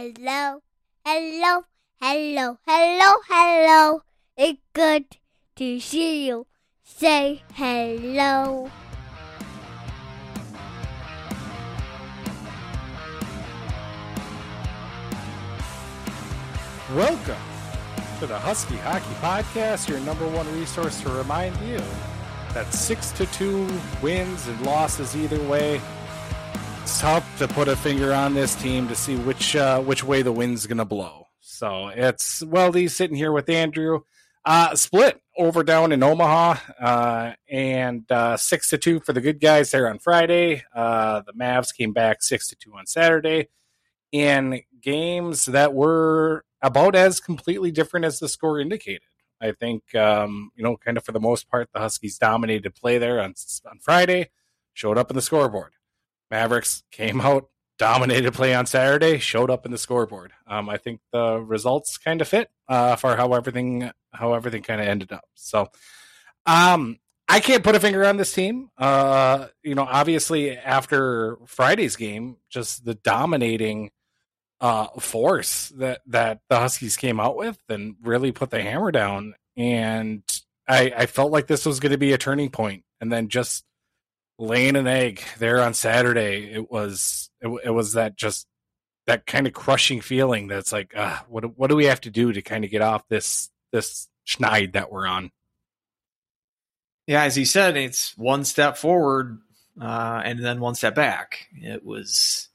Hello, hello, hello, hello, hello. It's good to see you. Say hello. Welcome to the Husky Hockey Podcast, your number one resource to remind you that six to two wins and losses either way. It's tough to put a finger on this team to see which uh, which way the wind's gonna blow. So it's Weldy sitting here with Andrew. Uh, split over down in Omaha, uh, and uh, six to two for the good guys there on Friday. Uh, the Mavs came back six to two on Saturday in games that were about as completely different as the score indicated. I think, um, you know, kind of for the most part, the Huskies dominated play there on, on Friday, showed up in the scoreboard. Mavericks came out, dominated play on Saturday, showed up in the scoreboard. Um, I think the results kind of fit uh, for how everything how everything kind of ended up. So, um, I can't put a finger on this team. Uh, you know, obviously after Friday's game, just the dominating uh, force that that the Huskies came out with and really put the hammer down. And I, I felt like this was going to be a turning point, and then just laying an egg there on Saturday, it was it, it was that just that kind of crushing feeling that's like, uh, what what do we have to do to kind of get off this this schneid that we're on? Yeah, as he said, it's one step forward uh, and then one step back. It was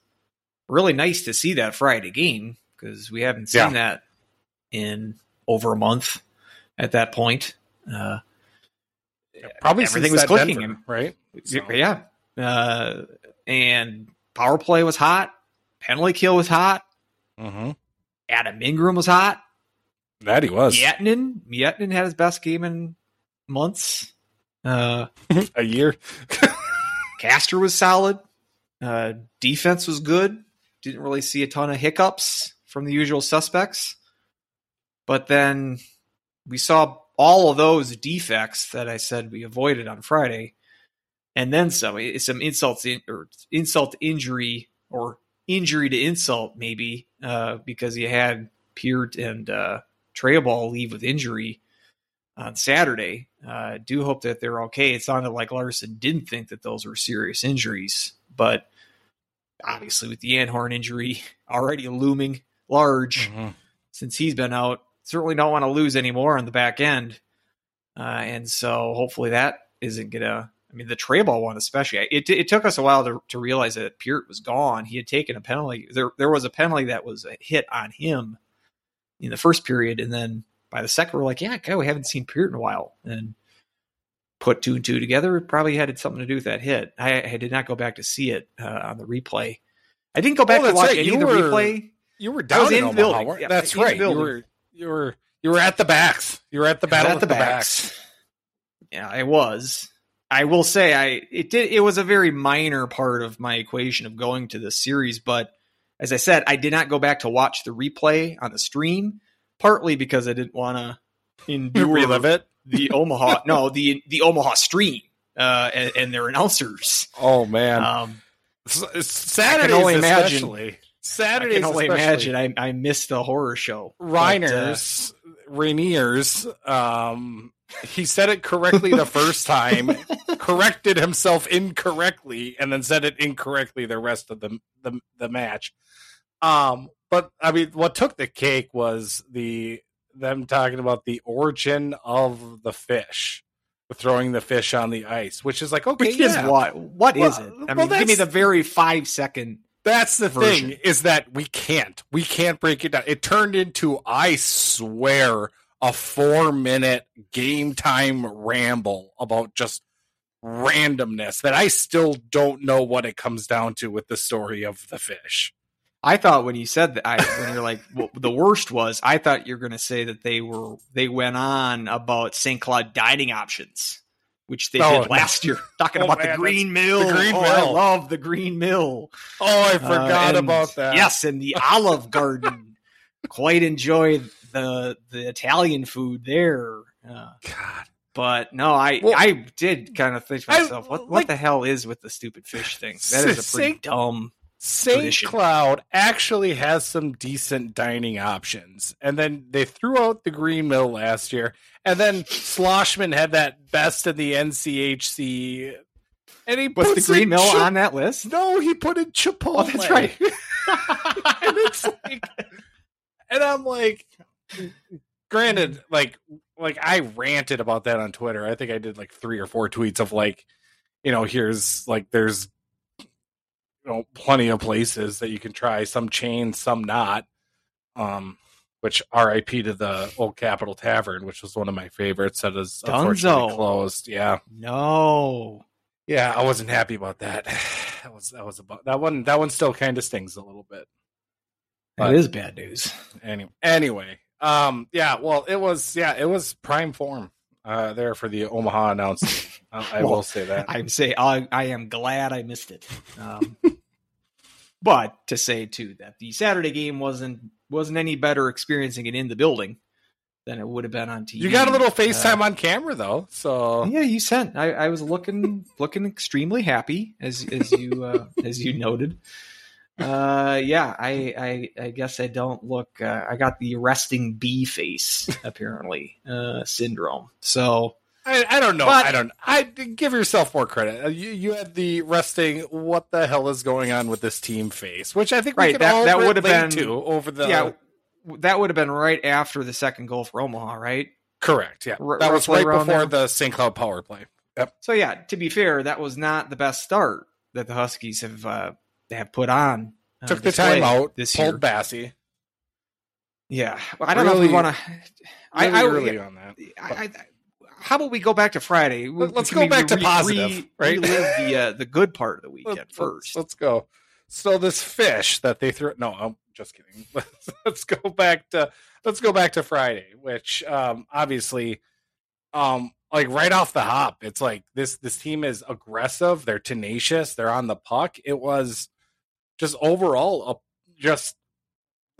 really nice to see that Friday game because we haven't seen yeah. that in over a month at that point. Uh, yeah, probably everything was clicking, Denver, right? So. Yeah, uh, and power play was hot. Penalty kill was hot. Mm-hmm. Adam Ingram was hot. That he was. Miettinen, Miettinen had his best game in months. Uh, a year. Castor was solid. Uh, defense was good. Didn't really see a ton of hiccups from the usual suspects. But then we saw all of those defects that I said we avoided on Friday, and then some some insults in, or insult injury or injury to insult maybe uh, because you had Peart and uh, Ball leave with injury on Saturday. Uh, do hope that they're okay. It sounded like Larson didn't think that those were serious injuries, but obviously with the Anhorn injury already looming large mm-hmm. since he's been out, certainly don't want to lose anymore on the back end. Uh, and so hopefully that isn't gonna. I mean, the Trayball one especially. It, it took us a while to, to realize that Peart was gone. He had taken a penalty. There there was a penalty that was a hit on him in the first period, and then by the second, we're like, yeah, God, we haven't seen Peart in a while, and put two and two together. It probably had something to do with that hit. I, I did not go back to see it uh, on the replay. I didn't go back oh, to watch right. any you of the were, replay. You were down in, in Omaha, building. Yeah, that's right. You were you were you were at the backs. You were at the battle at the, the backs. backs. Yeah, I was. I will say I it did it was a very minor part of my equation of going to the series, but as I said, I did not go back to watch the replay on the stream, partly because I didn't want to endure relive it the Omaha, no, the the Omaha Stream uh, and, and, their announcers. Oh man, um, Saturdays only especially. Imagine, Saturdays, I can only especially. imagine. I, I missed the horror show. Reiners, but, uh, Rainiers. Um, he said it correctly the first time, corrected himself incorrectly, and then said it incorrectly the rest of the the, the match. Um, but I mean, what took the cake was the them talking about the origin of the fish, throwing the fish on the ice, which is like okay, which yeah. is what? What well, is it? I well, mean, give me the very five second. That's the version. thing is that we can't we can't break it down. It turned into I swear a four minute game time ramble about just randomness that I still don't know what it comes down to with the story of the fish. I thought when you said that, I, when you're like, well, the worst was, I thought you're going to say that they were, they went on about St. Cloud dining options, which they oh, did last year, talking oh, about man, the Green Mill. The Green oh, Mill. I love the Green Mill. Oh, I forgot uh, about that. Yes, and the Olive Garden. Quite enjoyed the the Italian food there. Uh, God. But no, I well, I did kind of think to myself, I, what like, what the hell is with the stupid fish thing? That is a pretty dumb St. Tradition. Cloud actually has some decent dining options. And then they threw out the Green Mill last year. And then Sloshman had that best in the NCHC. And he Was the Green Mill on that list? No, he put in Chipotle. Oh, that's right. and it's like, and I'm like, granted, like, like I ranted about that on Twitter. I think I did like three or four tweets of like, you know, here's like, there's, you know, plenty of places that you can try. Some chains, some not. Um, which RIP to the Old Capitol Tavern, which was one of my favorites. That is unfortunately closed. Yeah. No. Yeah, I wasn't happy about that. That was that was about that one. That one still kind of stings a little bit. That But- is bad news. Anyway, anyway, um, yeah. Well, it was yeah, it was prime form uh, there for the Omaha announcement. I, I Well, will say that. I say I, I am glad I missed it. Um, but to say too that the Saturday game wasn't wasn't any better experiencing it in the building than it would have been on TV. you got a little Uh, FaceTime on camera though, so yeah, you sent. I, I was looking looking extremely happy as as you uh, as you noted. Uh, yeah, I, I I guess I don't look. Uh, I got the resting bee face apparently uh, syndrome. So I, I don't know. But- I don't. I give yourself more credit. Uh, You, you had the resting. What the hell is going on with this team face? Which I think Right, that- that would have been- to over the. yeah, that would have been right after the second goal for Omaha, right? correct. Yeah, R- that was right before there. the St. Cloud power play. Yep. So yeah, to be fair, that was not the best start that the Huskies have uh, have put on. uh, Took the time out. this pulled year. Basse. Yeah, well, I don't know if Really- we want to. I, Really I, early on that. I, I, how about we go back to Friday? Let- let's go back to positive, right? Relive the uh, the good part of the weekend Let's- first. Let's, let's go. So this fish that they threw. No, I'm just kidding. Let's, let's go back to let's go back to Friday, which um, obviously, um, like right off the hop, it's like this this team is aggressive. They're tenacious. They're on the puck. It was just overall a, just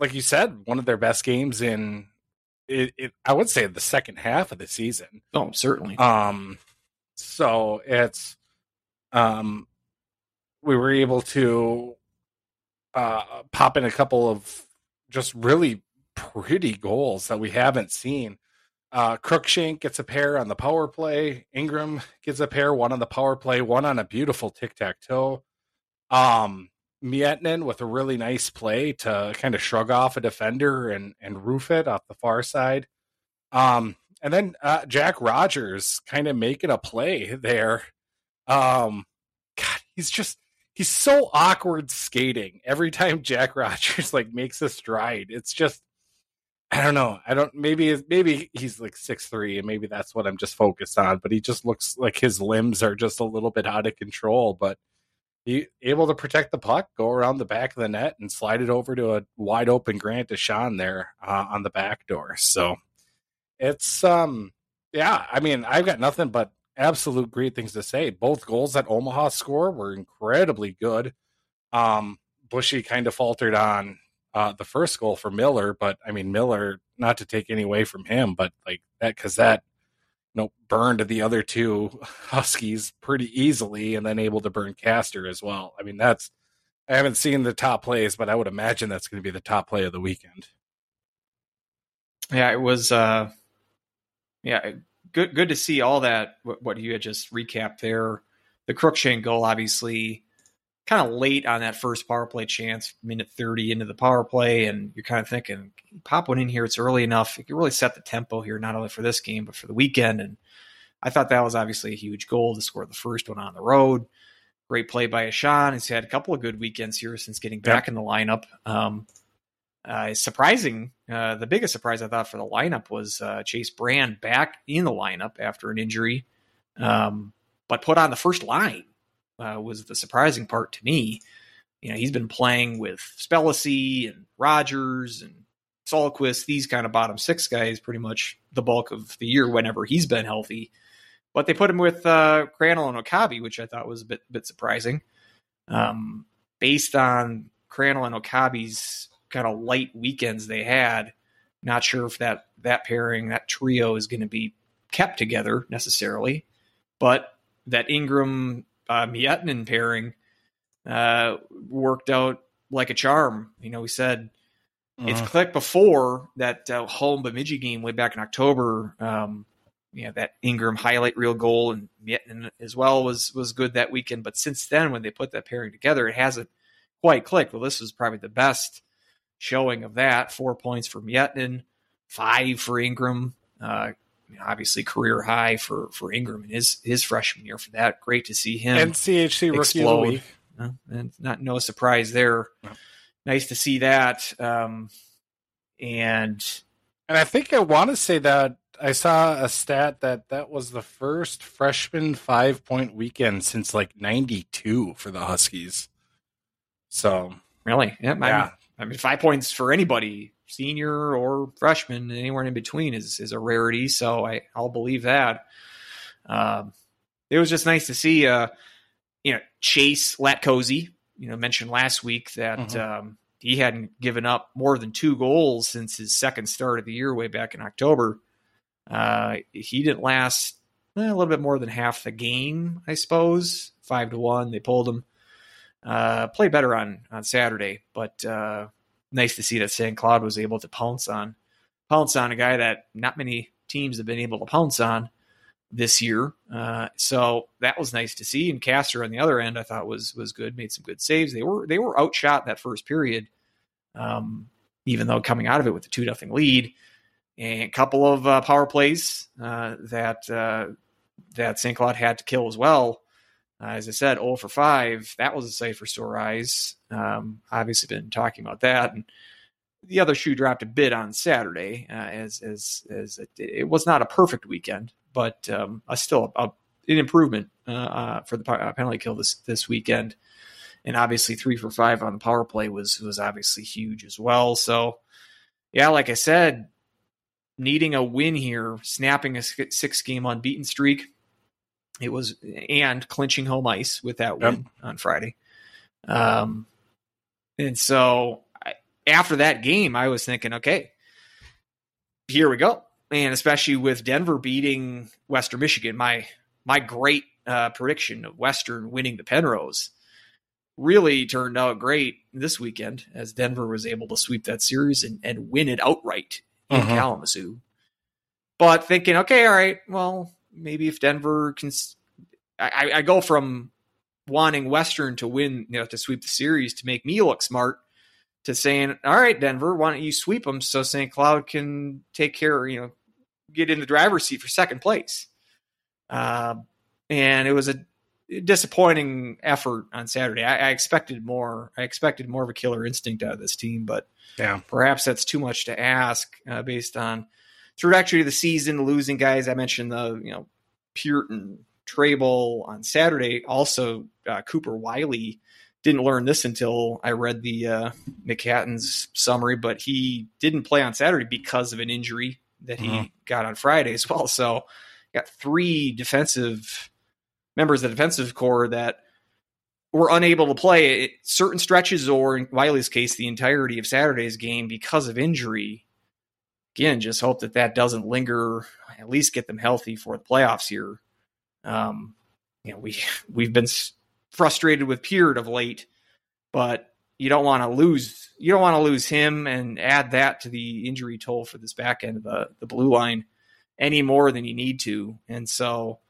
like you said, one of their best games in. It, it, I would say the second half of the season. oh, certainly. Um, so it's um, we were able to uh pop in a couple of just really pretty goals that we haven't seen. Uh, Cruikshank gets a pair on the power play. Ingram gets a pair, one on the power play, one on a beautiful tic tac toe. Um, Miettinen with a really nice play to kind of shrug off a defender and and roof it off the far side. Um, and then uh, Jack Rogers kind of making a play there. Um, God, he's just he's so awkward skating every time Jack Rogers like makes a stride. It's just I don't know. I don't maybe maybe he's like six three and maybe that's what I'm just focused on. But he just looks like his limbs are just a little bit out of control. But he able to protect the puck, go around the back of the net, and slide it over to a wide open Grant Deshawn there uh, on the back door. So it's um yeah. I mean, I've got nothing but absolute great things to say. Both goals that Omaha score were incredibly good. Um, Bushy kind of faltered on uh, the first goal for Miller, but I mean Miller, not to take any away from him, but like that because that you know burned the other two Huskies pretty easily, and then able to burn Castor as well. I mean that's I haven't seen the top plays, but I would imagine that's going to be the top play of the weekend. Yeah, it was. uh Yeah, good. Good to see all that. What, what you had just recapped there. The Cruikshank goal, obviously, kind of late on that first power play chance, minute thirty into the power play, and you're kind of thinking, pop one in here. It's early enough. It can really set the tempo here, not only for this game but for the weekend. And I thought that was obviously a huge goal to score the first one on the road. Great play by Ahcan. He's had a couple of good weekends here since getting back in the lineup. Um, uh, surprising. Uh, the biggest surprise I thought for the lineup was uh, Chase Brand back in the lineup after an injury, um, but put on the first line uh, was the surprising part to me. You know, he's been playing with Spellacy and Rogers and Solquist, these kind of bottom six guys, pretty much the bulk of the year whenever he's been healthy. But they put him with uh, Krannila and Okabe, which I thought was a bit bit surprising, um, based on Krannila and Okabe's kind of light weekends they had. Not sure if that that pairing, that trio, is going to be kept together necessarily, but that Ingram uh, Miettinen pairing uh, worked out like a charm. You know, we said it's Mhm. clicked before that uh, home Bemidji game way back in October. Um, know, that Ingram highlight reel goal and Miettinen as well was was good that weekend. But since then, when they put that pairing together, it hasn't quite clicked. Well, this was probably the best showing of that. Four points for Miettinen, five for Ingram. Uh, obviously, career high for for Ingram in his his freshman year for that. Great to see him NCHC rookie explode. of the week. uh, and not no surprise there. No. Nice to see that. Um, and And I think I want to say that I saw a stat that that was the first freshman five point weekend since like 92 for the Huskies. So, really, yeah, I- yeah. I mean, five points for anybody, senior or freshman, anywhere in between is is a rarity. So I I'll believe that. Um, it was just nice to see, uh, you know, Chase Latkoczy. You know, mentioned last week that Mhm. um, he hadn't given up more than two goals since his second start of the year, way back in October. Uh, he didn't last eh, a little bit more than half the game, I suppose. Five to one, they pulled him. Uh, played better on on Saturday, but uh, nice to see that St. Cloud was able to pounce on pounce on a guy that not many teams have been able to pounce on this year. Uh, so that was nice to see. And Castor on the other end, I thought was was good. Made some good saves. They were they were outshot that first period, um, even though coming out of it with a two nothing lead. And a couple of uh, power plays uh, that uh, that St. Cloud had to kill as well. Uh, as I said, 0 for 5. That was a sight for sore eyes. Um, obviously, been talking about that. And the other shoe dropped a bit on Saturday, uh, as as as it, it was not a perfect weekend, but um, a still a, an improvement uh, uh, for the penalty kill this this weekend. And obviously, three for five on the power play was was obviously huge as well. So, yeah, like I said, needing a win here, snapping a six game unbeaten streak. It was and clinching home ice with that win Yep. on Friday. Um, and so I, after that game, I was thinking, okay, here we go. And especially with Denver beating Western Michigan, my my great uh, prediction of Western winning the Penrose really turned out great this weekend as Denver was able to sweep that series and, and win it outright in Mhm. Kalamazoo. But thinking, okay, all right, well, maybe if Denver can, I go from wanting Western to win, you know, to sweep the series to make me look smart, to saying, all right, Denver, why don't you sweep them so St. Cloud can take care, you know, get in the driver's seat for second place. Uh, and it was a disappointing effort on Saturday. I, I expected more. I expected more of a killer instinct out of this team, but Yeah. perhaps that's too much to ask uh, based on trajectory of the season, losing guys. I mentioned the you know Puritan Trable on Saturday. Also, uh, Cooper Wiley didn't learn this until I read the uh, McHatton's summary, but he didn't play on Saturday because of an injury that he Mhm. got on Friday as well. So, got three defensive members of the defensive core that were unable to play certain stretches, or in Wiley's case, the entirety of Saturday's game because of injury. Again, just hope that that doesn't linger. At least get them healthy for the playoffs here. Um, you know, we we've been frustrated with Peart of late, but you don't want to lose. You don't want to lose him and add that to the injury toll for this back end of the the blue line any more than you need to. And so,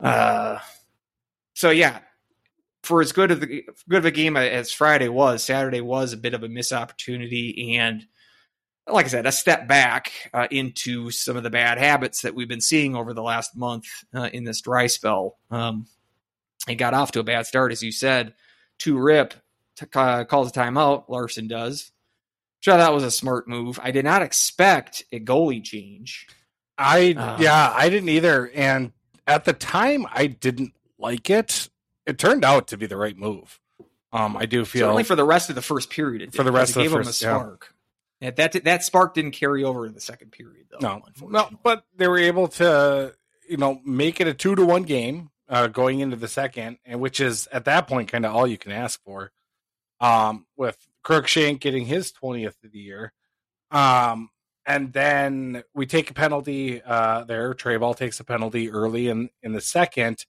uh, so yeah, for as good of the good of a game as Friday was, Saturday was a bit of a missed opportunity, and like I said, a step back uh, into some of the bad habits that we've been seeing over the last month uh, in this dry spell. Um, it got off to a bad start, as you said. To rip t- uh, calls a timeout. Larson does. Which that was a smart move. I did not expect a goalie change. I Uh, yeah, I didn't either. And at the time, I didn't like it. It turned out to be the right move. Um, I do feel Certainly for the rest of the first period. It did, For the rest of the gave first- yeah. a spark. And that that spark didn't carry over in the second period, though. no, no, but they were able to, you know, make it a two to one game uh, going into the second, and which is at that point kind of all you can ask for. Um, with Cruikshank getting his twentieth of the year, um, and then we take a penalty uh, there. Trayball takes a penalty early in in the second,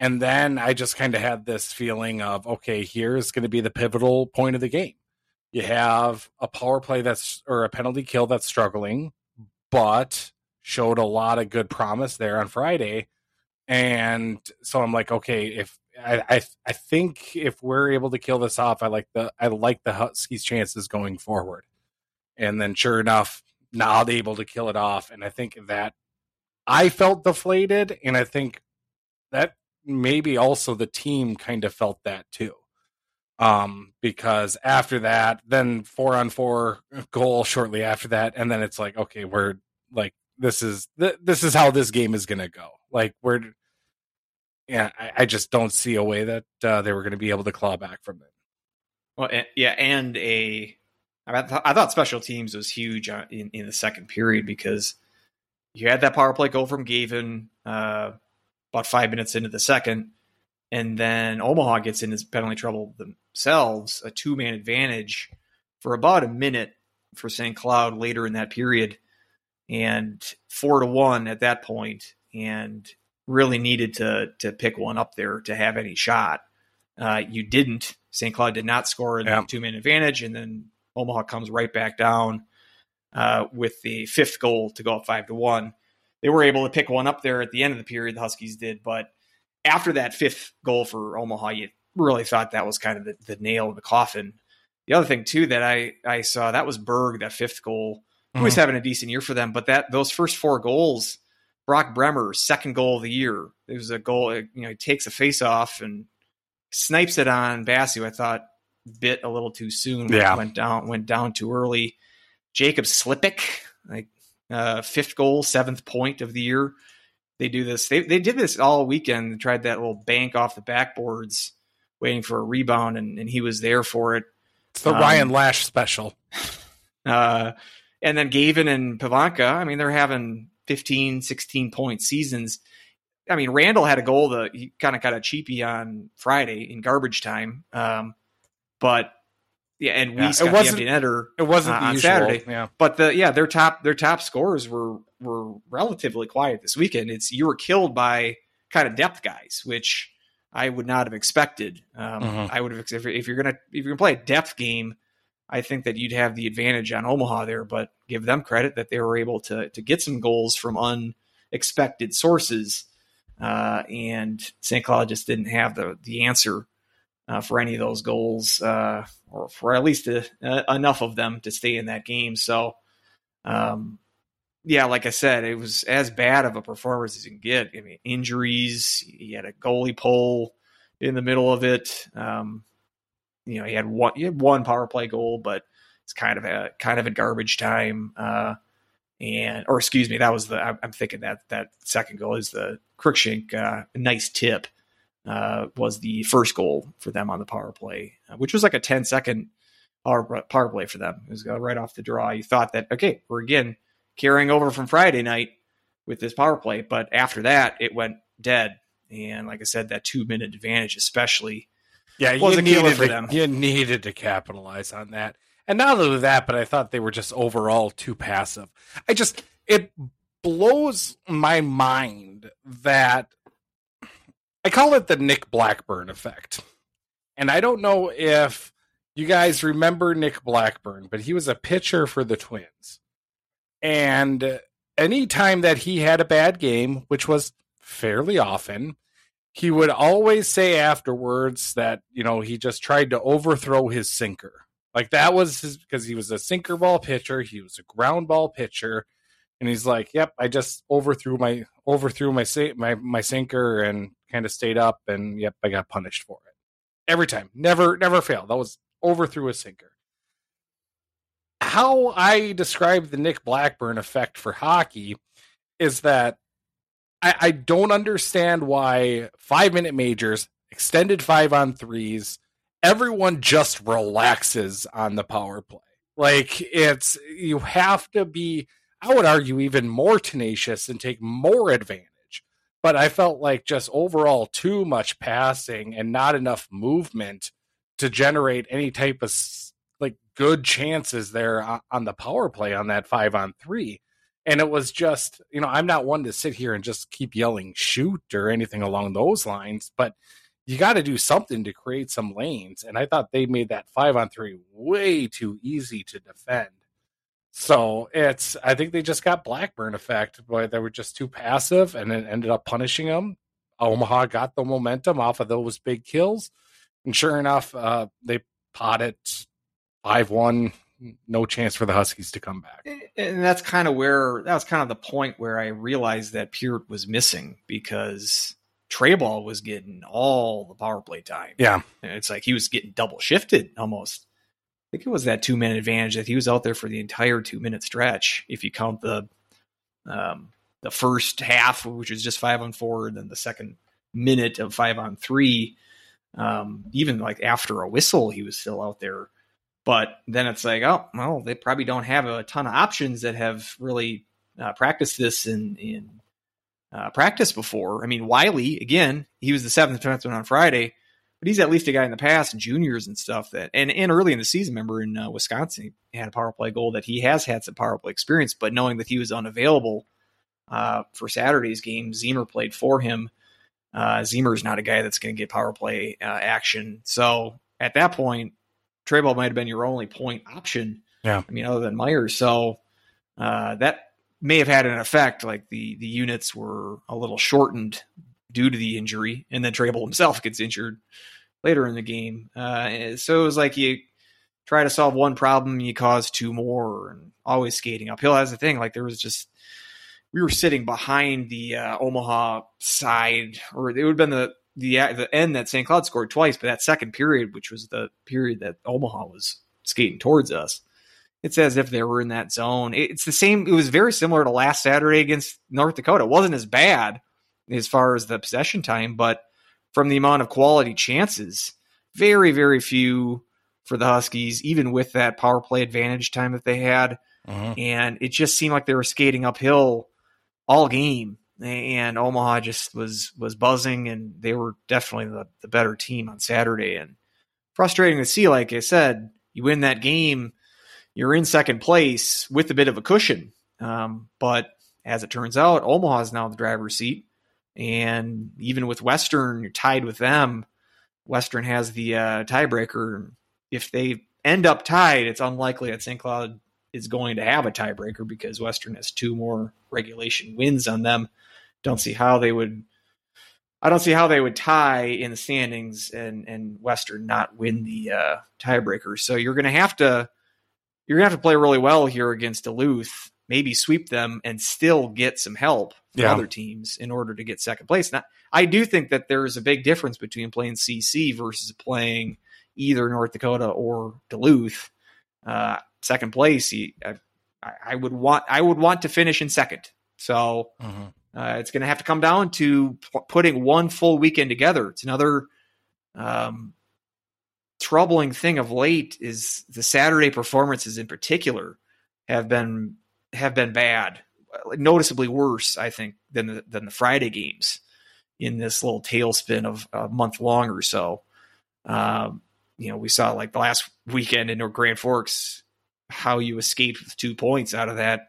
And then I just kind of had this feeling of, okay, here's going to be the pivotal point of the game. You have a power play that's, or a penalty kill that's struggling, but showed a lot of good promise there on Friday. And so I'm like, okay, if I, I, I think if we're able to kill this off, I like the I like the Huskies' chances going forward. And then sure enough, not able to kill it off. And I think that I felt deflated, and I think that maybe also the team kind of felt that too. Um, because after that, then four on four goal shortly after that, and then it's like, okay, we're like, this is th- this is how this game is gonna go. Like we're, yeah, I, I just don't see a way that uh, they were to be able to claw back from it. Well, yeah, and a I I thought special teams was huge uh, in, in the second period because you had that power play goal from Gavin uh, about five minutes into the second, and then Omaha gets into penalty trouble themselves, a two man advantage for about a minute for St. Cloud later in that period, and four to one at that point, and really needed to to pick one up there to have any shot. Uh, you didn't. St. Cloud did not score in yeah. two man advantage, and then Omaha comes right back down uh, with the fifth goal to go up five to one. They were able to pick one up there at the end of the period. The Huskies did, but after that fifth goal for Omaha, you really thought that was kind of the, the nail in the coffin. The other thing too that I I saw that was Berg that fifth goal. He was mm-hmm. having a decent year for them, but that those first four goals, Brock Bremer second goal of the year. It was a goal. You know, he takes a face off and snipes it on Basse. I thought bit a little too soon. Yeah. Went down went down too early. Jacob Slipik, like uh, fifth goal, seventh point of the year. They do this. They they did this all weekend. Tried that little bank off the backboards, waiting for a rebound, and, and he was there for it. It's the um, Ryan Lash special. Uh, and then Gavin and Pavanka, I mean, they're having 15, 16 point seasons. I mean, Randall had a goal that he kind of got a cheapie on Friday in garbage time. Um, but yeah, and yeah, we got the empty netter. It wasn't uh, on usual, Saturday. Yeah, but the yeah their top their top scores were were relatively quiet this weekend. It's you were killed by kind of depth guys, which I would not have expected. Um, mm-hmm. I would have if, if you're gonna if you're gonna play a depth game, I think that you'd have the advantage on Omaha there. But give them credit that they were able to to get some goals from unexpected sources, uh, and St. Cloud just didn't have the the answer uh, for any of those goals, uh, or for at least a, a, enough of them to stay in that game. So, um, yeah, like I said, it was as bad of a performance as you can get. I mean, injuries. He had a goalie pull in the middle of it. Um, you know, he had one he had one power play goal, but it's kind of a kind of a garbage time. Uh, and or excuse me, that was the I'm thinking that that second goal is the Cruikshank uh, nice tip uh, was the first goal for them on the power play, uh, which was like a 10 second power, power play for them. It was uh, right off the draw. You thought that, okay, we're again carrying over from Friday night with this power play. But after that, it went dead. And like I said, that two minute advantage, especially, yeah, was you needed for them. You needed to capitalize on that. And not only that, but I thought they were just overall too passive. I just, it blows my mind that I call it the Nick Blackburn effect. And I don't know if you guys remember Nick Blackburn, but he was a pitcher for the Twins. And anytime that he had a bad game, which was fairly often, he would always say afterwards that, you know, he just tried to overthrow his sinker. Like that was his, because he was a sinker ball pitcher, he was a ground ball pitcher, and he's like, "Yep, I just overthrew my overthrew my my my sinker and kind of stayed up, and yep, I got punished for it every time. Never, never failed. That was overthrew a sinker. How I describe the Nick Blackburn effect for hockey is that I, I don't understand why five minute majors, extended five on threes, everyone just relaxes on the power play. Like it's you have to be, I would argue, even more tenacious and take more advantage but I felt like just overall too much passing and not enough movement to generate any type of like good chances there on the power play on that five on three. And it was just, you know, I'm not one to sit here and just keep yelling shoot or anything along those lines, but you got to do something to create some lanes. And I thought they made that five on three way too easy to defend. So it's, I think they just got Blackburn effect, but they were just too passive and it ended up punishing them. Omaha got the momentum off of those big kills. And sure enough, uh, they potted 5 1. No chance for the Huskies to come back. And that's kind of where, that was kind of the point where I realized that Peart was missing because Trayball was getting all the power play time. Yeah. And it's like he was getting double shifted almost. Think it was that two minute advantage that he was out there for the entire two minute stretch. If you count the um, the first half, which was just five on four, and then the second minute of five on three, um, even like after a whistle, he was still out there. But then it's like, oh well, they probably don't have a ton of options that have really uh, practiced this in in uh, practice before. I mean, Wiley again, he was the seventh defenseman on Friday, but he's at least a guy in the past, juniors and stuff that, and and early in the season, remember in uh, Wisconsin, he had a power play goal that he has had some power play experience, but knowing that he was unavailable uh, for Saturday's game, Zemer played for him. Uh, Zemer's not a guy that's going to get power play uh, action, so at that point, Trayball might have been your only point option. Yeah, I mean, other than Myers, so uh, that may have had an effect. Like the the units were a little shortened due to the injury, and then Trayball himself gets injured later in the game. Uh, so it was like you try to solve one problem, you cause two more, and always skating uphill. That's the thing. Like there was just we were sitting behind the uh, Omaha side, or it would have been the the the end that St. Cloud scored twice, but that second period, which was the period that Omaha was skating towards us it's as if they were in that zone. It's the same. It was very similar to last Saturday against North Dakota. It wasn't as bad as far as the possession time, but from the amount of quality chances, very, very few for the Huskies, even with that power play advantage time that they had. Uh-huh. And it just seemed like they were skating uphill all game. And Omaha just was was buzzing, and they were definitely the, the better team on Saturday. And frustrating to see, like I said, you win that game you're in second place with a bit of a cushion. Um, but as it turns out, Omaha is now the driver's seat. And even with Western, you're tied with them. Western has the uh, tiebreaker. If they end up tied, it's unlikely that St. Cloud is going to have a tiebreaker because Western has two more regulation wins on them. Don't see how they would. I don't see how they would tie in the standings and and Western not win the uh, tiebreaker. So you're going to have to you're gonna have to play really well here against Duluth, maybe sweep them and still get some help Yeah. other teams in order to get second place. Now, I do think that there's a big difference between playing CC versus playing either North Dakota or Duluth. Uh, second place, I, I would want I would want to finish in second. So Mhm. uh, it's going to have to come down to p- putting one full weekend together. It's another um, troubling thing of late is the Saturday performances in particular have been have been bad, noticeably worse, I think, than the than the Friday games in this little tailspin of a month long or so. Um, you know, we saw like the last weekend in North Grand Forks, how you escaped with two points out of that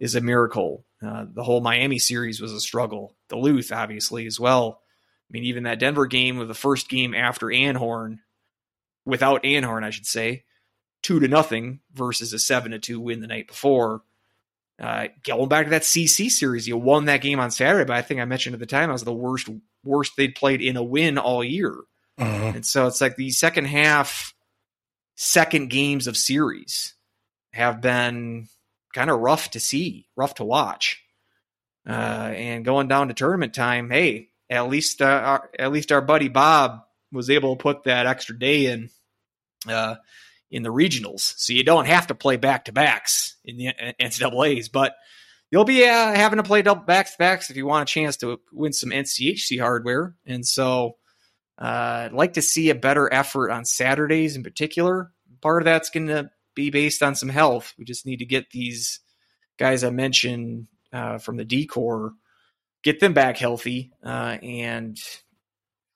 is a miracle. Uh, the whole Miami series was a struggle. Duluth, obviously, as well. I mean, even that Denver game of the first game after Anhorn, without Anhorn, I should say, two to nothing versus a seven to two win the night before. Uh, going back to that CC series, you won that game on Saturday, but I think I mentioned at the time I was the worst worst they'd played in a win all year. Mhm. And so it's like the second half, second games of series have been kind of rough to see, rough to watch. Uh, and going down to tournament time, hey, at least uh, our, at least our buddy Bob was able to put that extra day in uh, in the regionals, so you don't have to play back to backs in the NCAA's. But you'll be uh, having to play double backs to backs if you want a chance to win some NCHC hardware. And so uh, I'd like to see a better effort on Saturdays in particular. Part of that's going to be based on some health. We just need to get these guys I mentioned uh, from the D Corps, get them back healthy. Uh, and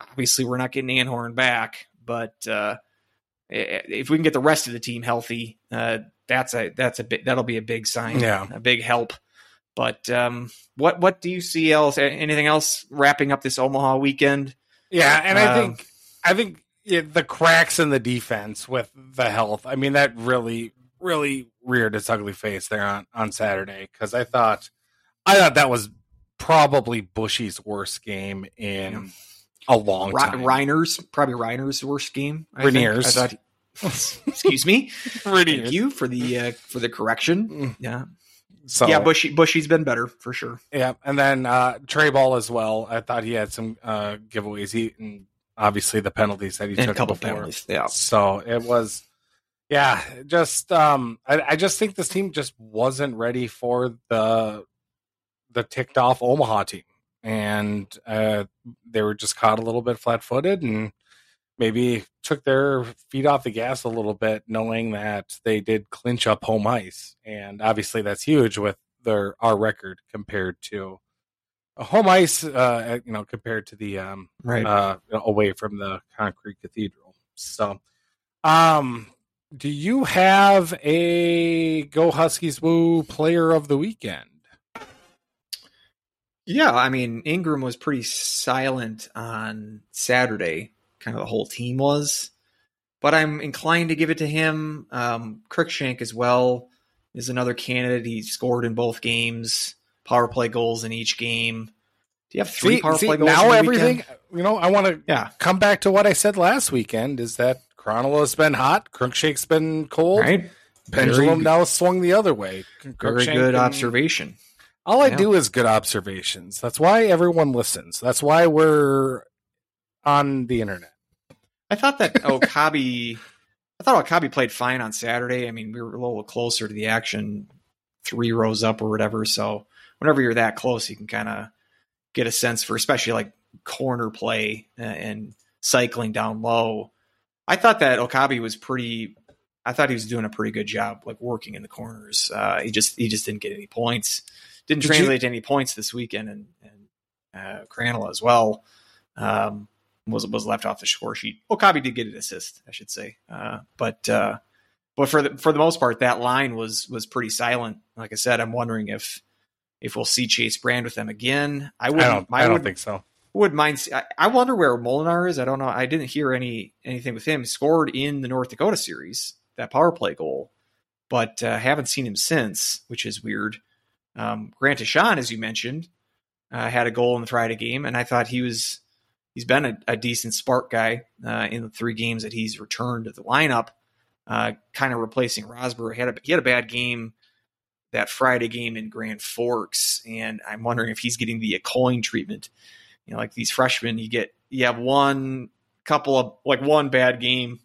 obviously, we're not getting Anhorn back, but uh, if we can get the rest of the team healthy, uh, that's a that's a bit that'll be a big sign, Yeah. a big help But um, what what do you see else? Anything else wrapping up this Omaha weekend? Yeah, and I Um, think I think yeah, the cracks in the defense with the health. I mean, that really really reared its ugly face there on on Saturday because I thought I thought that was probably Bushy's worst game in a long Ri- time. Reiner's probably Reiner's worst game. I think. I thought. excuse me. Thank you for the uh, for the correction. Mm. Yeah, So yeah. Bushy Bushy's been better for sure. Yeah, and then uh Trey Ball as well. I thought he had some uh giveaways. He and obviously the penalties that he And a took couple before. penalties. Yeah. So it was, yeah, just um, I, I just think this team just wasn't ready for the the ticked off Omaha team, and uh, they were just caught a little bit flat footed and maybe took their feet off the gas a little bit, knowing that they did clinch up home ice, and obviously that's huge with their our record compared to. Home ice, uh, you know, compared to the um, Right. uh, away from the concrete cathedral. So, um, do you have a Go Huskies Woo player of the weekend? Yeah, I mean Ingram was pretty silent on Saturday. Kind of the whole team was, but I'm inclined to give it to him. Um, Cruikshank as well is another candidate. He scored in both games, power play goals in each game. Do you have three See- power see, play goals? now everything. weekend? You know, I want to Yeah, come back to what I said last weekend: is that Krannila's been hot, Cruikshank's been cold, right. pendulum Very- now swung the other way. Very good and- observation. All I Yeah. do is good observations. That's why everyone listens. That's why we're on the internet. I thought that Okabe, I thought Okabe played fine on Saturday. I mean, we were a little closer to the action, three rows up or whatever. So whenever you're that close, you can kind of get a sense for, especially like corner play and cycling down low. I thought that Okabe was pretty. I thought he was doing a pretty good job, like working in the corners. Uh, he just he just didn't get any points. Didn't Did you- translate to any points this weekend, and and uh, Krannila as well. Um, was was left off the score sheet. Okabe did get an assist, I should say, uh, but uh, but for the for the most part, that line was was pretty silent. Like I said, I'm wondering if if we'll see Chase Brand with them again. I I wouldn't. don't. I, I don't think so. would mind. I, I wonder where Molinar is. I don't know. I didn't hear any anything with him. He scored in the North Dakota series that power play goal, but uh, haven't seen him since, which is weird. Um, Grant Deshawn, as you mentioned, uh, had a goal in the Friday game, and I thought he was he's been a, a decent spark guy uh, in the three games that he's returned to the lineup, uh, kind of replacing Rosberg. He had a, he had a bad game that Friday game in Grand Forks, and I'm wondering if he's getting the coin treatment. You know, like these freshmen, you get you have one couple of like one bad game.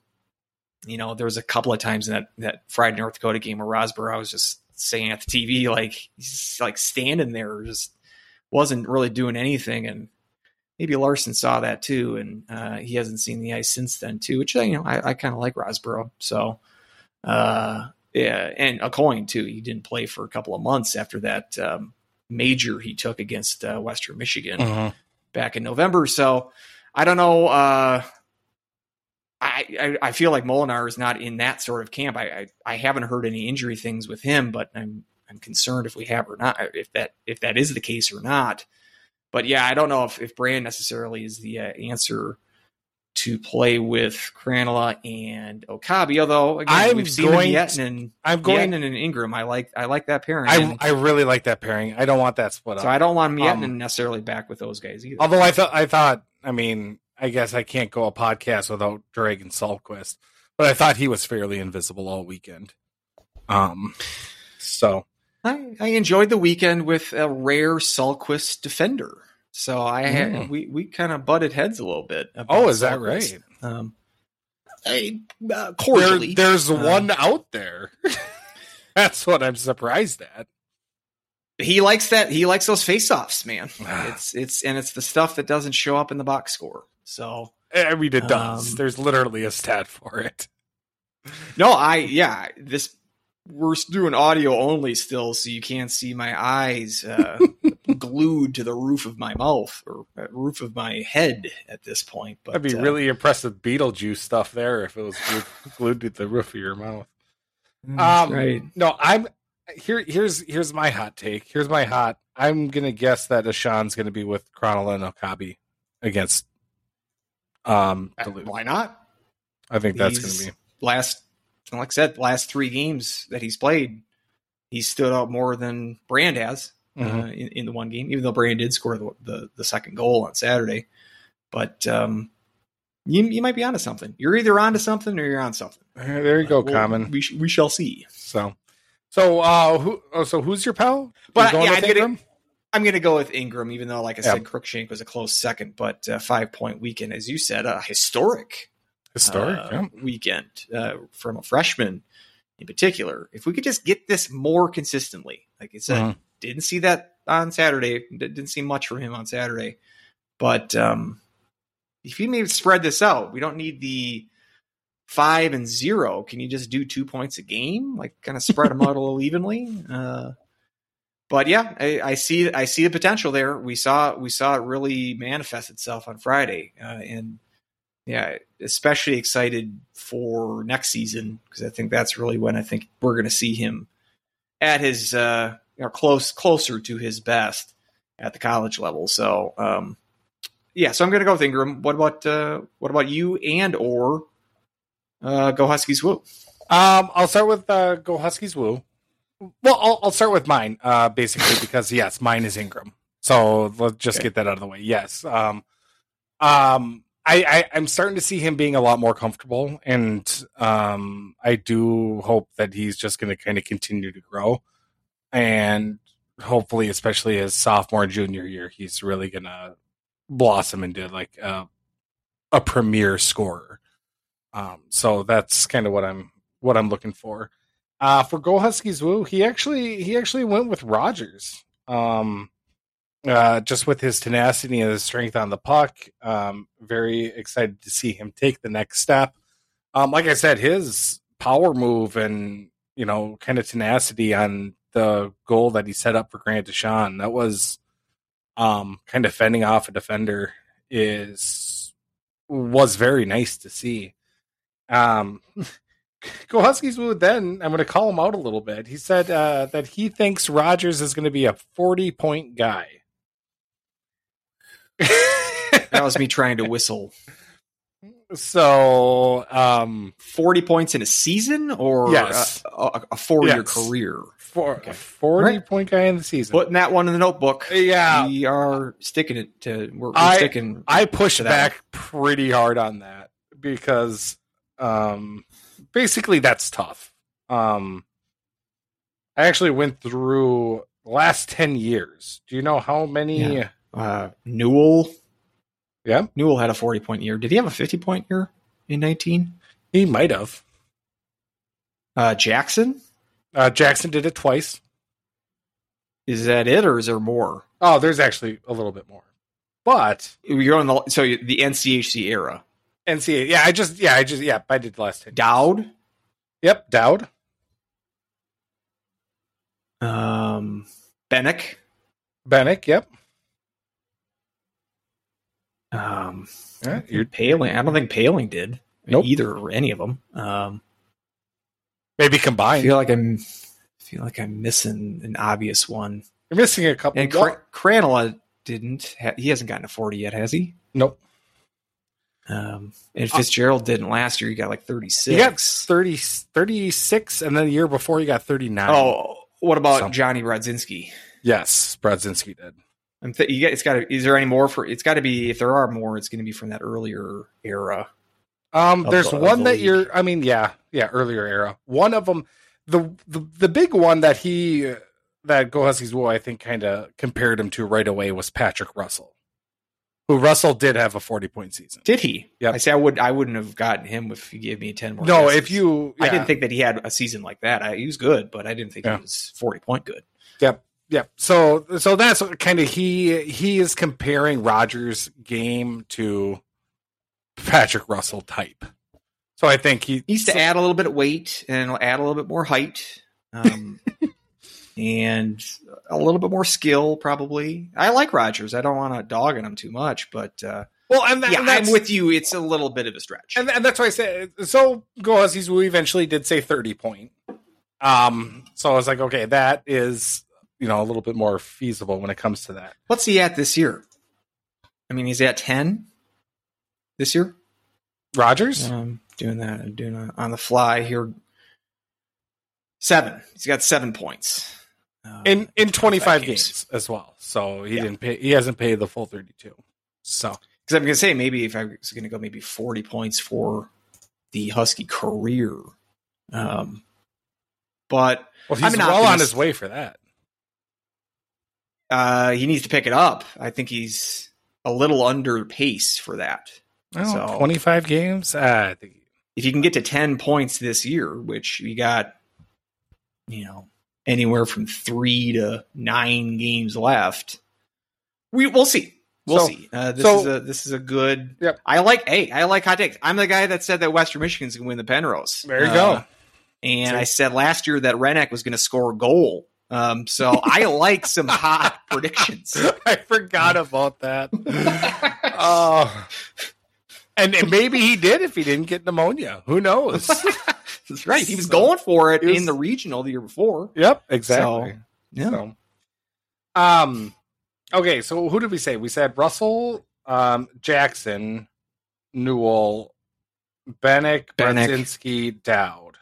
You know, there was a couple of times in that that Friday North Dakota game where Rosberg, I was just saying at the TV, like he's like standing there, just wasn't really doing anything, and maybe Larson saw that too, and uh, he hasn't seen the ice since then too. Which you know, I, I kind of like Rosborough, so uh, yeah, and a coin too. He didn't play for a couple of months after that um, major he took against uh, Western Michigan Mhm. back in November. So I don't know. I, I I feel like Molinar is not in that sort of camp. I, I I haven't heard any injury things with him, but I'm I'm concerned if we have or not if that if that is the case or not. But yeah, I don't know if if Brand necessarily is the uh, answer to play with Krannila and Okabe. Although again, I'm we've seen going and I'm going. Vietin and Ingram. I like I like that pairing. I And I really like that pairing. I don't want that split up. so I don't want Vietin Um, necessarily back with those guys either. Although I thought, I thought, I mean, I guess I can't go a podcast without Dragon Salquist, but I thought he was fairly invisible all weekend. Um, so I, I enjoyed the weekend with a rare Sulquist defender. So I had, Mm. we we kind of butted heads a little bit. oh, is that right? Um, I, uh, There, cordially. there's Uh, one out there. That's what I'm surprised at. he likes that. He likes those face-offs, man. it's it's and it's the stuff that doesn't show up in the box score. So I mean, it does. Um, There's literally a stat for it. no, I yeah this. We're doing audio only still, so you can't see my eyes uh, glued to the roof of my mouth or uh, roof of my head at this point. But That'd be uh, really impressive Beetlejuice stuff there if it was glued, glued to the roof of your mouth. Um, right. No, I'm here here's here's my hot take. Here's my hot. I'm gonna guess that Ahcan's gonna be with Krannila and Okabe against um Duluth. Why not? I think that's gonna be Last, like I said, last three games that he's played, he stood out more than Brand has uh, Mhm. in, in the one game. Even though Brand did score the the, the second goal on Saturday, but um, you you might be onto something. You're either onto something or you're on something. Uh, there you go, Well, Common. We sh- we shall see. So so uh who oh so who's your pal? But, You going yeah, I'm gonna-? I'm going to go with Ingram, even though, like I said, Cruikshank was a close second, but uh, five point weekend, as you said, a historic historic. uh, yeah. weekend uh, from a freshman in particular. If we could just get this more consistently, like I said, Mhm. didn't see that on Saturday. Didn't see much from him on Saturday, but um, if you maybe spread this out, we don't need the five and zero. Can you just do two points a game? Like kind of spread them out a little evenly. But yeah, I, I see I see the potential there. We saw we saw it really manifest itself on Friday, uh, and yeah, especially excited for next season because I think that's really when I think we're going to see him at his uh, you know, close closer to his best at the college level. So um, yeah, so I'm going to go with Ingram. What about uh, what about you and or uh, go Huskies? Woo. Um, I'll start with uh, Go Huskies Woo. Well, I'll, I'll start with mine, uh, basically because yes, mine is Ingram. So let's just Okay. get that out of the way. Yes, um, um, I, I I'm starting to see him being a lot more comfortable, and um, I do hope that he's just going to kind of continue to grow, and hopefully, especially his sophomore junior year, he's really going to blossom into like a, a premier scorer. Um, so that's kind of what I'm what I'm looking for. Uh, for Go Huskies Woo, he actually he actually went with Rogers. Um, uh, just with his tenacity and his strength on the puck. Um, very excited to see him take the next step. Um, like I said, his power move and you know kind of tenacity on the goal that he set up for Grant Deshawn that was um kind of fending off a defender is was very nice to see. Um, Go Huskies Woo. Then I'm going to call him out a little bit. He said uh, that he thinks Rogers is going to be a 40 point guy. That was me trying to whistle so, um, forty points in a season or Yes. a, a, a four year Yes. career. for Okay. a 40 Right. point guy in the season. Putting that one in the notebook. yeah, we are sticking it to. We're, we're I- sticking. I pushed back pretty hard on that because um basically that's tough. Um I actually went through the last 10 years. Do you know how many Yeah. uh, Newell. Yeah. Newell had a forty point year. Did he have a fifty point year in nineteen? he might have. Uh, Jackson. Uh Jackson did it twice. Is that it, or is there more? Oh, there's actually a little bit more. But You're on the so the NCHC era. NCAA, yeah, I just yeah, I just yeah, I did the last 10. Dowd. Yep, Dowd. Um, Benik. Benik, yep. Um, Yeah, you're Poehling. I don't think Poehling did Nope. either or any of them. Um, maybe I combined. feel like I'm feel like I'm missing an obvious one. You're missing a couple. And Cr- Krannila didn't. Ha- he hasn't gotten a forty yet, has he? nope. Um, and Fitzgerald didn't last year. He got like 36. He got 30, 36, and then the year before he got 39. Oh, what about Something. Johnny Brodzinski? yes, Brodzinski did. I'm th- you get, it's got to. Is there any more for? It's got to be. If there are more, it's going to be from that earlier era. Um, there's the- one the that league. you're. I mean, yeah, yeah, earlier era. One of them, the the, the big one that he that Go Huskies Woo, I think, kind of compared him to right away was Patrick Russell, who Russell did have a 40 point season. Did he? Yeah. I say I would. I wouldn't have gotten him if you gave me ten more. No, guesses. if you, I didn't think that he had a season like that. I, he was good, but I didn't think Yeah. he was forty point good. Yep. Yep. So so that's kind of he he is comparing Rogers' game to Patrick Russell type. So I think he He needs to add a little bit of weight and add a little bit more height, um, and a little bit more skill. Probably. I like Rogers. I don't want to dog on him too much, but uh, well, and, that, yeah, and I'm with you. It's a little bit of a stretch. and, and that's why I said so. Go We eventually did say thirty point. Um, so I was like, okay, that is you know a little bit more feasible when it comes to that. What's he at this year? I mean, he's at ten this year. Rogers, Um, doing that, doing that on the fly here. Seven. He's got seven points. Uh, in in 25 games. games as well. So he Yeah. didn't pay. He hasn't paid the full 32. So because I'm going to say maybe if I was going to go maybe 40 points for the Husky career. Um, but well, he's I'm well on his way for that. uh, he needs to pick it up. I think he's a little under pace for that. So- 25 games. Uh, I think If you can get to 10 points this year, which you got, you know, anywhere from three to nine games left, we we'll see. We'll So- see. Uh, this so- is a this is a good. Yep. I like. Hey, I like hot takes. I'm the guy that said that Western Michigan's going to win the Penrose. there you Uh, go. And So- I said last year that Renek was going to score a goal. Um, so I like some hot predictions. I forgot about that. Oh, and, and maybe he did if he didn't get pneumonia. Who knows? That's right. He was So- going for it was- in the regional the year before. yep, exactly. Yeah. So, um, okay. So who did we say? We said Russell, um, Jackson, Newell, Benik, Benik. Brodzinski, Dowd.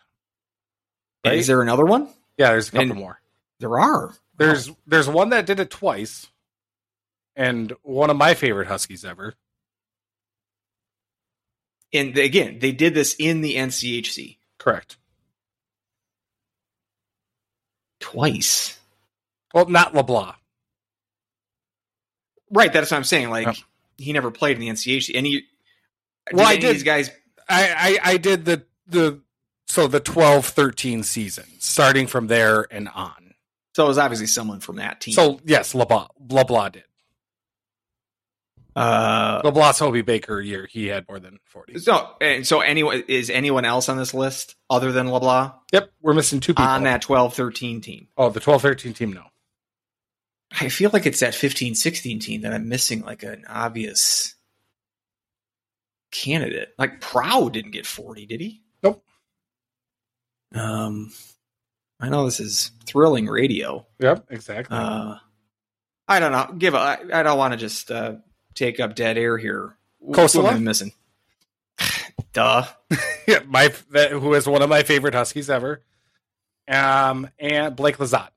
Right? Is there another one? Yeah, there's a couple And- more. There are. There's there's one that did it twice, and one of my favorite Huskies ever. And again, they did this in the NCHC Correct. twice. Well, not LeBlanc. Right, that's what I'm saying. Like Yep. he never played in the NCHC. And he, Well, I any did- These guys, I, I I did the the so the 12-13 season, starting from there and on. so it was obviously someone from that team. So yes, LeBlanc LeBlanc did. Uh, LeBlanc's Hobey Baker year, he had more than forty. so and so anyone is anyone else on this list other than LeBlanc Yep, we're missing two people on that 12-13 team? Oh, the 12-13 team. No, I feel like it's that 15-16 team that I'm missing like an obvious candidate. Like Prow didn't get 40, did he? Nope. Um I know this is thrilling radio. yep, exactly. Uh I don't know. Give a I, I don't want to just uh take up dead air here. Who Kossila? am I missing? Duh. yeah, my that, who is one of my favorite Huskies ever. Um, and Blake Lizotte.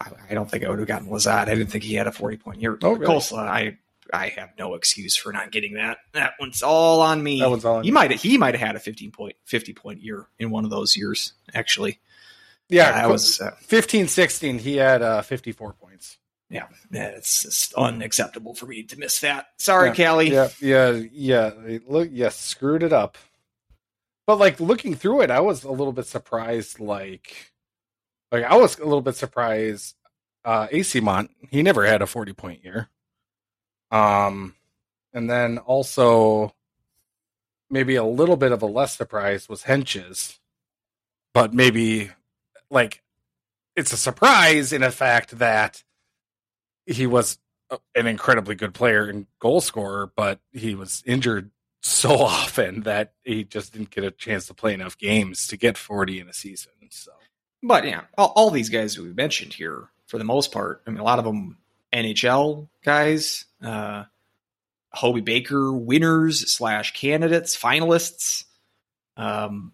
I, I don't think I would have gotten Lizotte. I didn't think he had a 40 point year. Oh, really? I I have no excuse for not getting that. That one's all on me. That one's all on he might he might have had a 15 point 50 point year in one of those years actually. Yeah, I was uh, 15 16 he had uh 54 points yeah, it's just unacceptable for me to miss that. Sorry, Yeah. Kalle. yeah yeah yeah look yeah screwed it up but like looking through it i was a little bit surprised like like i was a little bit surprised uh Eyssimont he never had a 40 point year um and then also maybe a little bit of a less surprise was Hentges but maybe like it's a surprise in a fact that he was an incredibly good player and goal scorer, but he was injured so often that he just didn't get a chance to play enough games to get 40 in a season. So But yeah, all, all these guys we mentioned here, for the most part, I mean, a lot of them NHL guys, uh, Hobey Baker winners slash candidates, finalists. Um,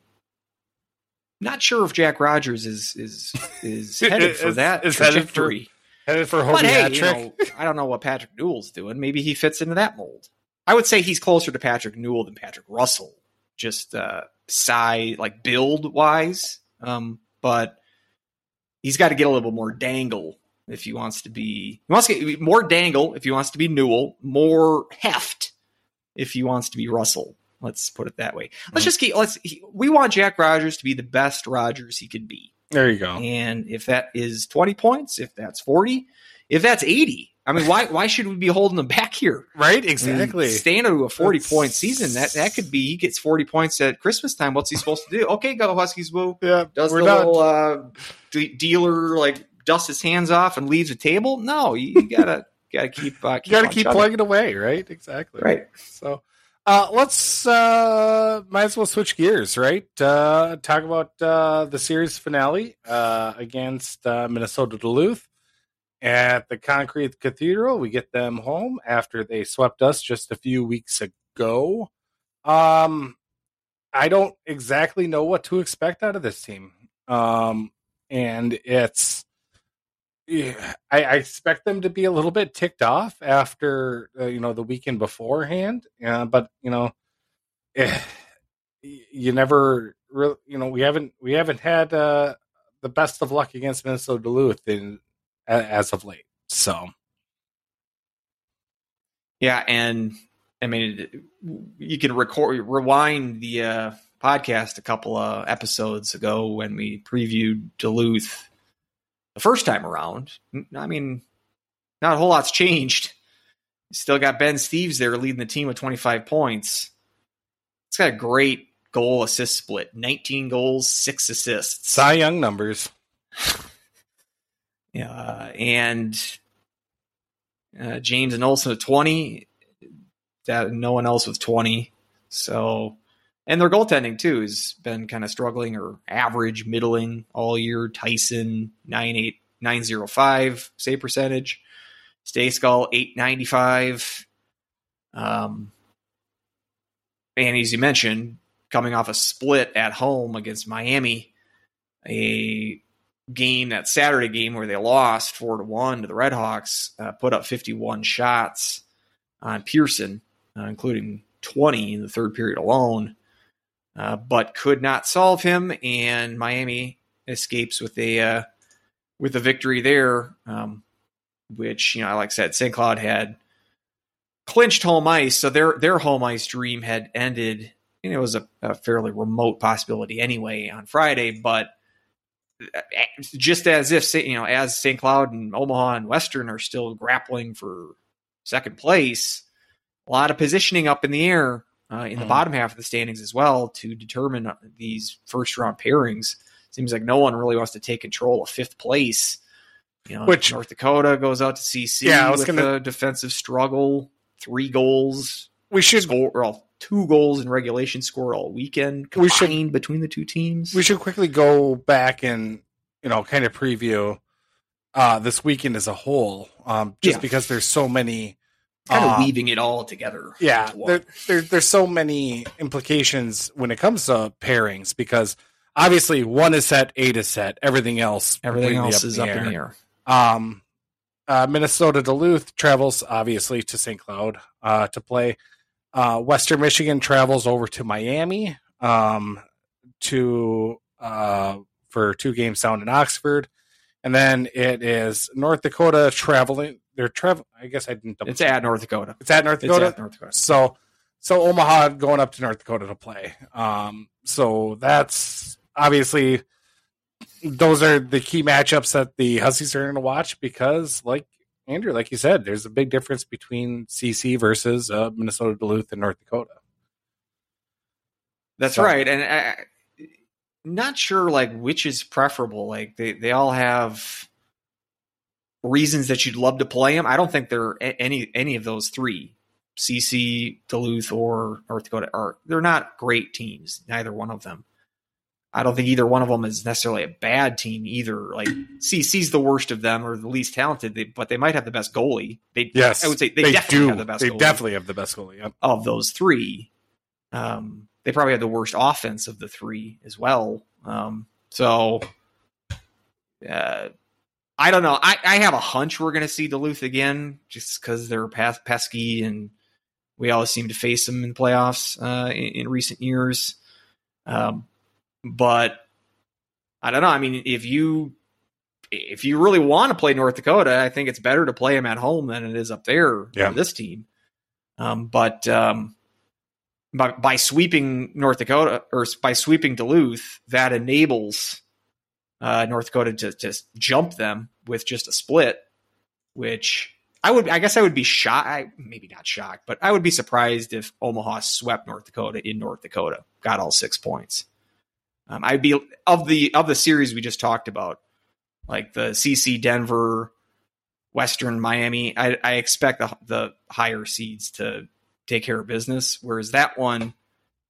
not sure if Jack Rogers is is is headed for Is- that is for trajectory. Headed for But Hobey hey, you know, I don't know what Patrick Newell's doing. Maybe he fits into that mold. I would say he's closer to Patrick Newell than Patrick Russell, just uh, size, like build wise. Um, but he's got to get a little more dangle if he wants to be. He wants to get more dangle if he wants to be Newell, more heft if he wants to be Russell. Let's put it that way. Let's Mhm. just keep. Let's. He, we want Jack Rogers to be the best Rogers he could be. There you go. And if that is 20 points, if that's 40, if that's 80, I mean, why why should we be holding them back here? Right? I mean, Exactly. Staying to a 40 That's- point season, that that could be he gets 40 points at Christmas time. What's he supposed to do? Okay, go Huskies, woo. yeah. Does the little uh, de- dealer like dust his hands off and leaves the table? No, you, you gotta gotta keep uh, you got to keep chugging. plugging away, right? Exactly. Right. So, Uh, let's uh, might as well switch gears, right? Uh, talk about uh, the series finale uh, against uh, Minnesota Duluth at the Concrete Cathedral. We get them home after they swept us just a few weeks ago. Um, I don't exactly know what to expect out of this team, um, and it's I, I, expect them to be a little bit ticked off after uh, you know the weekend beforehand. Uh, but you know, eh, you never really, you know, we haven't we haven't had uh, the best of luck against Minnesota Duluth in as of late. So, yeah, and I mean, you can record rewind the uh, podcast a couple of episodes ago when we previewed Duluth the first time around. I mean, not a whole lot's changed. Still got Ben Steves there leading the team with 25 points. It's got a great goal assist split 19 goals, six assists. Cy Young numbers. yeah, and uh, James and Olson with 20. That no one else with 20. So and their goaltending too has been kind of struggling or average, middling all year. Thiessen nine eight nine zero five save percentage. Stejskal eight ninety five. Um, and as you mentioned, coming off a split at home against Miami, a game that Saturday game where they lost four to one to the Redhawks, uh, put up fifty one shots on Persson, uh, including twenty in the third period alone uh, but could not solve him. And Miami escapes with a uh, with a victory there, um, which you know, like I said, St. Cloud had clinched home ice, so their their home ice dream had ended. And it was a, a fairly remote possibility anyway on Friday, but uh, just as if you know, as St. Cloud and Omaha and Western are still grappling for second place, a lot of positioning up in the air uh, in the mm. bottom half of the standings as well to determine these first round pairings. Seems like no one really wants to take control of fifth place. You know, Which North Dakota goes out to CC yeah, I was with gonna, a defensive struggle, three goals. We should score well, two goals in regulation score all weekend we should, between the two teams. We should quickly go back and you know kind of preview uh, this weekend as a whole, um, just yeah. because there's so many kind of uh, weaving it all together. Yeah, there, there, there's so many implications when it comes to pairings because obviously one is set, eight is set, everything else, everything else up is up in the air. Um, uh, Minnesota Duluth travels obviously to St. Cloud uh, to play. Uh, Western Michigan travels over to Miami um, to uh, for two games down in Oxford, and then it is North Dakota traveling they're traveling. I guess I didn't. It's at North Dakota. It's at North Dakota. It's At North Dakota. So, so Omaha going up to North Dakota to play. Um, so that's obviously those are the key matchups that the Huskies are going to watch because, like Andrew, like you said, there's a big difference between CC versus uh, Minnesota Duluth and North Dakota. That's so. right, and I, not sure like which is preferable. Like they they all have reasons that you'd love to play them. I don't think they're any any of those three, CC, Duluth, or North Dakota, are they're not great teams. Neither one of them. I don't think either one of them is necessarily a bad team either. Like CC's the worst of them or the least talented, they, but they might have the best goalie. They, yes, I would say they, they definitely do. have the best. They definitely have the best goalie yep. of those three. Um, they probably have the worst offense of the three as well. Um, so, uh, I don't know. I, I have a hunch we're going to see Duluth again just because they're pesky and we always seem to face them in playoffs uh, in, in, recent years. Um, but I don't know. I mean, if you if you really want to play North Dakota, I think it's better to play them at home than it is up there yeah. for this team. Um, but um, by, by sweeping North Dakota or by sweeping Duluth, that enables uh, North Dakota to just jump them with just a split, which I would, I guess I would be shocked, maybe not shocked, but I would be surprised if Omaha swept North Dakota in North Dakota, got all six points. Um, I'd be of the of the series we just talked about, like the CC Denver, Western Miami. I, I expect the, the higher seeds to take care of business. Whereas that one,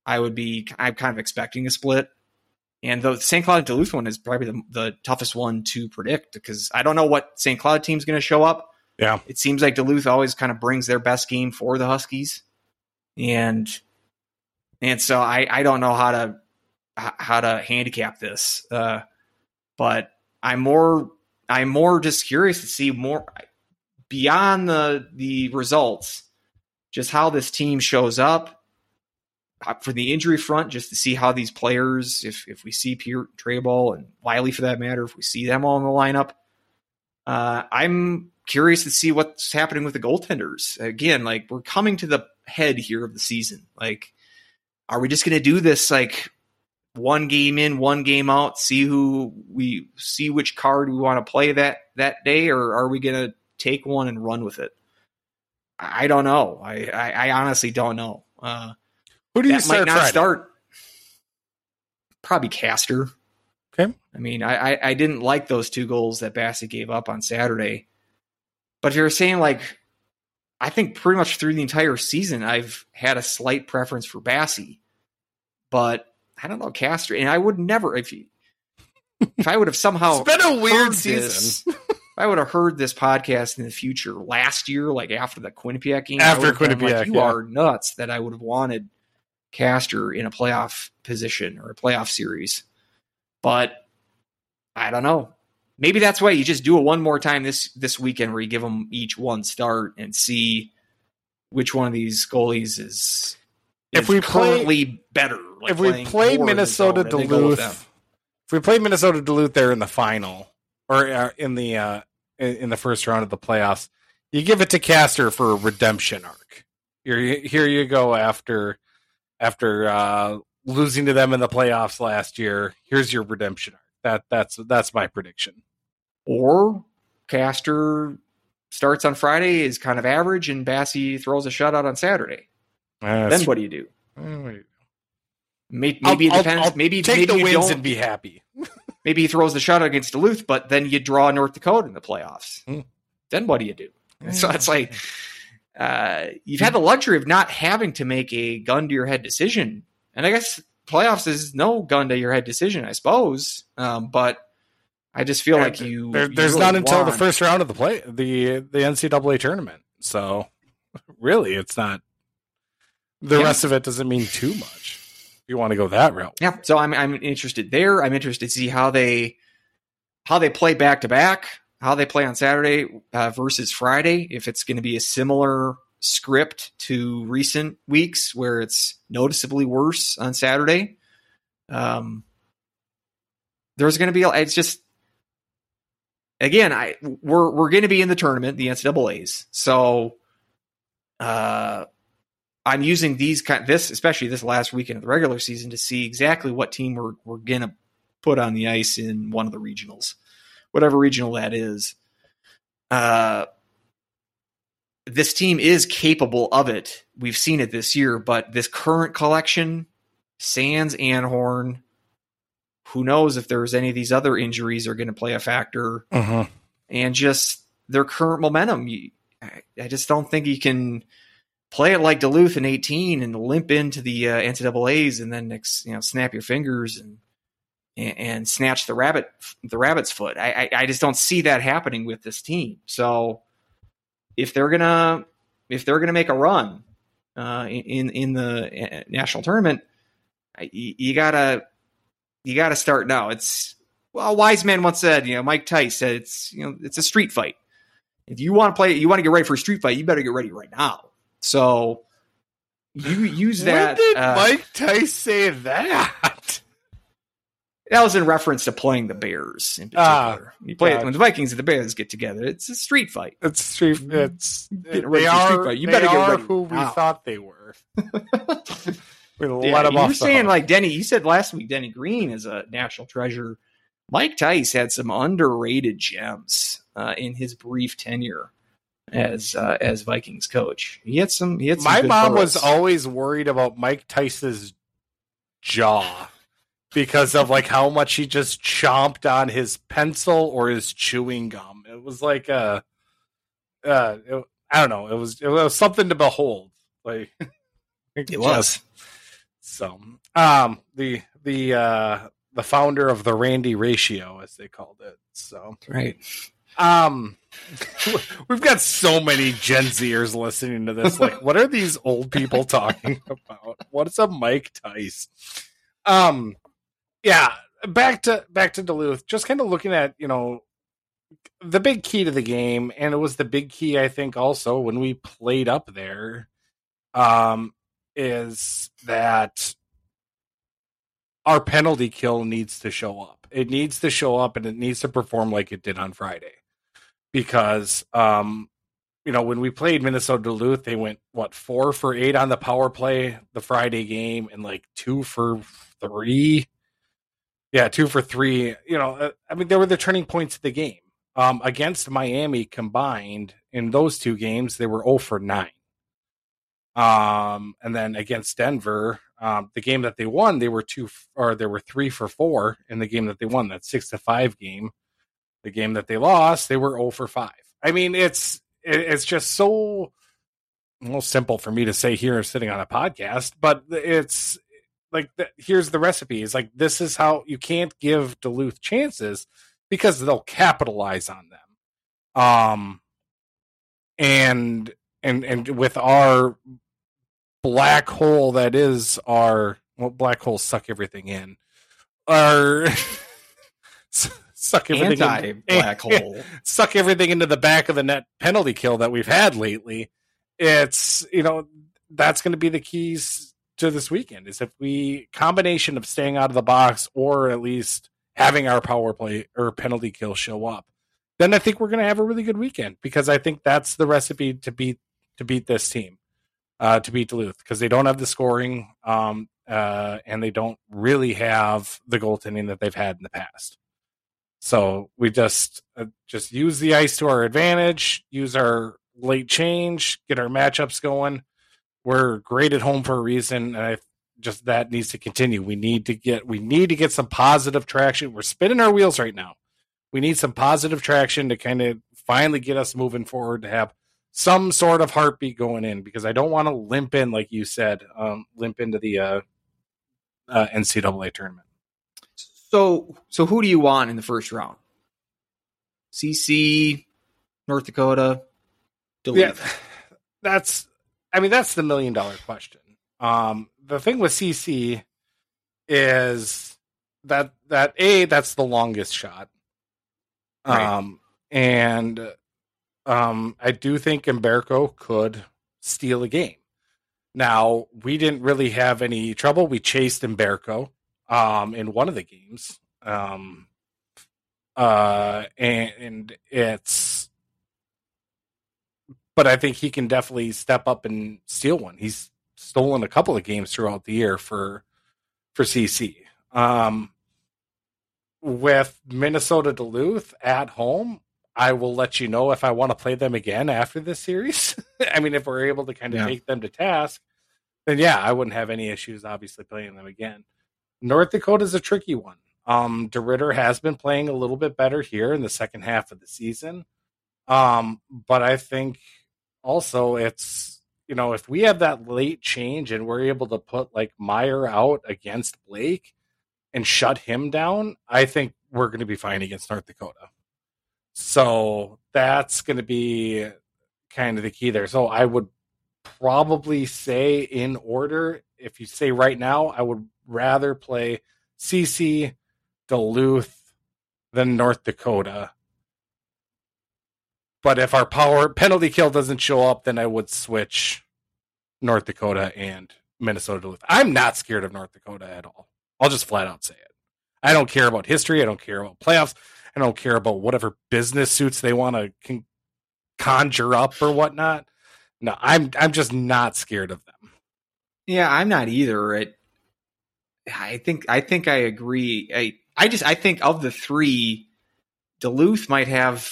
I would be I'm kind of expecting a split. And the St. Cloud Duluth one is probably the, the toughest one to predict because I don't know what St. Cloud team's going to show up. Yeah. It seems like Duluth always kind of brings their best game for the Huskies. And and so I I don't know how to how to handicap this. Uh but I'm more I'm more just curious to see more beyond the the results, just how this team shows up for the injury front, just to see how these players, if if we see Pierre Trayball and Wiley for that matter, if we see them all in the lineup, uh, I'm curious to see what's happening with the goaltenders. Again, like we're coming to the head here of the season. Like, are we just going to do this like one game in, one game out, see who we see which card we want to play that that day, or are we going to take one and run with it? I, don't know. I, I, I honestly don't know. Uh, Who do you that start might not Friday? start. Probably Castor. Okay. I mean, I, I I didn't like those two goals that Bassett gave up on Saturday. But if you're saying like, I think pretty much through the entire season, I've had a slight preference for Basse. But I don't know Castor, and I would never if you, if I would have somehow It's been a weird season. this- if I would have heard this podcast in the future last year, like after the Quinnipiac game, After Quinnipiac, like, you yeah. are nuts that I would have wanted Castor in a playoff position or a playoff series. But I don't know. Maybe that's why you just do it one more time this this weekend, where you give them each one start and see which one of these goalies is, If is we play- currently better. like if we play more in the Minnesota zone, and then go with them. Duluth, if we play Minnesota Duluth there in the final or uh, in the uh, in, in the first round of the playoffs, you give it to Castor for a redemption arc. Here, here you go after after uh, losing to them in the playoffs last year. Here's your redemption arc. That that's that's my prediction. Or Castor starts on Friday, is kind of average, and Basse throws a shutout on Saturday. Uh, then what do you do? Maybe, Maybe, maybe it depends. maybe take maybe the wins and be happy. maybe he throws the shutout against Duluth, but then you draw North Dakota in the playoffs. Hmm. Then what do you do? So it's like uh, you've had the luxury of not having to make a gun to your head decision, and I guess playoffs is no gun to your head decision, I suppose. Um, but I just feel like you, There- you there's really not until the first round of the play the the NCAA tournament. So really, it's not. The Yeah. rest of it doesn't mean too much. If you want to go that route, Yeah, so I'm I'm interested there. I'm interested to see how they how they play back to back, how they play on Saturday uh, versus Friday. If it's going to be a similar script to recent weeks, where it's noticeably worse on Saturday. Um, there's going to be it's just again, I we're we're going to be in the tournament, the NCAA's. So, uh, I'm using these kind this, especially this last weekend of the regular season, to see exactly what team we're we're going to put on the ice in one of the regionals, whatever regional that is. Uh, this team is capable of it. We've seen it this year, but this current collection, Sands, Anhorn, who knows if there's any of these other injuries are going to play a factor and just their current momentum. You, I, I just don't think you can play it like Duluth in 18 and limp into the uh, NCAA's and then you know snap your fingers and, and and snatch the rabbit the rabbit's foot. I, I I just don't see that happening with this team. So if they're gonna if they're gonna make a run uh, in in the uh, national tournament, you, you gotta you gotta start now. It's well, a wise man once said, you know, Mike Tice said it's you know it's a street fight. If you want to play, you want to get ready for a street fight, you better get ready right now. So you use that. when did uh, Mike Tice say that? That was in reference to playing the Bears in Ah, particular. you play gotcha. when the Vikings and the Bears get together. It's a street fight. It's street. It's ready they are. fight. You they better get are ready who we now. thought they were. We Yeah, let them you off. were the saying like Denny. You said last week Denny Green is a national treasure. Mike Tice had some underrated gems uh, in his brief tenure as uh, as Vikings coach. He had some. He had some my mom was always worried about Mike Tice's jaw because of like how much he just chomped on his pencil or his chewing gum. It was like a, uh, it- I don't know. It was it was something to behold Like It was. So, um, the the uh the founder of the Randy ratio, as they called it. So, Right. um, we've got so many Gen Zers listening to this. Like, what are these old people talking about? What is a Mike Tice? Um, yeah. Back to back to Duluth. Just kind of looking at you know the big key to the game, and it was the big key I think also when we played up there. Um, is that our penalty kill needs to show up. It needs to show up and it needs to perform like it did on Friday. Because um you know, when we played Minnesota Duluth, they went what four for eight on the power play the Friday game and like two for three. Yeah, two for three. You know, uh, I mean, they were the turning points of the game. Um, against Miami combined in those two games, they were 0 for 9. Um, and then against Denver, um, the game that they won, they were two or they were three for four in the game that they won, that six to five game. The game that they lost, they were 0 for five. I mean, it's it's just so well simple for me to say here sitting on a podcast, but it's like the, here's the recipe. Is like this is how you can't give Duluth chances because they'll capitalize on them. Um, and and and with our black hole that is our well, black holes suck everything in. Our suck everything Anti black hole. suck everything into the back of the net penalty kill that we've had lately. It's you know that's going to be the keys to this weekend is if we combination of staying out of the box or at least having our power play or penalty kill show up then i think we're going to have a really good weekend because i think that's the recipe to beat to beat this team uh, to beat duluth because they don't have the scoring um, uh, and they don't really have the goaltending that they've had in the past. So we just uh, just use the ice to our advantage use our late change get our matchups going we're great at home for a reason, and I just that needs to continue. We need to get we need to get some positive traction. We're spinning our wheels right now. We need some positive traction to kind of finally get us moving forward to have some sort of heartbeat going in because I don't want to limp in like you said, um, limp into the uh, uh, NCAA tournament. So, so who do you want in the first round? CC, North Dakota, Duluth. Yeah, that's. I mean, that's the million dollar question. Um, the thing with CC is that that a that's the longest shot. Right. Um, and um, I do think Mbereko could steal a game. Now we didn't really have any trouble. We chased Mbereko um, in one of the games. Um, uh, and, and it's but I think he can definitely step up and steal one. He's stolen a couple of games throughout the year for for CC. Um, with Minnesota Duluth at home, I will let you know if I want to play them again after this series. I mean, if we're able to kind of Yeah. take them to task, then yeah, I wouldn't have any issues obviously playing them again. North Dakota is a tricky one. Um, DeRidder has been playing a little bit better here in the second half of the season. Um, but I think also it's you know if we have that late change and we're able to put like Meier out against Blake and shut him down, I think we're going to be fine against North Dakota. So that's going to be kind of the key there. So I would probably say in order, if you say right now, I would rather play CC, Duluth than North Dakota. But if our power penalty kill doesn't show up, then I would switch North Dakota and Minnesota Duluth. I'm not scared of North Dakota at all. I'll just flat out say it. I don't care about history. I don't care about playoffs. I don't care about whatever business suits they want to con- conjure up or whatnot. No, I'm I'm just not scared of them. Yeah, I'm not either. It, I think I think I agree. I I just I think of the three, Duluth might have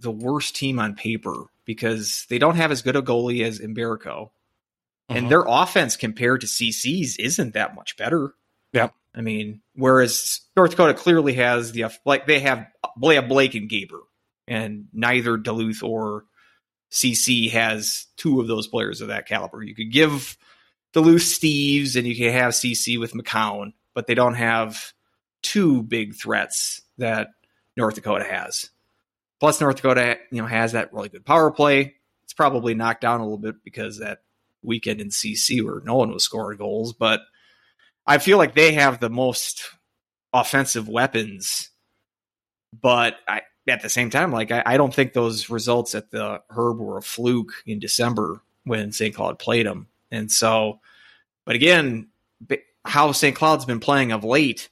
the worst team on paper because they don't have as good a goalie as Mbereko, and mm-hmm. their offense compared to CC's isn't that much better. Yep. I mean, whereas North Dakota clearly has the like they have they have Blake and Gaber, and neither Duluth or CC has two of those players of that caliber. You could give Duluth Steves and you can have CC with McKown, but they don't have two big threats that North Dakota has. Plus, North Dakota, you know, has that really good power play. It's probably knocked down a little bit because that weekend in CC where no one was scoring goals, but I feel like they have the most offensive weapons. But I, at the same time, like I, I don't think those results at the Herb were a fluke in December when St. Cloud played them. And so, but again, how St. Cloud's been playing of late,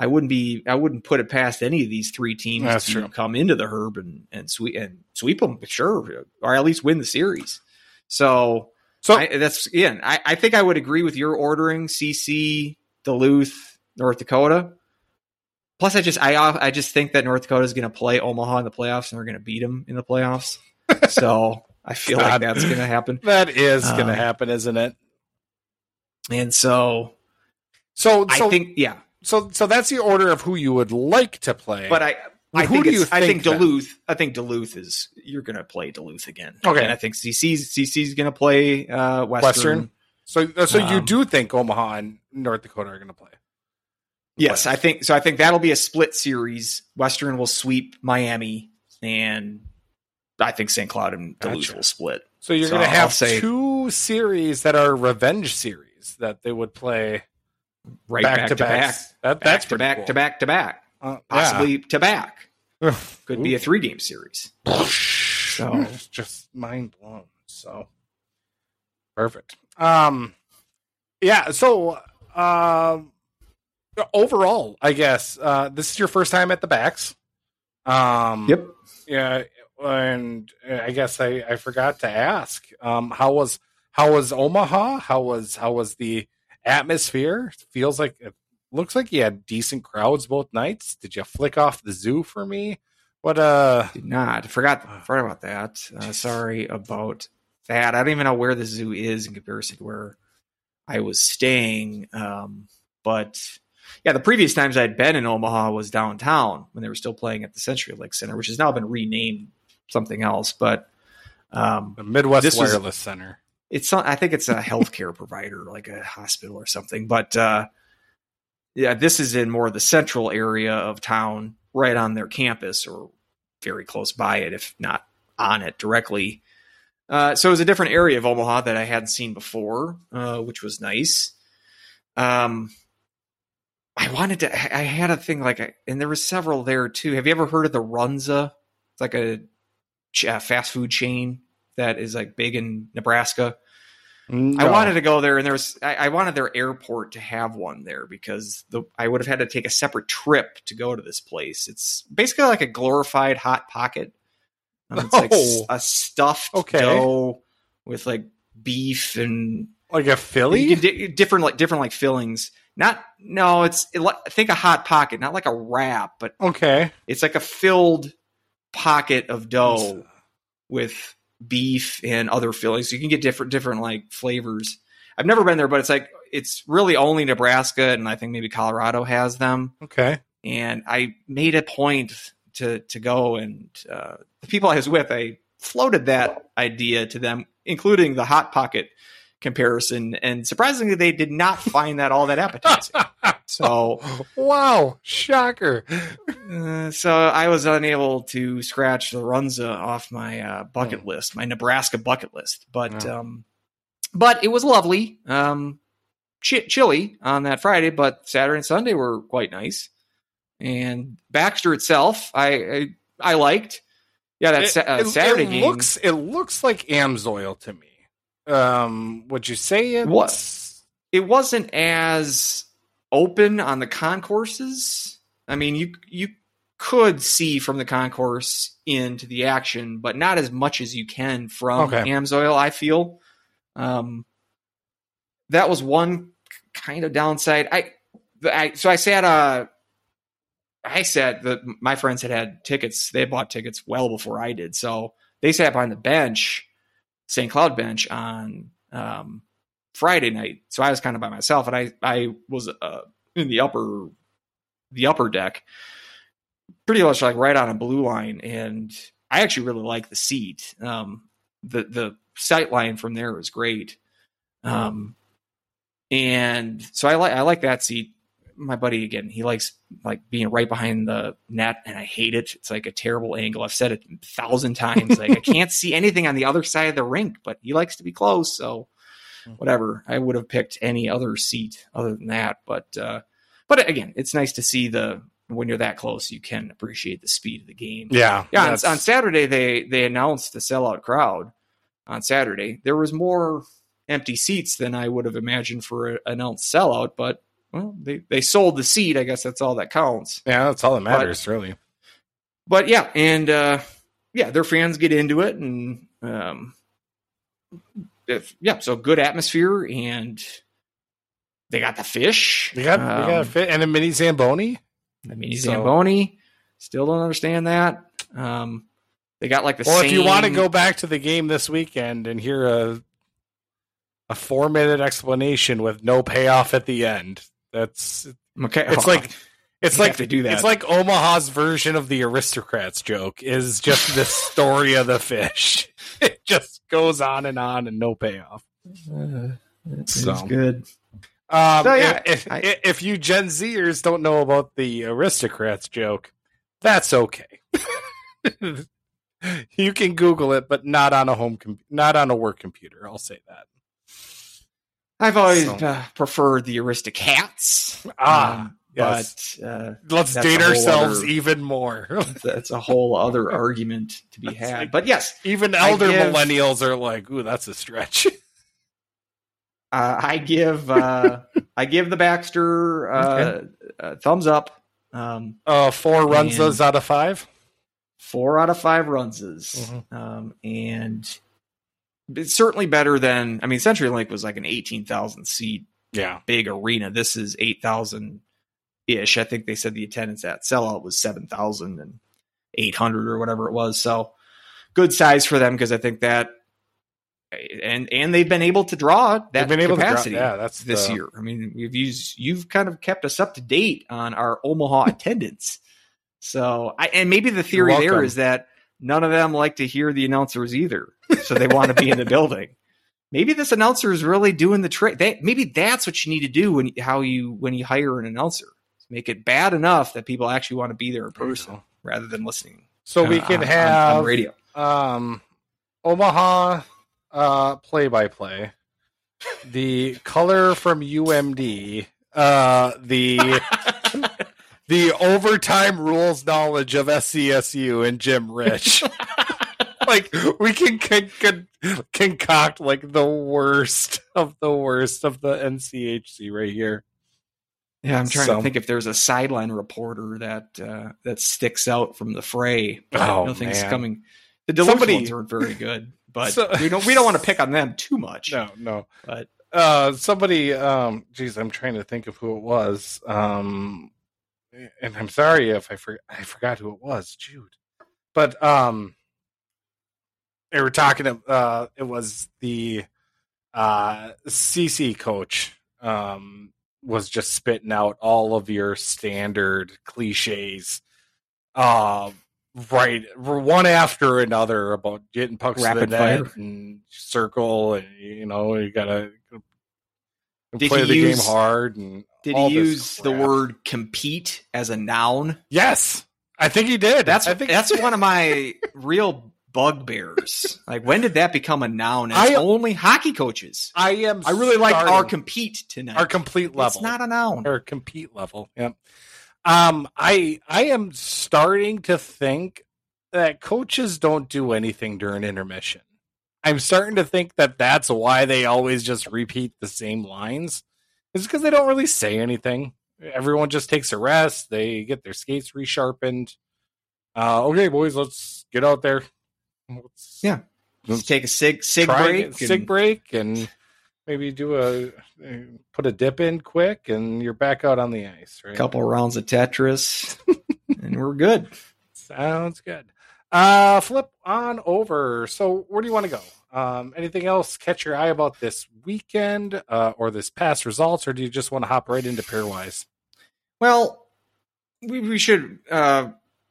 I wouldn't be I wouldn't put it past any of these three teams That's to true. come into the Herb and and sweep and sweep them, sure, or at least win the series. So, So I, that's again, I, I think I would agree with your ordering CC, Duluth, North Dakota. Plus, I just I I just think that North Dakota is going to play Omaha in the playoffs and they're going to beat them in the playoffs. so I feel like that's going to happen. that is going to Um, happen, isn't it? And so, So, so I think yeah, so so that's the order of who you would like to play. but I I Who think do you it's, I think think then? Duluth. I think Duluth is you're going to play Duluth again. Okay. and I think CC's CC's going to play uh, Western. Western? so so you um, do think Omaha and North Dakota are going to play? Yes, I think so. I think that'll be a split series. Western will sweep Miami, and I think St. Cloud and Duluth Gotcha. will split. So you're So going to have say- two series that are revenge series that they would play Right back, back, to back. back, That, that's to back pretty to back to back, cool. Uh, possibly to back. yeah. Could be a three game series. so it's just mind blown. So perfect. Um, yeah. So um, overall, I guess uh, this is your first time at the backs. Um, Yep. Yeah, and I guess I, I forgot to ask. Um, how was how was Omaha? How was how was the atmosphere? Feels like it looks like you had decent crowds both nights. Did you flick off the zoo for me? What uh Did not forgot forgot about that. Uh, sorry about that. I don't even know where the zoo is in comparison to where I was staying. Um, but yeah, the previous times I'd been in Omaha was downtown when they were still playing at the Century Link Center, which has now been renamed something else. But um, the Midwest This was- Wireless Center? It's I think it's a healthcare provider, like a hospital or something. But uh, yeah, this is in more of the central area of town, right on their campus or very close by it, if not on it directly. Uh, so it was a different area of Omaha that I hadn't seen before, uh, which was nice. Um, I wanted to. I had a thing like, a, and there were several there too. Have you ever heard of the Runza? It's like a uh, fast food chain that is like big in Nebraska. I wanted to go there, and there was I, I wanted their airport to have one there because the I would have had to take a separate trip to go to this place. It's basically like a glorified hot pocket. Um, it's like Oh. a stuffed Okay. dough with like beef and like a Philly. different like different like fillings. Not no, it's it, think a hot pocket, not like a wrap, but okay. it's like a filled pocket of dough with beef and other fillings. So you can get different different like flavors. I've never been there, but it's like it's really only Nebraska and I think maybe Colorado has them. Okay. And I made a point to to go and uh, the people I was with, I floated that idea to them, including the hot pocket comparison, and surprisingly, they did not find that all that appetizing. So wow, shocker. uh, so I was unable to scratch the Runza off my uh, bucket list, my Nebraska bucket list. But Yeah. um, but it was lovely. Um, chi- chilly on that Friday, but Saturday and Sunday were quite nice. And Baxter itself, I I, I liked. Yeah, that sa- uh, it, Saturday it game. looks it looks like Amsoil to me. Um, would you say it? What? it wasn't as open on the concourses. I mean, you you could see from the concourse into the action, but not as much as you can from Okay. Amsoil. I feel um, that was one kind of downside. I, I so I sat uh I sat the my friends had had tickets. They bought tickets well before I did, so they sat behind the bench, St. Cloud bench on um, Friday night. So I was kind of by myself, and I I was uh, in the upper the upper deck, pretty much like right on a blue line, and I actually really like the seat. Um, the the sight line from there is great. Um, and so I like I like that seat. My buddy again, he likes like being right behind the net, and I hate it. It's like a terrible angle. I've said it a thousand times. Like I can't see anything on the other side of the rink, but he likes to be close. So whatever. I would have picked any other seat other than that. But uh, but again, it's nice to see the when you're that close, you can appreciate the speed of the game. Yeah, Yeah, on, on Saturday they they announced the sellout crowd. On Saturday, there was more empty seats than I would have imagined for an announced sellout, but well, they they sold the seat. I guess that's all that counts. yeah, that's all that matters, really. But yeah, and uh, yeah, their fans get into it, and um, if, yeah, so good atmosphere, and they got the fish. You got, you got a Um, fit and a mini zamboni. I mini So- Zamboni. Still don't understand that. Um, they got like the Well, if you want to go back to the game this weekend and hear a a four minute explanation with no payoff at the end, that's okay, it's like it's You like to do that. It's like Omaha's version of the aristocrats joke is just the story of the fish. It just goes on and on and no payoff. it's So. good. Um, So, yeah, if, I- if if you Gen Zers don't know about the aristocrats joke, that's okay. you can Google it, but not on a home, com- not on a work computer. I'll say that. I've always So- uh, preferred the Aristocats. Ah, um, yes. but uh, Let's date ourselves other- even more. that's a whole other argument to be had. like- but yes, even elder give- millennials are like, "Ooh, that's a stretch." uh, I give uh, I give the Baxter uh, Okay. uh, thumbs up. Um, Uh, four runs out of five. four out of five runses, Mhm. um, and it's certainly better than. I mean, CenturyLink was like an eighteen thousand seat Yeah, big arena. This is eight thousand ish. I think they said the attendance at sellout was seven thousand and eight hundred or whatever it was. So good size for them because I think that. And and they've been able to draw that They've been able capacity to. Draw, yeah, that's this the- year. I mean, we've used you've kind of kept us up to date on our Omaha attendance. So, I, and maybe the theory there is that none of them like to hear the announcers either, so they want to be in the building. Maybe this announcer is really doing the trick. They, maybe that's what you need to do when how you when you hire an announcer. Make it bad enough that people actually want to be there in person rather than listening. So we can on- on- have on radio. um Omaha uh play by play. The color from UMD, uh the the overtime rules knowledge of SCSU and Jim Rich. like we can, can, can concoct like the worst of the worst of the NCHC right here. Yeah, I'm trying So- to think if there's a sideline reporter that uh, that sticks out from the fray. Oh, nothing's man. coming. The Duluth Somebody- ones aren't very good, but So- we don't we don't want to pick on them too much. No, no. But uh somebody um geez i'm trying to think of who it was um and i'm sorry if i for, i forgot who it was jude but um they were talking uh it was the uh cc coach um was just spitting out all of your standard cliches uh right one after another about getting pucks Rapid to the net fire. and circle and you know you gotta Did play he the use- game hard and did all he this use the word compete as a noun? yes i think he did That's I think that's one of my real bugbears. Like when did that become a noun? And I- it's only hockey coaches. i am I really like our compete tonight. our complete level It's not a noun. Our compete level. Yep. Um, I I am starting to think that coaches don't do anything during intermission. I'm starting to think that that's why they always just repeat the same lines. It's because they don't really say anything. Everyone just takes a rest. They get their skates resharpened. Uh, okay, boys, let's get out there. Let's Yeah. Let's take a sig sig break. and- sig break, and maybe do a put a dip in quick, and you're back out on the ice. Right? A couple rounds of Tetris, and we're good. Sounds good. Uh, flip on over. So, where do you want to go? Um, anything else catch your eye about this weekend uh, or this past results, or do you just want to hop right into pairwise? Well, we, we should uh,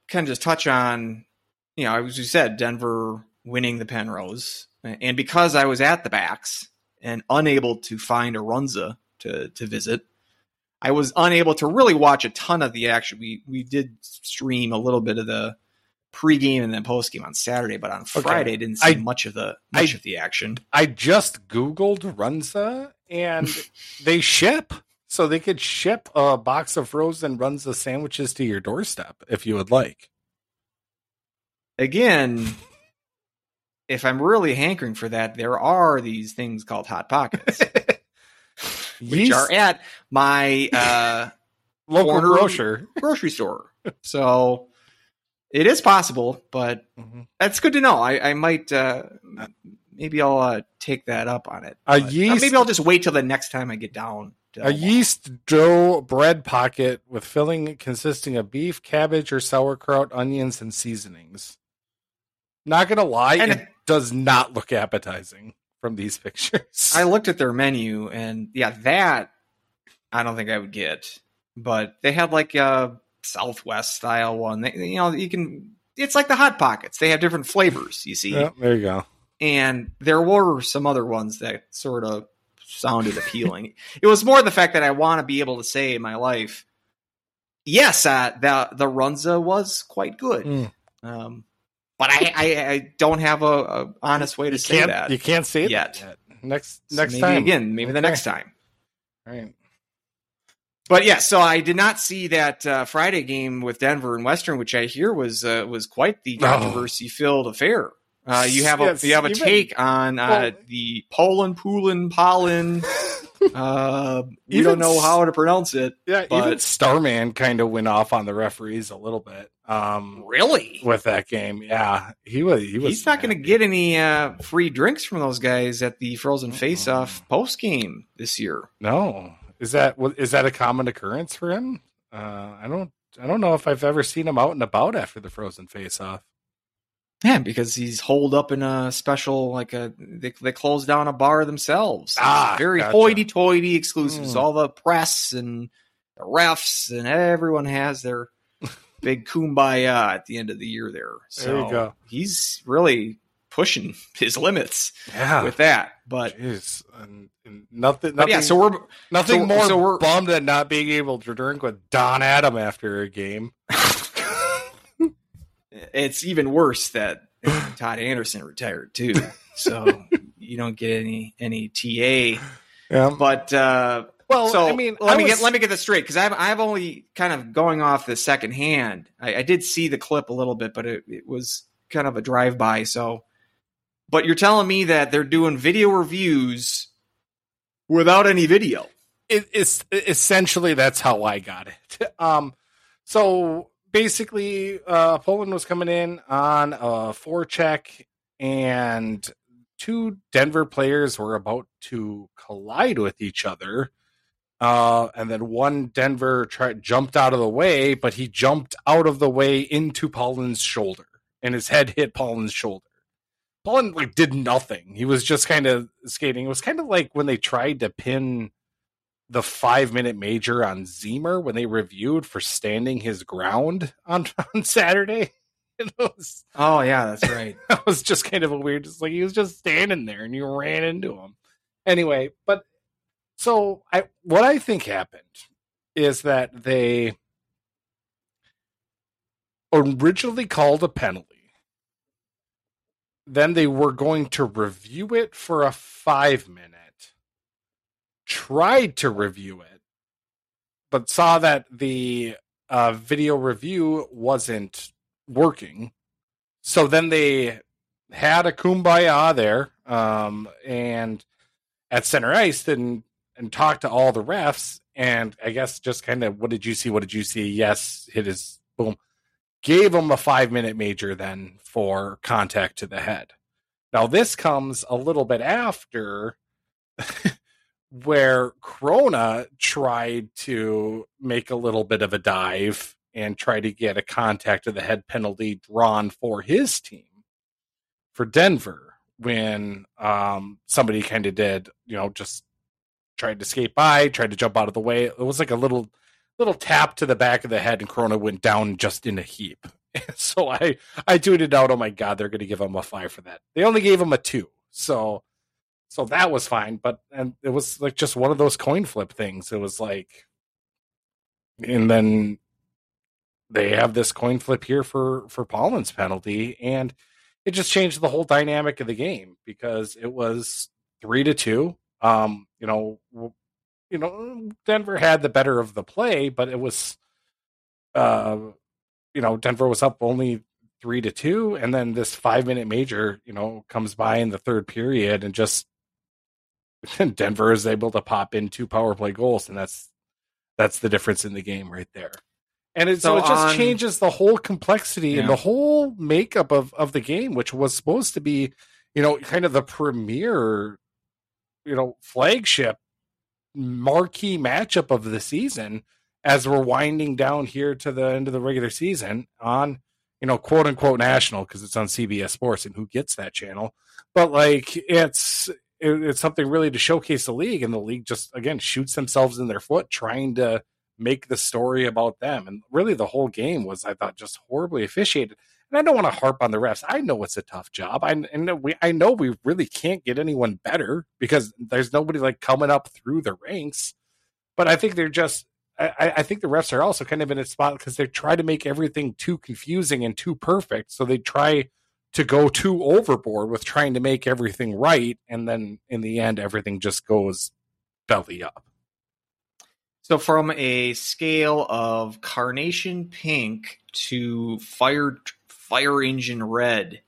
kind of just touch on, you know, as we said, Denver winning the Penrose, and because I was at the backs and unable to find a Runza to to visit, I was unable to really watch a ton of the action. We we did stream a little bit of the pregame and then postgame on Saturday, but on Okay. Friday didn't see I- much of the much I- of the action. I just Googled Runza and they ship. So they could ship a box of frozen Runza sandwiches to your doorstep if you would like. Again, if I'm really hankering for that, there are these things called hot pockets, which are at my uh, local grocer. grocery store. So it is possible, but Mhm. that's good to know. I, I might uh, maybe I'll uh, take that up on it. A But, uh, yeast- maybe I'll just wait till the next time I get down. To A Omaha. yeast dough bread pocket with filling consisting of beef, cabbage, or sauerkraut, onions, and seasonings. Not gonna lie, And- it does not look appetizing from these pictures. I looked at their menu, and yeah, that I don't think I would get. But they had like a Southwest style one. They, you know, you can. It's like the hot pockets. They have different flavors. You see, Yeah, there you go. and there were some other ones that sort of sounded appealing. it was more the fact that I want to be able to say in my life, yes, uh, the the Runza was quite good, Mm. um, but I, I I don't have a, a honest way to You say that You can't say yet. that yet. Next So next time again, maybe the next time. All right. But yeah, so I did not see that uh, Friday game with Denver and Western, which I hear was uh, was quite the Oh. controversy filled affair. Uh, you have a Yes, you have a take on uh, well- the Poland Poolin Pollen. uh, we Even don't know how to pronounce it. Yeah, But- even Starman kind of went off on the referees a little bit. Um, Really? with that game, yeah, he was. He was. He's not going to get any uh, free drinks from those guys at the Frozen. Face Off post game this year. No, is that what- is that a common occurrence for him? Uh, I don't. I don't know if I've ever seen him out and about after the Frozen Face Off. Yeah, because he's holed up in a special, like a they, they closed down a bar themselves. Ah, very gotcha. hoity-toity exclusives. Mm. All the press and the refs and everyone has their big kumbaya at the end of the year there. So There you go. he's really pushing his limits Yeah, with that. But, Jeez, and, and nothing. but nothing yeah, so we're nothing so- more so we're- bummed at not being able to drink with Don Adam after a game. It's even worse that Todd Anderson retired too. So you don't get any any TA. Yeah, But uh well, so I mean, let I me was- get let me get this straight because I've I've only kind of going off the second hand. I, I did see the clip a little bit, but it, it was kind of a drive by. So, but you're telling me that they're doing video reviews without any video. it, it's essentially that's how I got it. Um, so basically, uh, Poland was coming in on a four check, and two Denver players were about to collide with each other. Uh, and then one Denver jumped out of the way, but he jumped out of the way into Poland's shoulder, and his head hit Poland's shoulder. Poland like did nothing. He was just kind of skating. It was kind of like when they tried to pin the five minute major on Zemer when they reviewed for standing his ground on, on Saturday. Was, Oh yeah, that's right. that was just kind of a weird, just like he was just standing there and you ran into him. Anyway, but so I what I think happened is that they originally called a penalty. Then they were going to review it for a five minute tried to review it, but saw that the uh, video review wasn't working. So then they had a kumbaya there, um, and at center ice, and and talked to all the refs, and I guess just kind of, what did you see? What did you see? Yes, hit his boom. Gave him a five minute major then for contact to the head. Now this comes a little bit after where Corona tried to make a little bit of a dive and try to get a contact of the head penalty drawn for his team for Denver when um, somebody kind of did, you know, just tried to skate by, tried to jump out of the way. It was like a little little tap to the back of the head and Corona went down just in a heap. so I I tweeted out, "Oh my god, they're going to give him a five for that." They only gave him a two, so so that was fine. But and it was like just one of those coin flip things. It was like, and then they have this coin flip here for for Pollen's penalty, and it just changed the whole dynamic of the game because it was three to two. Um, you know, you know, Denver had the better of the play, but it was, uh, you know, Denver was up only three to two, and then this five minute major, you know, comes by in the third period, and just Denver is able to pop in two power play goals, and that's that's the difference in the game right there. And it, so, so it just on, changes the whole complexity yeah. and the whole makeup of of the game, which was supposed to be, you know, kind of the premier, you know, flagship marquee matchup of the season as we're winding down here to the end of the regular season on you know quote unquote national because it's on CBS Sports and who gets that channel but like it's it's something really to showcase the league and the league just again shoots themselves in their foot trying to make the story about them and really the whole game was I thought just horribly officiated and I don't want to harp on the refs. I know it's a tough job. I and we I know we really can't get anyone better because there's nobody like coming up through the ranks. But I think they're just I, I think the refs are also kind of in a spot because they try to make everything too confusing and too perfect. So they try to go too overboard with trying to make everything right, and then in the end, everything just goes belly up. So, from a scale of carnation pink to fire fire engine red.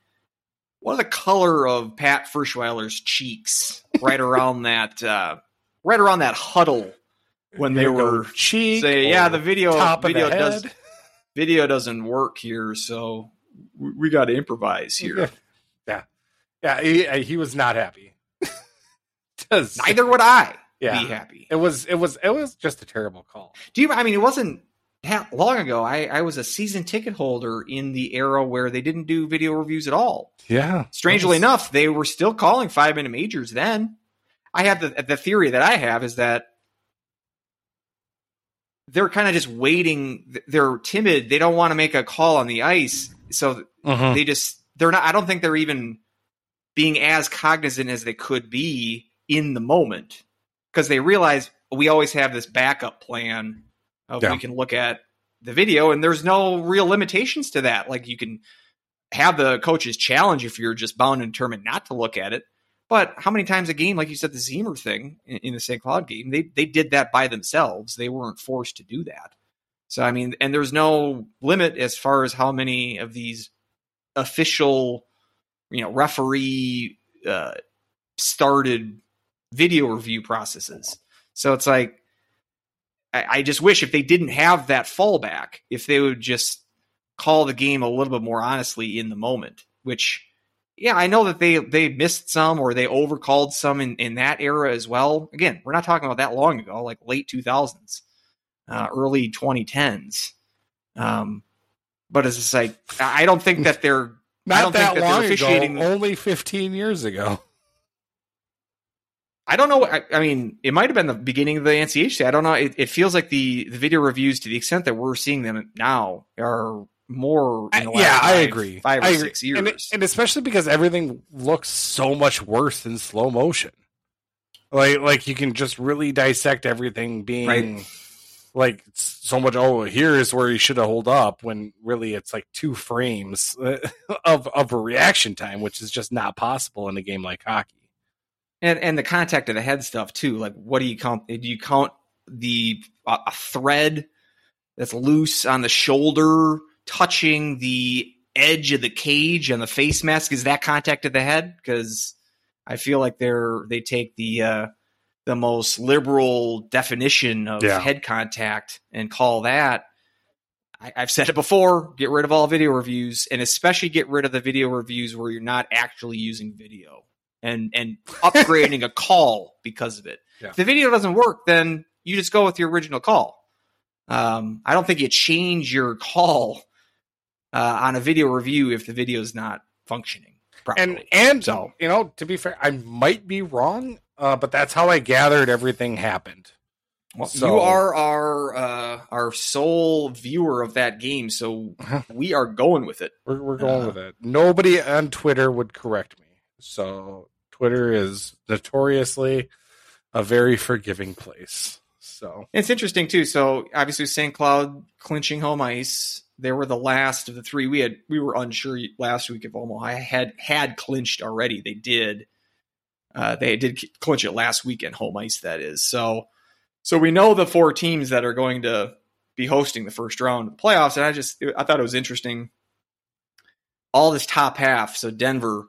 What are the color of Pat Ferschweiler's cheeks right around that uh, right around that huddle when they were cheek say yeah the video video the does video doesn't work here so we, got to improvise here. Yeah, yeah, he, uh, he was not happy. Neither would I yeah. be happy. It was it was it was just a terrible call. Do you? I mean, it wasn't that long ago, I, I was a season ticket holder in the era where they didn't do video reviews at all. Yeah. Strangely was... enough, they were still calling five minute majors then. I have the the theory that I have is that they're kind of just waiting. They're timid. They don't want to make a call on the ice, so uh-huh. they just they're not. I don't think they're even being as cognizant as they could be in the moment because they realize we always have this backup plan of yeah. we can look at the video and there's no real limitations to that. Like you can have the coaches challenge if you're just bound and determined not to look at it. But how many times a game, like you said, the Zemer thing in, in the St. Cloud game, they they did that by themselves. They weren't forced to do that. So I mean, and there's no limit as far as how many of these official, you know, referee uh, started video review processes. So it's like I, I just wish if they didn't have that fallback, if they would just call the game a little bit more honestly in the moment, which yeah, I know that they they missed some or they overcalled some in, in that era as well. Again, we're not talking about that long ago, like late 2000s, uh, early 2010s. Um, but it's just like I don't think that they're not I don't that think that long officiating ago, only 15 years ago. I don't know. I, I, mean, it might have been the beginning of the NCHC. I don't know. It, it, feels like the, the video reviews, to the extent that we're seeing them now, are more. yeah, five, I agree. Five or I agree. six years, and, and, especially because everything looks so much worse in slow motion. Like, like you can just really dissect everything being right. Like so much. Oh, here's where you should have hold up. When really it's like two frames of of a reaction time, which is just not possible in a game like hockey and and the contact of the head stuff too. Like, what do you count? Do you count the uh, a thread that's loose on the shoulder touching the edge of the cage and the face mask? Is that contact of the head? Because I feel like they're they take the uh, the most liberal definition of yeah. head contact and call that. I, I've said it before. Get rid of all video reviews, and especially get rid of the video reviews where you're not actually using video and and upgrading a call because of it. Yeah. If the video doesn't work, then you just go with your original call. Um, I don't think you change your call uh, on a video review if the video is not functioning properly. And and so, you know, to be fair, I might be wrong, uh, but that's how I gathered everything happened. Well, So- you are our uh, our sole viewer of that game, so we are going with it. We're, we're going Uh, with it. Nobody on Twitter would correct me. So Twitter is notoriously a very forgiving place. So It's interesting too. So obviously, St. Cloud clinching home ice. They were the last of the three. We had we were unsure last week if Omaha had had clinched already. They did. Uh, they did clinch it last week at home ice. That is so. So we know the four teams that are going to be hosting the first round of the playoffs. And I just I thought it was interesting. All this top half. So Denver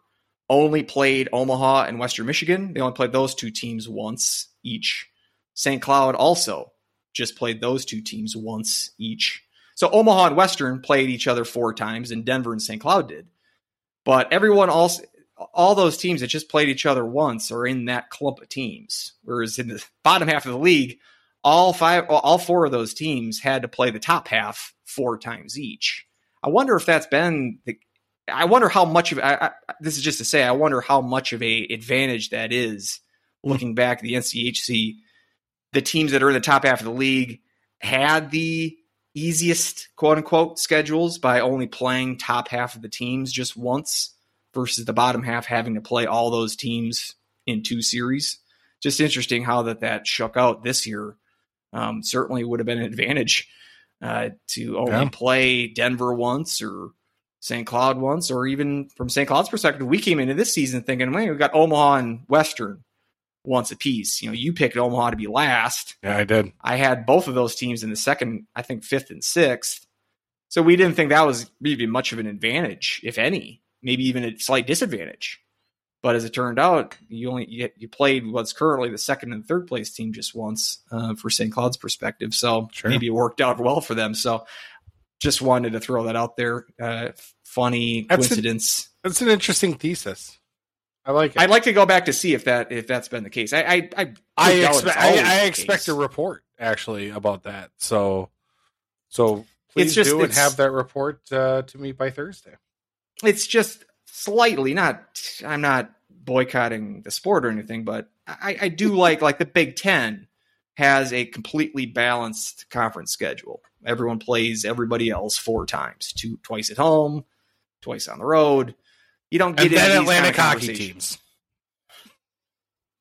only played Omaha and Western Michigan. They only played those two teams once each. St. Cloud also just played those two teams once each. So Omaha and Western played each other four times, and Denver and St. Cloud did. But everyone else, all those teams that just played each other once are in that clump of teams. Whereas in the bottom half of the league, all five, all four of those teams had to play the top half four times each. I wonder if that's been the. I wonder how much of I, I, this is just to say. I wonder how much of a advantage that is. Looking back at the NCHC, the teams that are in the top half of the league had the easiest quote unquote schedules by only playing top half of the teams just once versus the bottom half having to play all those teams in two series. Just interesting how that that shook out this year. Um, certainly would have been an advantage uh, to only Yeah. play Denver once or St. Cloud once, or even from St. Cloud's perspective, we came into this season thinking, man, we got Omaha and Western once a piece. You know, you picked Omaha to be last. yeah, I did. I had both of those teams in the second, I think fifth and sixth. So we didn't think that was really much of an advantage, if any, maybe even a slight disadvantage. But as it turned out, you only you, you played what's currently the second and third place team just once uh, for St. Cloud's perspective. So Sure. maybe it worked out well for them. So just wanted to throw that out there. Uh, funny That's a- coincidence. That's an interesting thesis. I like it. I'd like to go back to see if that if that's been the case. I I I, I, expect. I, I expect a report actually about that. So, so please just- do and have that report uh, to me by Thursday. It's just slightly not i'm not boycotting the sport or anything but i, I do like like the big ten has a completely balanced conference schedule. Everyone plays everybody else four times two twice at home twice on the road. You don't get And then these kind of hockey teams.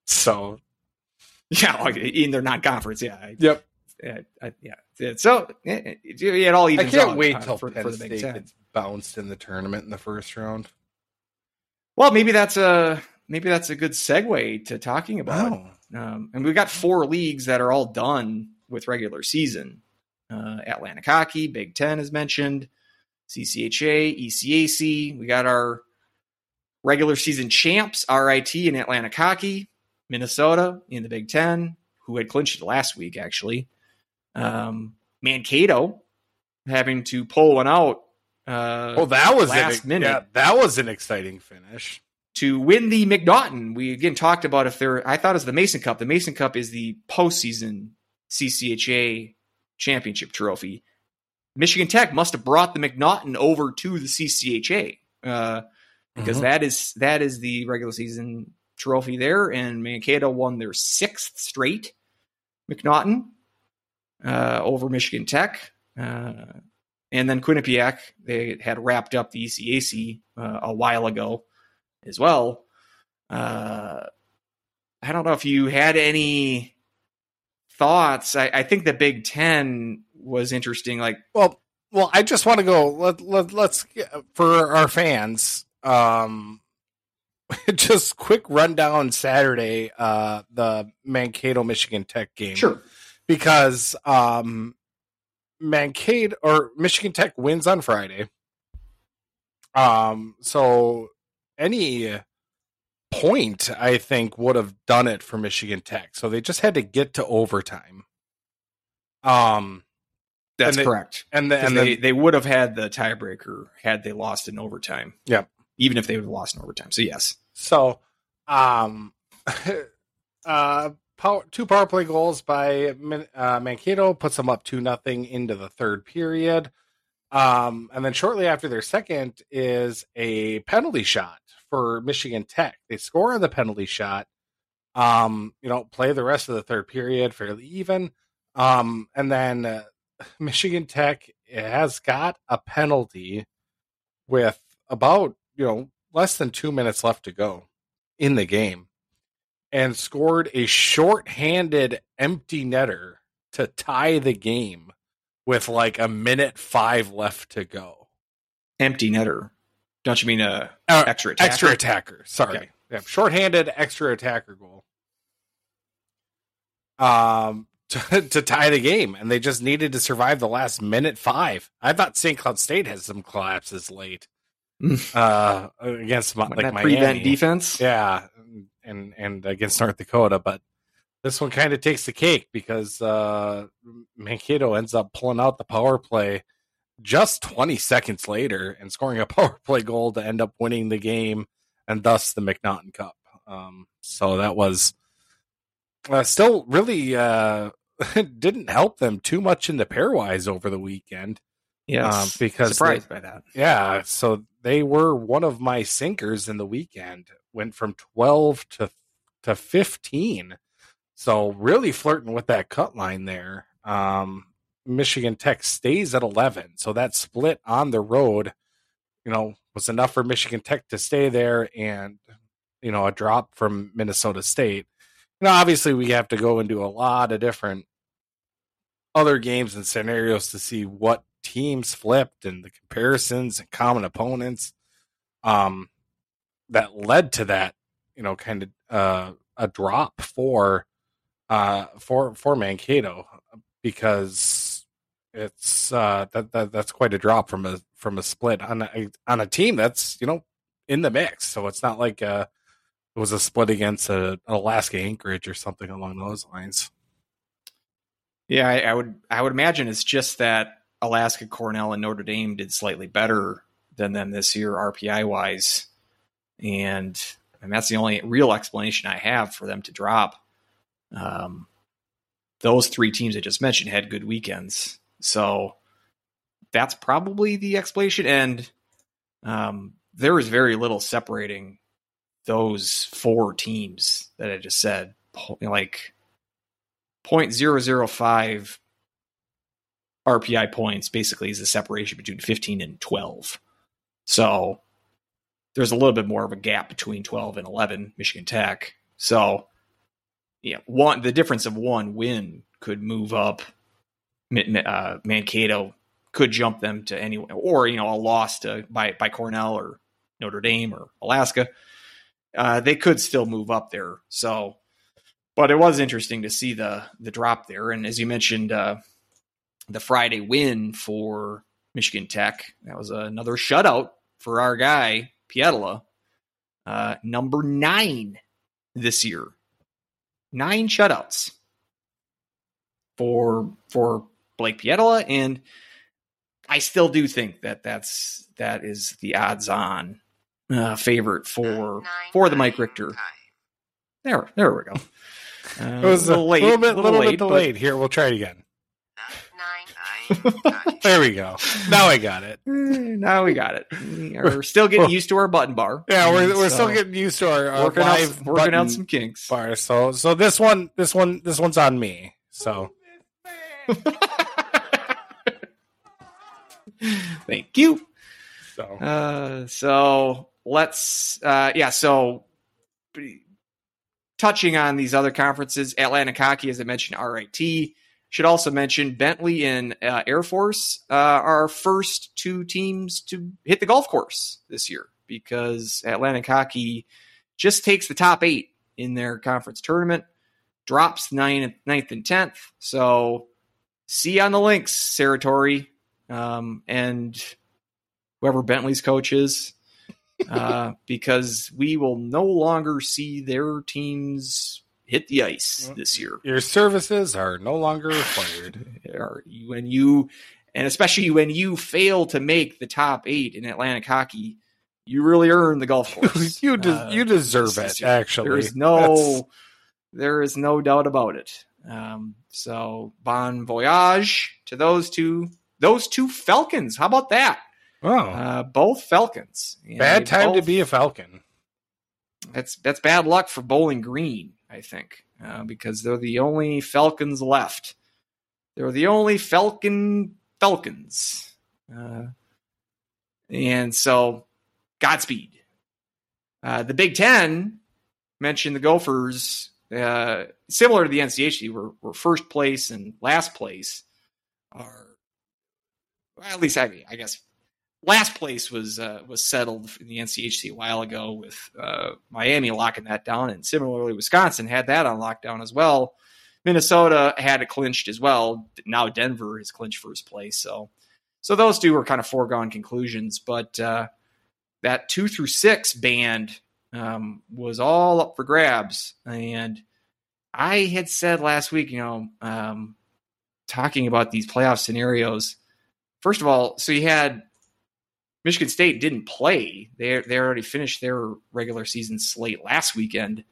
So, yeah like, in their non-conference yeah. Yep. Yeah, I, yeah so it, it, all I can't wait uh, till for, Penn for State gets bounced in the tournament in the first round. well maybe that's a maybe that's a good segue to talking about Wow. Um, and we've got four leagues that are all done with regular season. Uh, Atlantic Hockey, Big Ten, as mentioned, CCHA, ECAC. We got our regular season champs, RIT and Atlantic Hockey, Minnesota in the Big Ten, who had clinched it last week, actually. Um, Mankato having to pull one out. Uh, Well, that was last an, minute. Yeah, that was an exciting finish. to win the MacNaughton. We again talked about if there. I thought it was the Mason Cup. The Mason Cup is the postseason CCHA championship trophy. Michigan Tech must have brought the MacNaughton over to the CCHA uh, because Mhm. that is that is the regular season trophy there, and Mankato won their sixth straight MacNaughton uh, over Michigan Tech. Uh, and then Quinnipiac, they had wrapped up the ECAC uh, a while ago as well. Uh, I don't know if you had any thoughts. I, I think the Big Ten was interesting. Like, Well, well, I just want to go. Let, let let's for our fans. Um, just quick rundown Saturday. Uh, the Mankato Michigan Tech game. sure, because um Mankato or Michigan Tech wins on Friday. Um so any point I think would have done it for Michigan Tech. So they just had to get to overtime. Um that's and they- correct. and the, And they, the, they would have had the tiebreaker had they lost in overtime. Yep. Even if they would have lost in overtime. So, yes. so um uh power, two power play goals by uh, Mankato puts them up two nothing into the third period. Um, and then shortly after their second is a penalty shot for Michigan Tech. They score on the penalty shot. Um, you know, play the rest of the third period fairly even. Um, and then uh, Michigan Tech has got a penalty with about you know less than two minutes left to go in the game, and scored a short-handed empty netter to tie the game with like a minute five left to go. Empty netter. Don't you mean a Uh, extra attacker? Extra attacker. Sorry. Okay. Yeah, short-handed extra attacker goal. Um, to, to tie the game, and they just needed to survive the last minute five. I thought St. Cloud State had some collapses late uh, against my, Like like Miami. prevent defense. Yeah, and and against North Dakota, but this one kind of takes the cake because uh, Mankato ends up pulling out the power play just 20 seconds later and scoring a power play goal to end up winning the game and thus the MacNaughton Cup. Um, so that was uh, still really uh, didn't help them too much in the pairwise over the weekend. Yeah, Um, because surprised by that. Yeah, so they were one of my sinkers in the weekend. Went from 12 to to 15. So really flirting with that cut line there. Um Michigan Tech stays at 11. So that split on the road, you know, was enough for Michigan Tech to stay there and you know, a drop from Minnesota State. You know, obviously we have to go into a lot of different other games and scenarios to see what teams flipped and the comparisons and common opponents um that led to that you know kind of uh a drop for uh for for Mankato because it's uh that, that that's quite a drop from a from a split on a on a team that's you know in the mix so it's not like uh it was a split against a, Alaska Anchorage or something along those lines. Yeah, I, I would I would imagine it's just that Alaska, Cornell, and Notre Dame did slightly better than them this year RPI wise, and and that's the only real explanation I have for them to drop. Um, those three teams I just mentioned had good weekends, so that's probably the explanation. And um, there is very little separating those four teams that I just said, like 0.005 RPI points basically is the separation between 15 and 12. So there's a little bit more of a gap between 12 and 11 Michigan Tech. So yeah, one the difference of one win could move up uh, Mankato could jump them to anywhere or you know a loss to by by Cornell or Notre Dame or Alaska. Uh, they could still move up there. So but it was interesting to see the the drop there. And as you mentioned, uh, the Friday win for Michigan Tech that was another shutout for our guy Pietila, uh, number nine this year, nine shutouts for for Blake Pietila, and I still do think that that's that is the odds on uh, favorite for for the Mike Richter. There, there we go. Uh, It was a little, late, little bit, little little late, bit but- delayed. Here, we'll try it again. There we go. Now I got it. now we got it. We are still getting used to our button bar. Yeah, we're, we're So, still getting used to our, our working out, working out some kinks. bar. So, so this one, this one, this one's on me. So, Thank you. so Uh, so let's, uh, yeah. So touching on these other conferences, Atlantic Hockey, as I mentioned, RIT. Should also mention Bentley and uh, Air Force uh, are our first two teams to hit the golf course this year because Atlantic Hockey just takes the top eight in their conference tournament, drops nine, ninth and tenth. So see on the links, Serratore, um, and whoever Bentley's coach is, uh, because we will no longer see their teams hit the ice this year. your services are no longer required. When you, and especially when you fail to make the top eight in Atlantic hockey, you really earn the golf course. you des- Uh, you deserve it. year. Actually, There is That's- no, there is no doubt about it. Um, so bon voyage to those two, those two Falcons. How about that? oh, Uh, both Falcons. And bad they time to be a Falcon. That's that's bad luck for Bowling Green, I think, uh, because they're the only Falcons left. They're the only Falcon Falcons. Uh, and so, Godspeed. Uh, the Big Ten mentioned the Gophers, uh, similar to the NCHC, were, were first place and last place are, well, at least I, I guess last place was uh, was settled in the NCHC a while ago with uh, Miami locking that down, and similarly Wisconsin had that on lockdown as well. Minnesota had it clinched as well. Now Denver has clinched first place, so so those two were kind of foregone conclusions. But uh, that two through six band um, was all up for grabs, and I had said last week, you know, um, talking about these playoff scenarios. First of all, so you had Michigan State didn't play. They they already finished their regular season slate last weekend,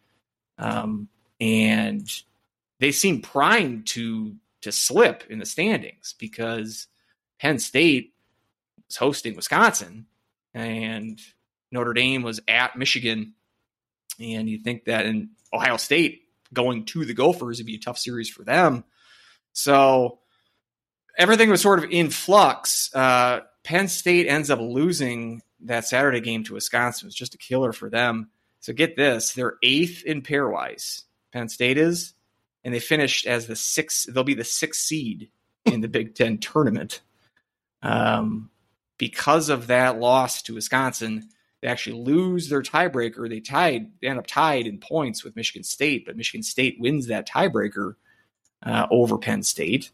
um, and they seem primed to to slip in the standings because Penn State was hosting Wisconsin and Notre Dame was at Michigan, and you think that in Ohio State going to the Gophers would be a tough series for them. So everything was sort of in flux. Uh, Penn State ends up losing that Saturday game to Wisconsin. It's just a killer for them. So get this: they're eighth in pairwise. Penn State is, and they finished as the sixth. They'll be the sixth seed in the Big Ten tournament. Um, because of that loss to Wisconsin, they actually lose their tiebreaker. They tied, they end up tied in points with Michigan State, but Michigan State wins that tiebreaker uh, over Penn State.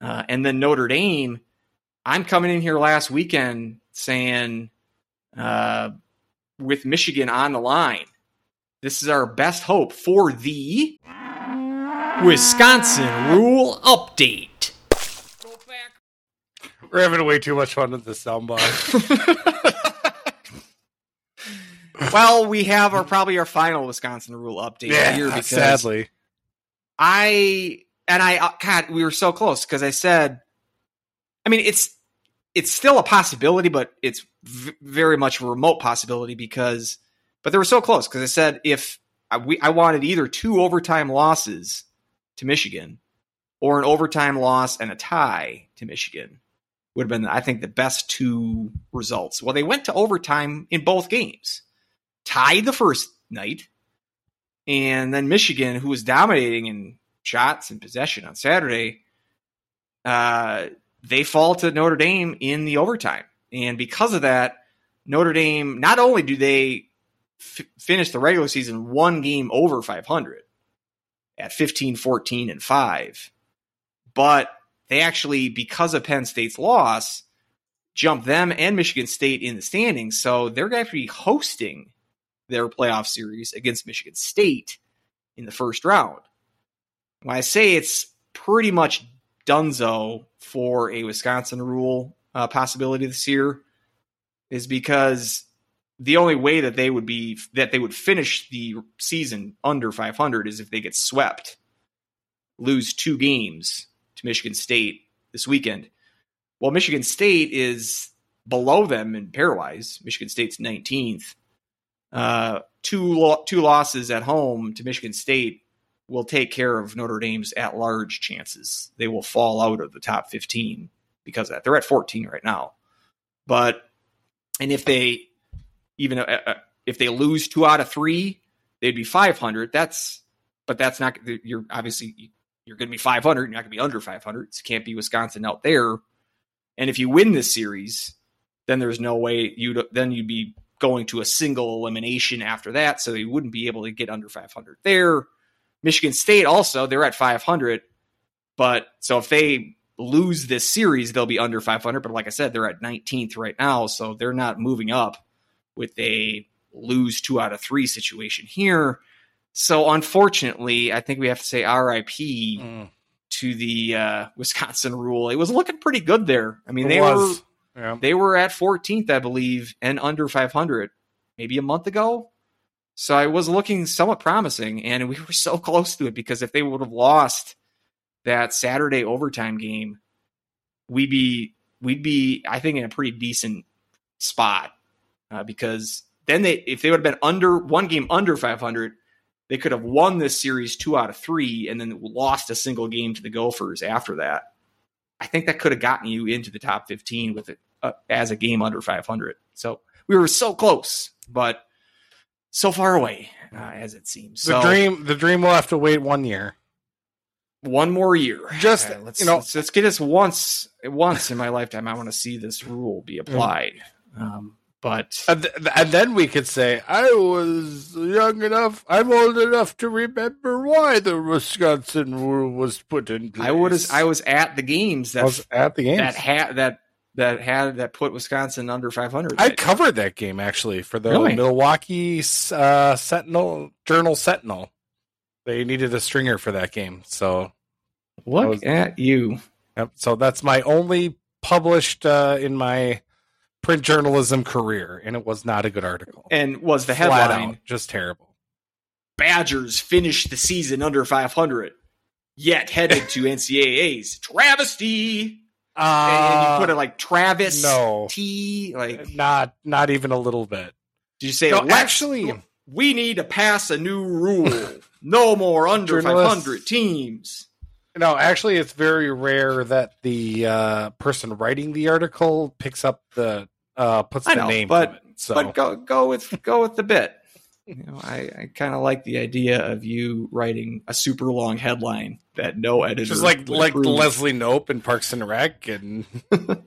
Uh, and then Notre Dame, I'm coming in here last weekend saying, uh, with Michigan on the line, this is our best hope for the Wisconsin rule update. We're having way too much fun with the soundbar. well, we have our probably our final Wisconsin rule update yeah, here because sadly, I and I uh, God, we were so close because I said, I mean, it's it's still a possibility, but it's v- very much a remote possibility because, but they were so close because I said if I, we I wanted either two overtime losses to Michigan or an overtime loss and a tie to Michigan would have been, I think, the best two results. Well, they went to overtime in both games, tied the first night, and then Michigan, who was dominating in shots and possession on Saturday, uh, they fall to Notre Dame in the overtime. And because of that, Notre Dame, not only do they f- finish the regular season one game over 500 at 15, 14, and 5, but they actually, because of Penn State's loss, jump them and Michigan State in the standings. So they're going to be hosting their playoff series against Michigan State in the first round. When I say it's pretty much dunzo for a Wisconsin rule uh, possibility this year, is because the only way that they would be that they would finish the season under 500 is if they get swept, lose two games to Michigan State this weekend. Well, Michigan State is below them in pairwise. Michigan State's 19th. Uh, two lo- two losses at home to Michigan State will take care of Notre Dame's at large chances. They will fall out of the top 15 because of that. They're at 14 right now. But and if they even uh, uh if they lose two out of three, they'd be 500. That's but that's not you're obviously you're going to be 500. You're not going to be under 500. So can't be Wisconsin out there. And if you win this series, then there's no way you'd, then you'd be going to a single elimination after that, so you wouldn't be able to get under 500 there. Michigan State also they're at 500, but so if they lose this series, they'll be under 500. But like I said, they're at 19th right now, so they're not moving up with a lose two out of three situation here. So unfortunately, I think we have to say RIP mm. to the uh, Wisconsin rule. It was looking pretty good there. I mean, it they was. were yeah. they were at 14th, I believe, and under 500 maybe a month ago. So I was looking somewhat promising, and we were so close to it because if they would have lost that Saturday overtime game, we'd be we'd be I think in a pretty decent spot uh, because then they if they would have been under one game under 500 they could have won this series two out of three and then lost a single game to the Gophers after that. I think that could have gotten you into the top 15 with it uh, as a game under 500. So we were so close, but so far away uh, as it seems. The So, dream, the dream will have to wait one year. one more year. Just, Uh, let's you know- let's, let's get this once once in my lifetime. I want to see this rule be applied. Um, but And, th- and then we could say, I was young enough, I'm old enough to remember why the Wisconsin rule was put in place. I was I was at the games I that was at the games. that had that that had that put Wisconsin under 500. I covered that game actually for the Really? Milwaukee uh, Sentinel Journal Sentinel. They needed a stringer for that game, so Look was- at you. yep, so that's my only published uh, in my print journalism career, and it was not a good article. And was the Flat headline out, just terrible. Badgers finished the season under 500, yet headed to NCAA's travesty. And, and you put it like Travis Uh, no. T. Like, not not even a little bit. did you say No, actually, we need to pass a new rule? no more under 500 teams. no, actually, it's very rare that the uh, person writing the article picks up the uh, puts I the know, name. but- it. So But go go with go with the bit. You know, I, I kind of like the idea of you writing a super long headline that no editor just like like approve. Leslie Nope in Parks and Rec, and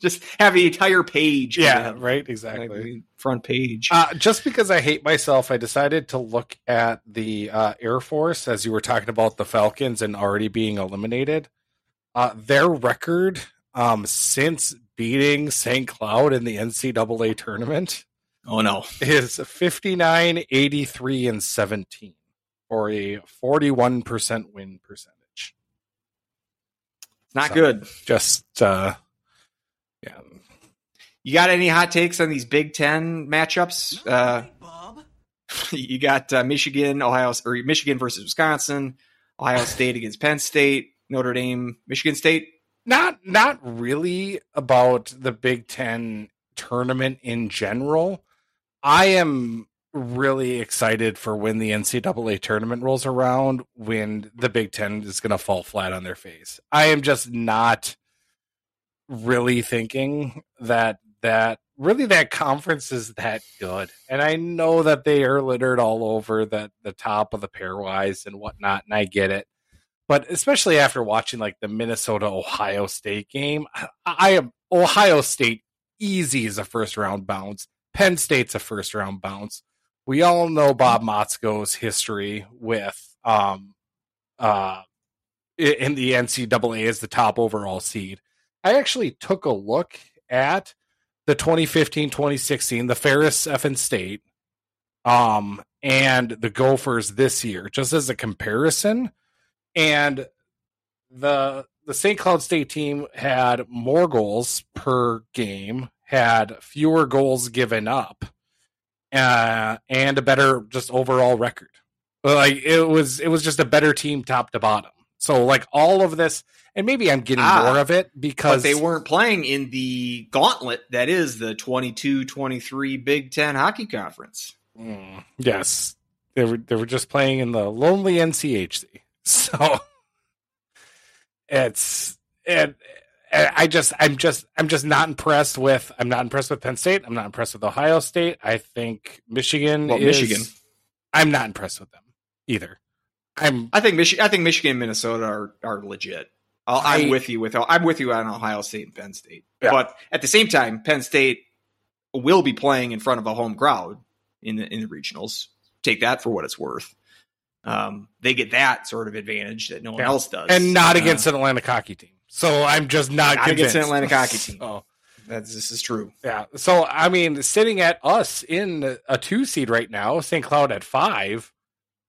just have the entire page. yeah, of right, exactly. front page. Uh, just because I hate myself, I decided to look at the uh, Air Force as you were talking about the Falcons and already being eliminated. Uh, their record um, since beating St. Cloud in the NCAA tournament oh no, is 59, 83, and 17 for a 41% win percentage. it's not So- good. Just, uh, yeah. You got any hot takes on these Big Ten matchups? Uh, you got uh, Michigan, Ohio, or Michigan versus Wisconsin, Ohio State against Penn State, Notre Dame, Michigan State. not not really about the Big Ten tournament in general. I am really excited for when the NCAA tournament rolls around when the Big Ten is going to fall flat on their face. I am just not really thinking that that really that conference is that good. And I know that they are littered all over the the top of the pairwise and whatnot, and I get it but especially after watching like the Minnesota Ohio State game, I, I am Ohio State easy as a first round bounce. Penn State's a first round bounce. We all know Bob Motzko's history with um uh in the NCAA as the top overall seed. I actually took a look at the 2015-2016, the Ferris F State, um, and the Gophers this year, just as a comparison and the the St. Cloud State team had more goals per game, had fewer goals given up, uh, and a better just overall record. Like it was, it was just a better team top to bottom. So like all of this, and maybe I'm getting Ah, more of it But because they weren't playing in the gauntlet that is the 22-23 Big Ten Hockey Conference. Mm, yes, they were they were just playing in the lonely NCHC. So it's and I just I'm just I'm just not impressed with I'm not impressed with Penn State. I'm not impressed with Ohio State. I think Michigan Well, is Michigan. I'm not impressed with them either. I'm I think Michigan. I think Michigan and Minnesota are are legit. I'll, I'm I- with you with I'm with you on Ohio State and Penn State. Yeah. But at the same time, Penn State will be playing in front of a home crowd in the in the regionals. Take that for what it's worth. Um, they get that sort of advantage that no one Yeah. else does, and not Uh, against an Atlantic hockey team. So I'm just not, Not against an Atlantic hockey team. Oh. That's this is true. Yeah. So I mean, sitting at us in a two seed right now, St. Cloud at five.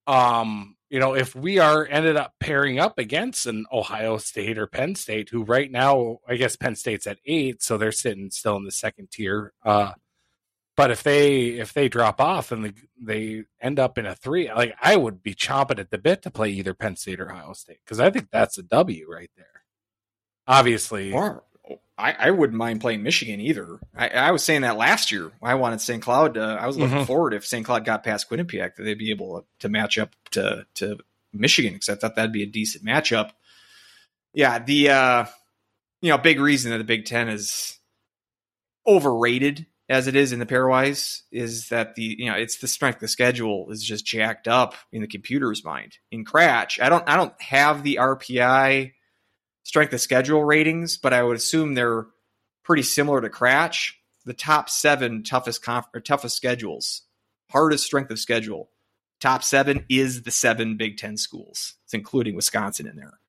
Um, you know, if we are ended up pairing up against an Ohio State or Penn State, who right now, I guess Penn State's at eight, so they're sitting still in the second tier. Uh, but if they if they drop off and they, they end up in a three, like I would be chomping at the bit to play either Penn State or Ohio State because I think that's a W right there. Obviously, Or I, I wouldn't mind playing Michigan either. I, I was saying that last year. I wanted St. Cloud. Uh, I was looking Mhm. forward if St. Cloud got past Quinnipiac that they'd be able to match up to to Michigan. Because I thought that'd be a decent matchup. Yeah, the uh, you know big reason that the Big Ten is overrated as it is in the pairwise is that the you know it's the strength the schedule is just jacked up in the computer's mind. In KRACH, I don't I don't have the RPI strength of schedule ratings, but I would assume they're pretty similar to KRACH. The top seven toughest conf- or toughest schedules, hardest strength of schedule. Top seven is the seven Big Ten schools. It's including Wisconsin in there.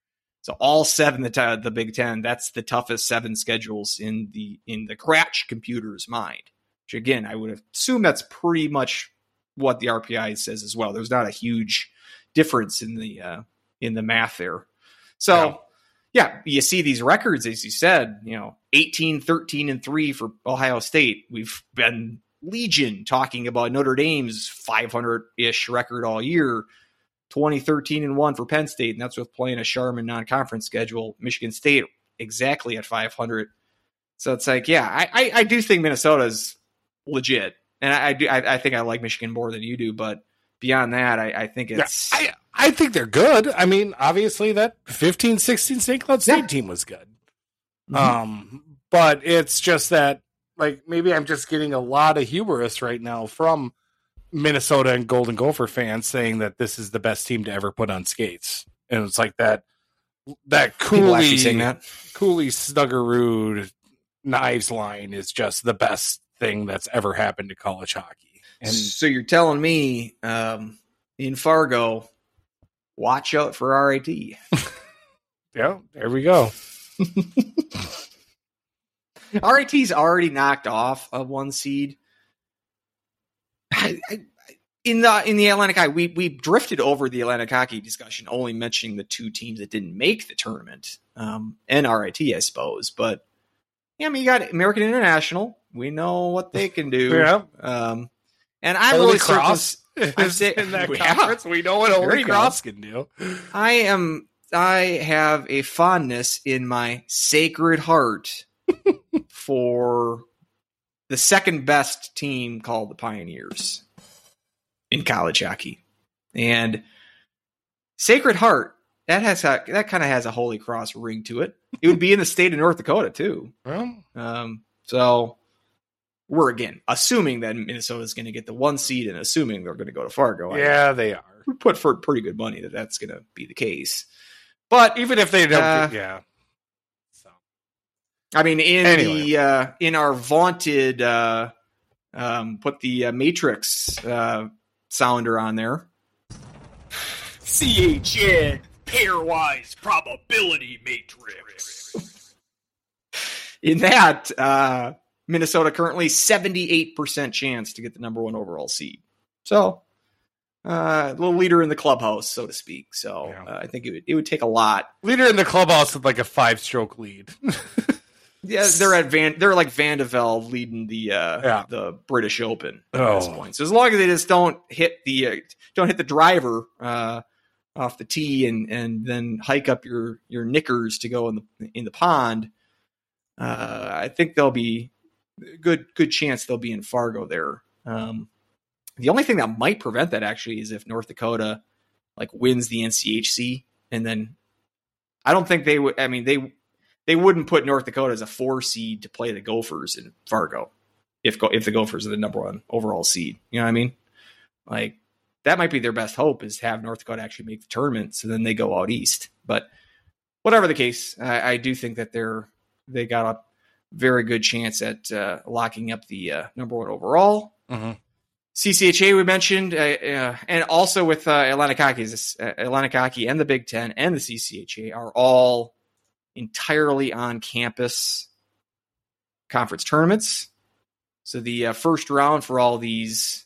So all seven the t- the Big Ten. That's the toughest seven schedules in the in the KRACH computer's mind. Which again, I would assume that's pretty much what the RPI says as well. There's not a huge difference in the uh, in the math there. So Yeah. Yeah, you see these records, as you said, you know, 18, 13, and 3 for Ohio State. We've been legion talking about Notre Dame's 500 ish record all year. 2013 and 1 for Penn State, and that's with playing a Charmin non conference schedule. Michigan State exactly at 500. So it's like, yeah, I, I, I do think Minnesota's legit. And I, I do I, I think I like Michigan more than you do, but beyond that, I, I think Yeah, it's I I think they're good. I mean, obviously that 15 16 St. Cloud State Yeah. team was good. Mhm. Um, but it's just that like maybe I'm just getting a lot of hubris right now from Minnesota and Golden Gopher fans saying that this is the best team to ever put on skates. And it's like that that Cooley saying that. Cooley Snuggerud Knies line is just the best thing that's ever happened to college hockey. And so you're telling me um, in Fargo, watch out for RIT. yeah, there we go. RIT's already knocked off a one seed. I, I, in the in the Atlantic Hockey, we we drifted over the Atlantic Hockey discussion, only mentioning the two teams that didn't make the tournament, um, and RIT, I suppose. But yeah, I mean, you got American International. We know what they can do. Yeah. Um, and I'm Holy really Cross certain- I'm saying- in that Yeah. conference. We know what Holy go. Cross can do. I am I have a fondness in my sacred heart for the second best team called the Pioneers in college hockey. And Sacred Heart, that has a, that kind of has a Holy Cross ring to it. It would be in the state of North Dakota too. Well, Um, so we're again assuming that Minnesota is going to get the one seed and assuming they're going to go to Fargo. I- yeah, they are. we put for pretty good money that that's going to be the case. But Even if they don't, Uh, yeah. So I mean, in Anyway. the uh, in our vaunted uh, um, put the uh, Matrix uh, sounder on there. CHN pairwise probability matrix. In that, uh, Minnesota currently seventy eight percent chance to get the number one overall seed. So, uh, a little leader in the clubhouse, so to speak. So, Yeah. uh, I think it would, it would take a lot. leader in the clubhouse with like a five stroke lead. Yeah, they're at Van. They're like Van de Velde leading the uh, Yeah. the British Open at this Oh. point. So as long as they just don't hit the uh, don't hit the driver uh, off the tee and and then hike up your your knickers to go in the in the pond, uh, I think they'll be good good chance they'll be in Fargo there. Um, the only thing that might prevent that actually is if North Dakota like wins the NCHC and then I don't think they would. I mean they they wouldn't put North Dakota as a four seed to play the Gophers in Fargo if if the Gophers are the number one overall seed. You know what I mean? Like that might be their best hope is have North Dakota actually make the tournament, so then they go out east. But whatever the case, I, I do think that they're they got a very good chance at uh, locking up the uh, number one overall. Mhm. CCHA we mentioned, uh, uh, and also with uh, Atlantic Hockey, uh, Atlantic Hockey and the Big Ten and the CCHA are all entirely on campus conference tournaments. So the uh, first round for all these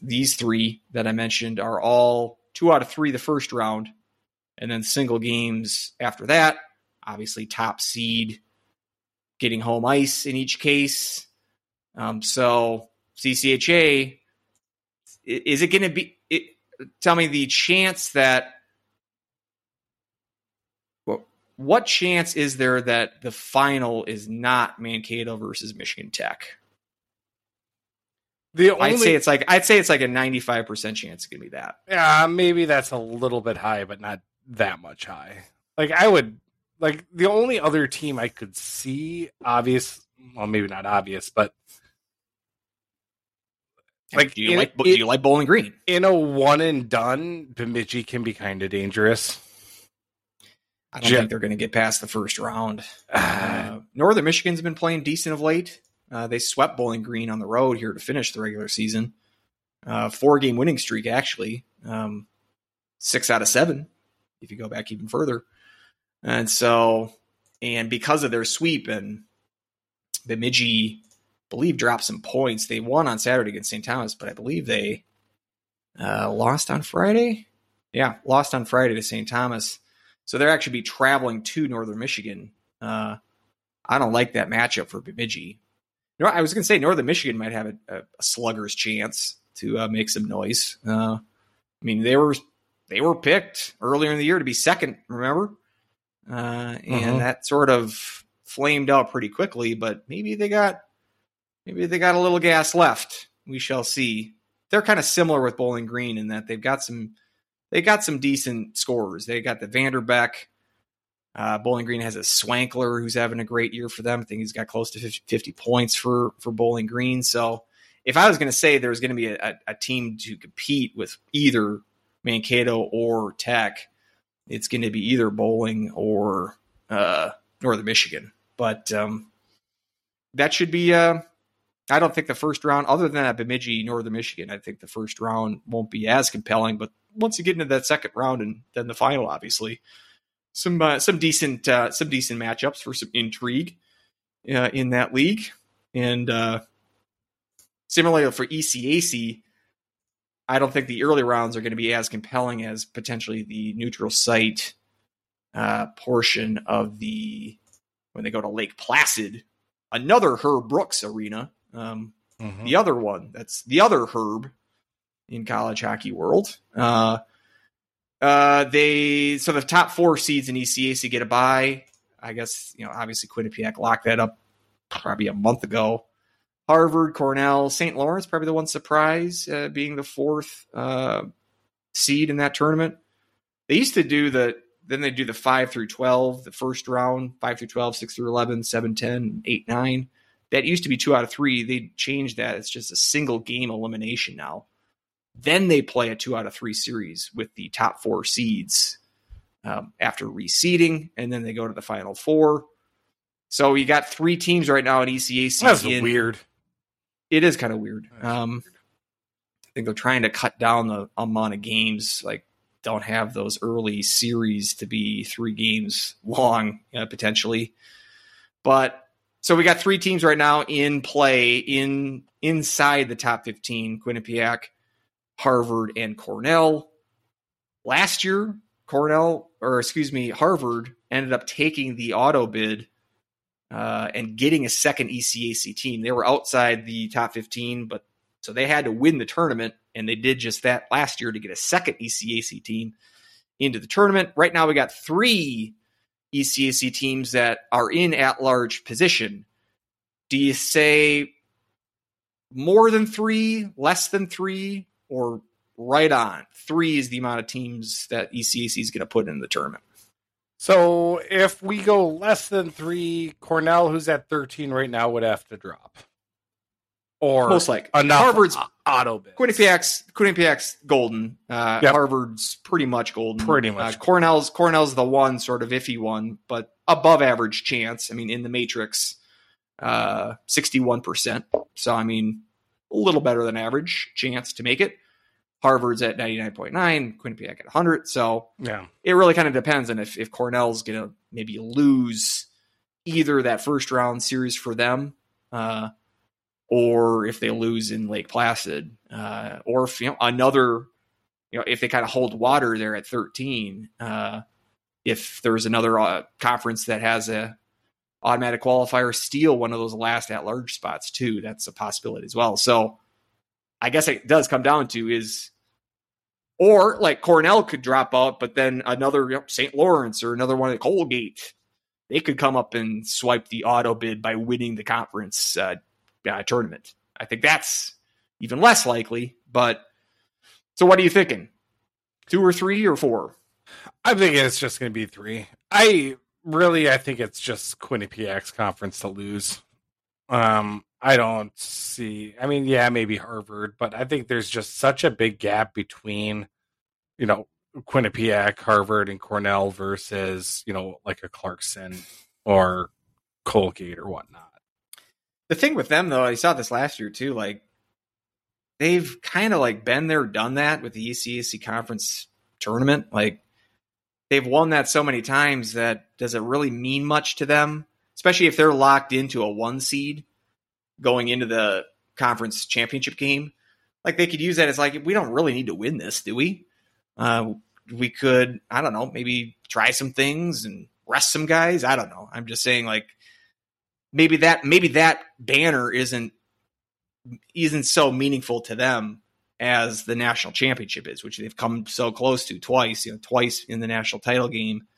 these three that I mentioned are all two out of three the first round, and then single games after that. Obviously, top seed getting home ice in each case. Um, so CCHA is it going to be? It, tell me the chance that what what chance is there that the final is not Mankato versus Michigan Tech? The only, I'd say it's like I'd say it's like a 95% chance it's gonna be that. yeah, maybe that's a little bit high, but not that much high. Like I would like the only other team I could see obvious, well, maybe not obvious, but Like, do you in- like do you like Bowling Green? in a one and done, Bemidji can be kind of dangerous. I don't Jim- think they're going to get past the first round. Uh, Northern Michigan's been playing decent of late. Uh, they swept Bowling Green on the road here to finish the regular season. Uh, four game winning streak, actually. Um, six out of seven, if you go back even further. And so, and because of their sweep and Bemidji, believe, dropped some points. They won on Saturday against St. Thomas, but I believe they uh, lost on Friday. Yeah, lost on Friday to St. Thomas. So they're actually be traveling to Northern Michigan. Uh, I don't like that matchup for Bemidji. I was going to say Northern Michigan might have a, a, a slugger's chance to uh, make some noise. Uh, I mean, they were they were picked earlier in the year to be second. Remember, uh, and Mhm. that sort of flamed out pretty quickly. But maybe they got maybe they got a little gas left. We shall see. They're kind of similar with Bowling Green in that they've got some they got some decent scorers. They got the Vanderbeck. Uh, Bowling Green has a Swankler who's having a great year for them. I think he's got close to 50, 50 points for for Bowling Green. So if I was going to say there was going to be a, a, a team to compete with either Mankato or Tech, it's going to be either Bowling or uh, Northern Michigan. But um, that should be. Uh, I don't think the first round, other than that Bemidji, Northern Michigan, I think the first round won't be as compelling. But once you get into that second round and then the final, obviously, some uh, some decent uh, some decent matchups for some intrigue uh, in that league. And uh, similarly for ECAC, I don't think the early rounds are going to be as compelling as potentially the neutral site uh, portion of the when they go to Lake Placid, another Herb Brooks arena. Um, mhm. the other one that's the other herb in college hockey world uh uh they so the top four seeds in ecac get a bye i guess you know obviously quinnipiac locked that up probably a month ago harvard cornell st lawrence probably the one surprise uh, being the fourth uh seed in that tournament they used to do the then they do the 5 through 12 the first round 5 through 12 6 through 11 7 10 8 9 that used to be two out of three. They changed that. It's just a single game elimination now. Then they play a two out of three series with the top four seeds um, after reseeding, and then they go to the final four. So you got three teams right now at ECAC. That's in- weird. It is kind of weird. Um, I think they're trying to cut down the amount of games. Like, don't have those early series to be three games long uh, potentially. But so we got three teams right now in play in inside the top 15 Quinnipiac, Harvard, and Cornell. Last year, Cornell, or excuse me, Harvard ended up taking the auto bid uh, and getting a second ECAC team. They were outside the top 15, but so they had to win the tournament, and they did just that last year to get a second ECAC team into the tournament. Right now, we got three ECAC teams that are in at large position. Do you say more than three, less than three, or right on? Three is the amount of teams that ECAC is going to put in the tournament. So if we go less than three, Cornell, who's at 13 right now, would have to drop. Or Most likely. enough Harvard's auto bid. Quinnipiac's Quinnipiac's golden. Uh, Yep. Harvard's pretty much golden. Pretty much. Uh, Cornell's Cornell's the one sort of iffy one, but above average chance. I mean, in the matrix, uh, sixty-one percent. So I mean, a little better than average chance to make it. Harvard's at ninety-nine point nine. Quinnipiac at hundred. So Yeah. it really kind of depends on if, if Cornell's going to maybe lose either that first round series for them, uh, or if they lose in Lake Placid, uh, or if you know another, you know, if they kind of hold water there at 13, uh, if there's another uh, conference that has a automatic qualifier steal one of those last at large spots too, that's a possibility as well. So I guess it does come down to is Or like Cornell could drop out, but then another you know, St. Lawrence or another one at Colgate, they could come up and swipe the auto bid by winning the conference uh, uh, tournament. I think that's even less likely. But so, what are you thinking? Two or three or four? I think it's just going to be three. I really, I think it's just Quinnipiac's conference to lose. Um, I don't see. I mean, yeah, maybe Harvard, but I think there's just such a big gap between, you know, Quinnipiac, Harvard, and Cornell versus you know like a Clarkson or Colgate or whatnot. The thing with them though, I saw this last year too. Like they've kind of like been there, done that with the ECAC conference tournament. Like they've won that so many times that does it really mean much to them? Especially if they're locked into a one seed going into the conference championship game. Like they could use that as like we don't really need to win this, do we? Uh, we could, I don't know, maybe try some things and rest some guys. I don't know. I'm just saying like maybe that maybe that banner isn't isn't so meaningful to them as the national championship is, which they've come so close to twice, you know, twice in the national title game,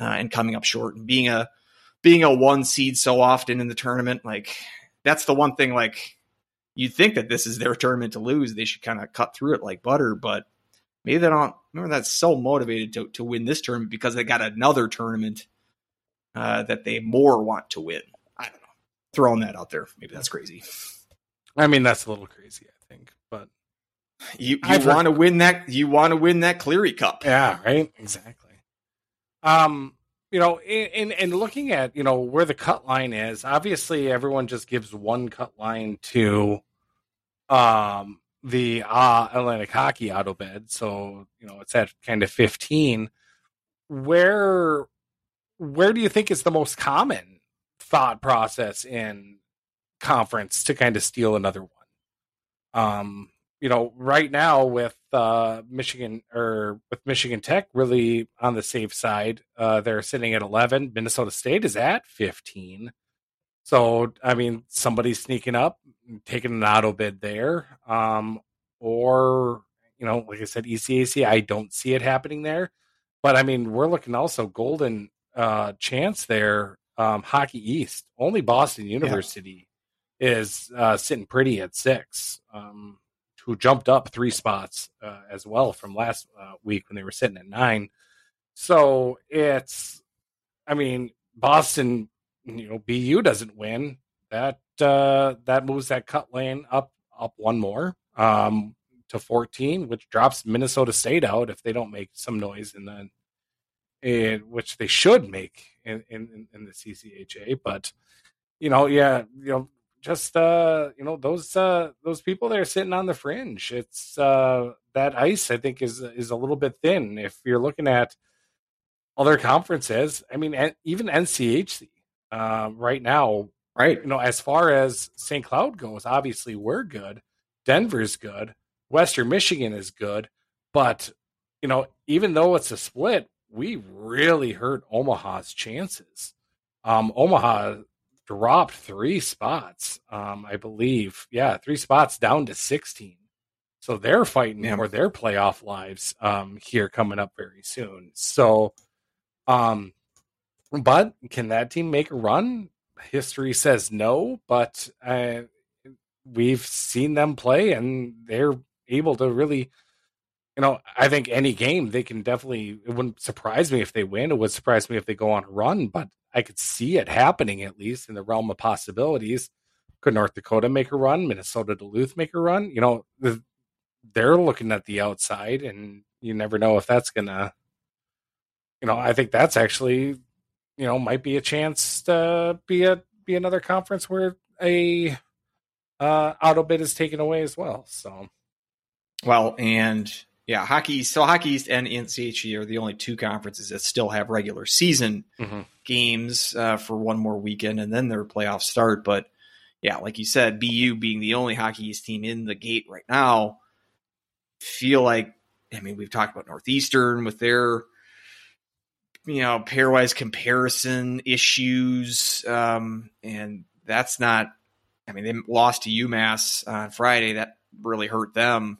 uh, and coming up short and being a being a one seed so often in the tournament, like that's the one thing. Like you'd think that this is their tournament to lose, they should kind of cut through it like butter, but maybe they don't. Remember, that's so motivated to to win this tournament because they got another tournament uh, that they more want to win. I don't know. Throwing that out there, maybe that's crazy. I mean, that's a little crazy, I think, but you you want to win that you want to win that Cleary Cup. Yeah, right. Exactly. Um, you know, in in looking at you know where the cut line is, obviously everyone just gives one cut line to um the uh, Atlantic Hockey auto bed, so you know it's at kind of fifteen. Where where do you think is the most common thought process in conference to kind of steal another one? Um, you know, right now with uh, Michigan or with Michigan Tech really on the safe side, uh, they're sitting at 11. Minnesota State is at 15. So, I mean, somebody's sneaking up, taking an auto bid there. Um, or, you know, like I said, ECAC, I don't see it happening there. But I mean, we're looking also golden uh, chance there. Um, Hockey East, only Boston University yeah. is uh, sitting pretty at six. Um, who jumped up three spots uh, as well from last uh, week when they were sitting at nine. So it's, I mean, Boston, you know, BU doesn't win that uh, that moves that cut lane up up one more um, to 14, which drops Minnesota State out if they don't make some noise in the in, which they should make in, in, in the CCHA. But you know, yeah, you know, just uh you know those uh those people that are sitting on the fringe it's uh that ice i think is is a little bit thin. If you're looking at other conferences i mean even nchc uh, right now right. you know as far as st cloud goes obviously we're good. Denver's good. Western michigan is good. But you know even though it's a split we really hurt omaha's chances. Um omaha dropped three spots, um, I believe. Yeah, three spots down to 16. So they're fighting for their playoff lives um, here coming up very soon. So, um, but can that team make a run? History says no, but uh, we've seen them play and they're able to really you know, I think any game they can definitely. It wouldn't surprise me if they win. It would surprise me if they go on a run, but I could see it happening at least in the realm of possibilities. Could North Dakota make a run? Minnesota Duluth make a run? You know, they're looking at the outside, and you never know if that's gonna. You know, I think that's actually, you know, might be a chance to be a be another conference where a uh, auto bid is taken away as well. So, well, and yeah, Hockey East. So Hockey East and NCHC are the only two conferences that still have regular season mm-hmm. games uh, for one more weekend, and then their playoffs start. But yeah, like you said, BU being the only Hockey East team in the gate right now, feel like I mean we've talked about Northeastern with their you know pairwise comparison issues, um, and that's not. I mean, they lost to UMass on Friday. That really hurt them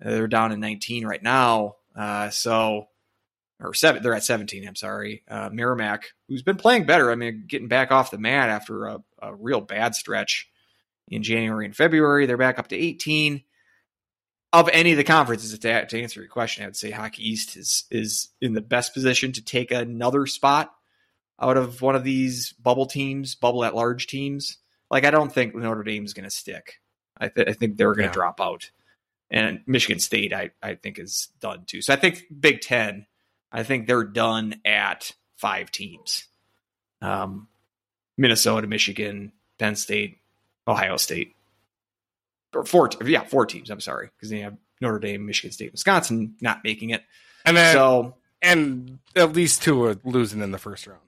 They're down in 19 right now. Uh, so, or seven, they're at 17. I'm sorry. Uh, Merrimack, who's been playing better. I mean, getting back off the mat after a, a real bad stretch in January and February. They're back up to 18. Of any of the conferences, to, to answer your question, I would say Hockey East is is in the best position to take another spot out of one of these bubble teams, bubble at large teams. Like I don't think Notre Dame is going to stick. I, th- I, think they're going to yeah. drop out, and Michigan State I I think is done too. So I think Big Ten, I think they're done at five teams. Um, Minnesota, Michigan, Penn State, Ohio State, or four, yeah, four teams. I'm sorry, because they have Notre Dame, Michigan State, Wisconsin not making it, and then so and at least two are losing in the first round.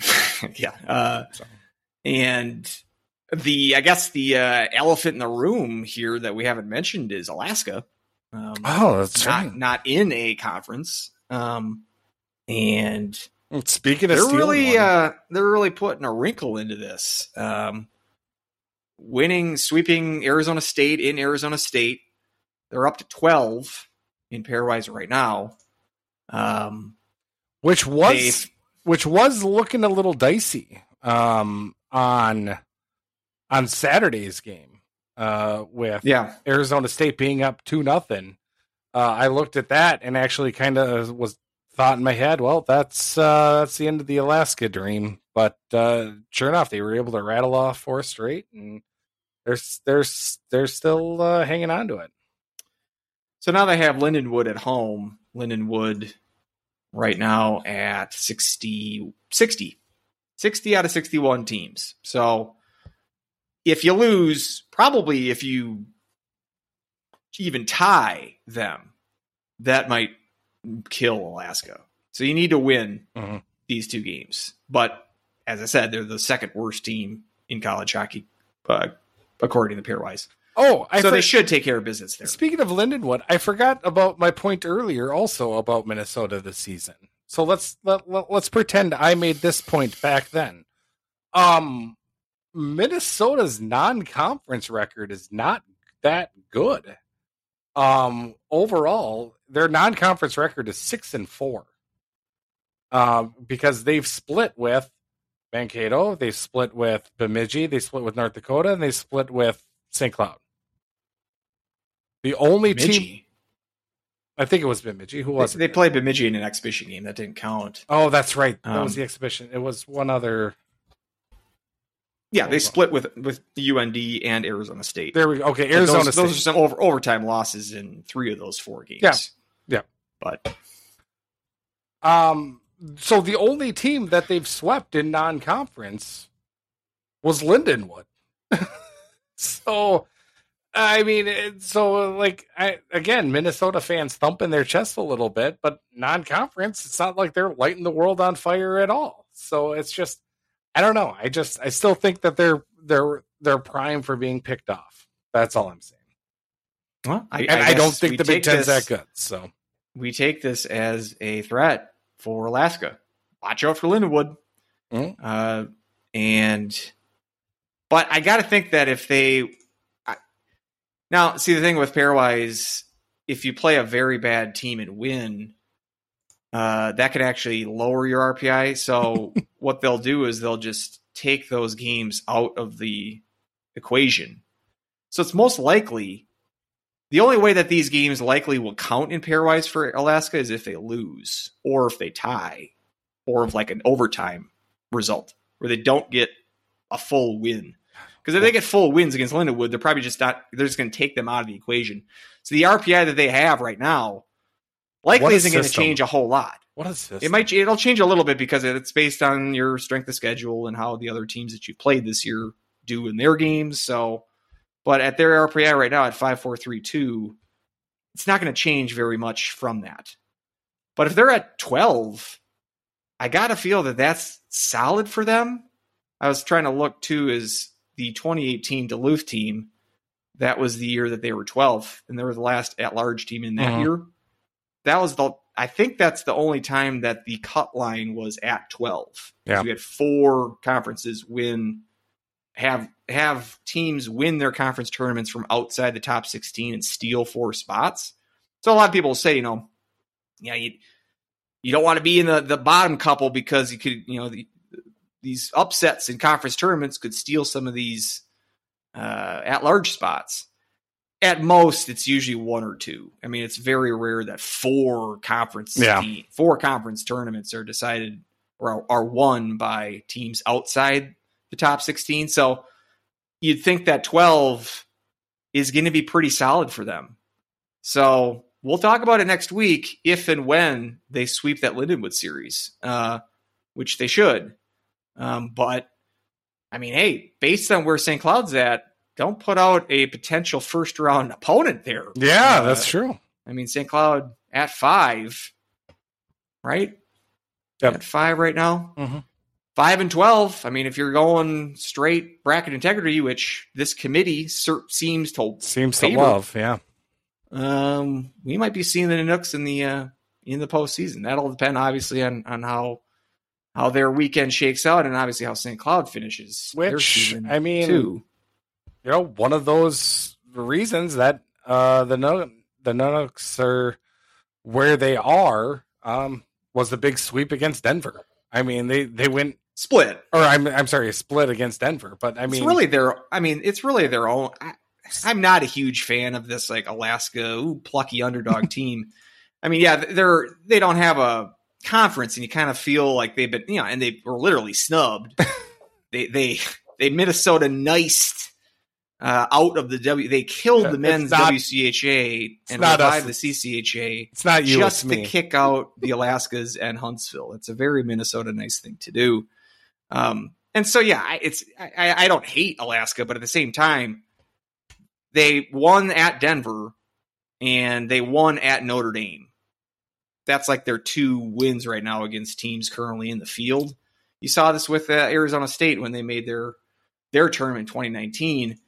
yeah, uh, so. and the I guess the uh, elephant in the room here that we haven't mentioned is Alaska. Um, oh, that's not, right. Not in a conference. Um, and speaking of they're really uh, they're really putting a wrinkle into this. Um, winning, sweeping Arizona State in Arizona State. They're up to 12 in pairwise right now. Um, which was which was looking a little dicey um, on on Saturday's game uh, with yeah. Arizona State being up two nothing. Uh, I looked at that and actually kind of was thought in my head, well, that's uh, that's the end of the Alaska dream. But uh, sure enough, they were able to rattle off four straight and they're they're they're still uh, hanging on to it. So now they have Lindenwood at home. Lindenwood right now at 60, 60, 60 out of 61 teams. So if you lose, probably if you even tie them, that might kill Alaska. So you need to win mm-hmm. these two games. But as I said, they're the second worst team in college hockey uh, according to Pairwise. Oh, I so for- they should take care of business there. Speaking of Lindenwood, I forgot about my point earlier, also about Minnesota this season. So let's let, let let's pretend I made this point back then. Um, Minnesota's non-conference record is not that good. Um, overall, their non-conference record is six and four. Um, because they've split with Mankato, they split with Bemidji, they split with North Dakota, and they split with St. Cloud. The only Bemidji. team. I think it was Bemidji. Who was they, they played Bemidji in an exhibition game that didn't count. Oh, that's right. That um, was the exhibition. It was one other. Yeah, they split with with UND and Arizona State. There we go. Okay, Arizona those, State. Those are some over, overtime losses in three of those four games. Yeah, yeah. But um, so the only team that they've swept in non-conference was Lindenwood. so, I mean, so like, I, again, Minnesota fans thumping their chest a little bit, but non-conference, it's not like they're lighting the world on fire at all. So it's just, I don't know. I just, I still think that they're they're they're prime for being picked off. That's all I'm saying. Well, I, I, I don't think the Big Ten's this, that good. So we take this as a threat for Alaska. Watch out for Lindenwood. Mm-hmm. Uh, and, but I got to think that if they, I, now see the thing with pairwise, if you play a very bad team and win, uh, that could actually lower your RPI. So what they'll do is they'll just take those games out of the equation. So it's most likely the only way that these games likely will count in pairwise for Alaska is if they lose or if they tie or if like an overtime result where they don't get a full win. Because if they get full wins against Lindenwood, they're probably just not, they're just going to take them out of the equation. So the RPI that they have right now likely isn't going to change a whole lot. What is this? It might, it'll change a little bit because it's based on your strength of schedule and how the other teams that you've played this year do in their games. So, but at their RPI right now at 5432, it's not going to change very much from that. But if they're at 12, I got to feel that that's solid for them. I was trying to look too as the 2018 Duluth team. That was the year that they were 12, and they were the last at large team in that uh-huh. year. That was the, I think that's the only time that the cut line was at 12. Yeah. We had four conferences win have have teams win their conference tournaments from outside the top 16 and steal four spots. So a lot of people say, you know, yeah, you you don't want to be in the, the bottom couple because you could, you know, the, these upsets in conference tournaments could steal some of these uh, at large spots. At most, it's usually one or two. I mean, it's very rare that four conference Yeah. team- four conference tournaments are decided or are, are won by teams outside the top 16. So you'd think that 12 is going to be pretty solid for them. So we'll talk about it next week if and when they sweep that Lindenwood series, uh, which they should. Um, but I mean, hey, based on where St. Cloud's at, don't put out a potential first round opponent there. Yeah, Uh, that's true. I mean, St. Cloud at five, right? Yep. At five right now. Mhm. Five and 12. I mean, if you're going straight bracket integrity, which this committee cer- seems to Seems to love. Yeah. um, we might be seeing the Nanooks in the uh, in the postseason. That'll depend, obviously, on on how how their weekend shakes out, and obviously how St. Cloud finishes. Which, I mean, too. You know, one of those reasons that uh, the no- the Nuggets are where they are um, was the big sweep against Denver. I mean, they they went, split. or I'm I'm sorry, a split against Denver. But I mean, it's really their. I mean, it's really their own. I, I'm not a huge fan of this like Alaska ooh, plucky underdog team. I mean, yeah, they're they don't have a conference, and you kind of feel like they've been, you know, and they were literally snubbed. they they they Minnesota niced uh, out of the W. They killed Yeah, the men's not- WCHA and not us. the CCHA it's not you, just to me. kick out the Alaskas and Huntsville. It's a very Minnesota nice thing to do. Um, and so, yeah, I- it's I, I don't hate Alaska, but at the same time, they won at Denver and they won at Notre Dame. That's like their two wins right now against teams currently in the field. You saw this with uh, Arizona State when they made their their tournament in 2019.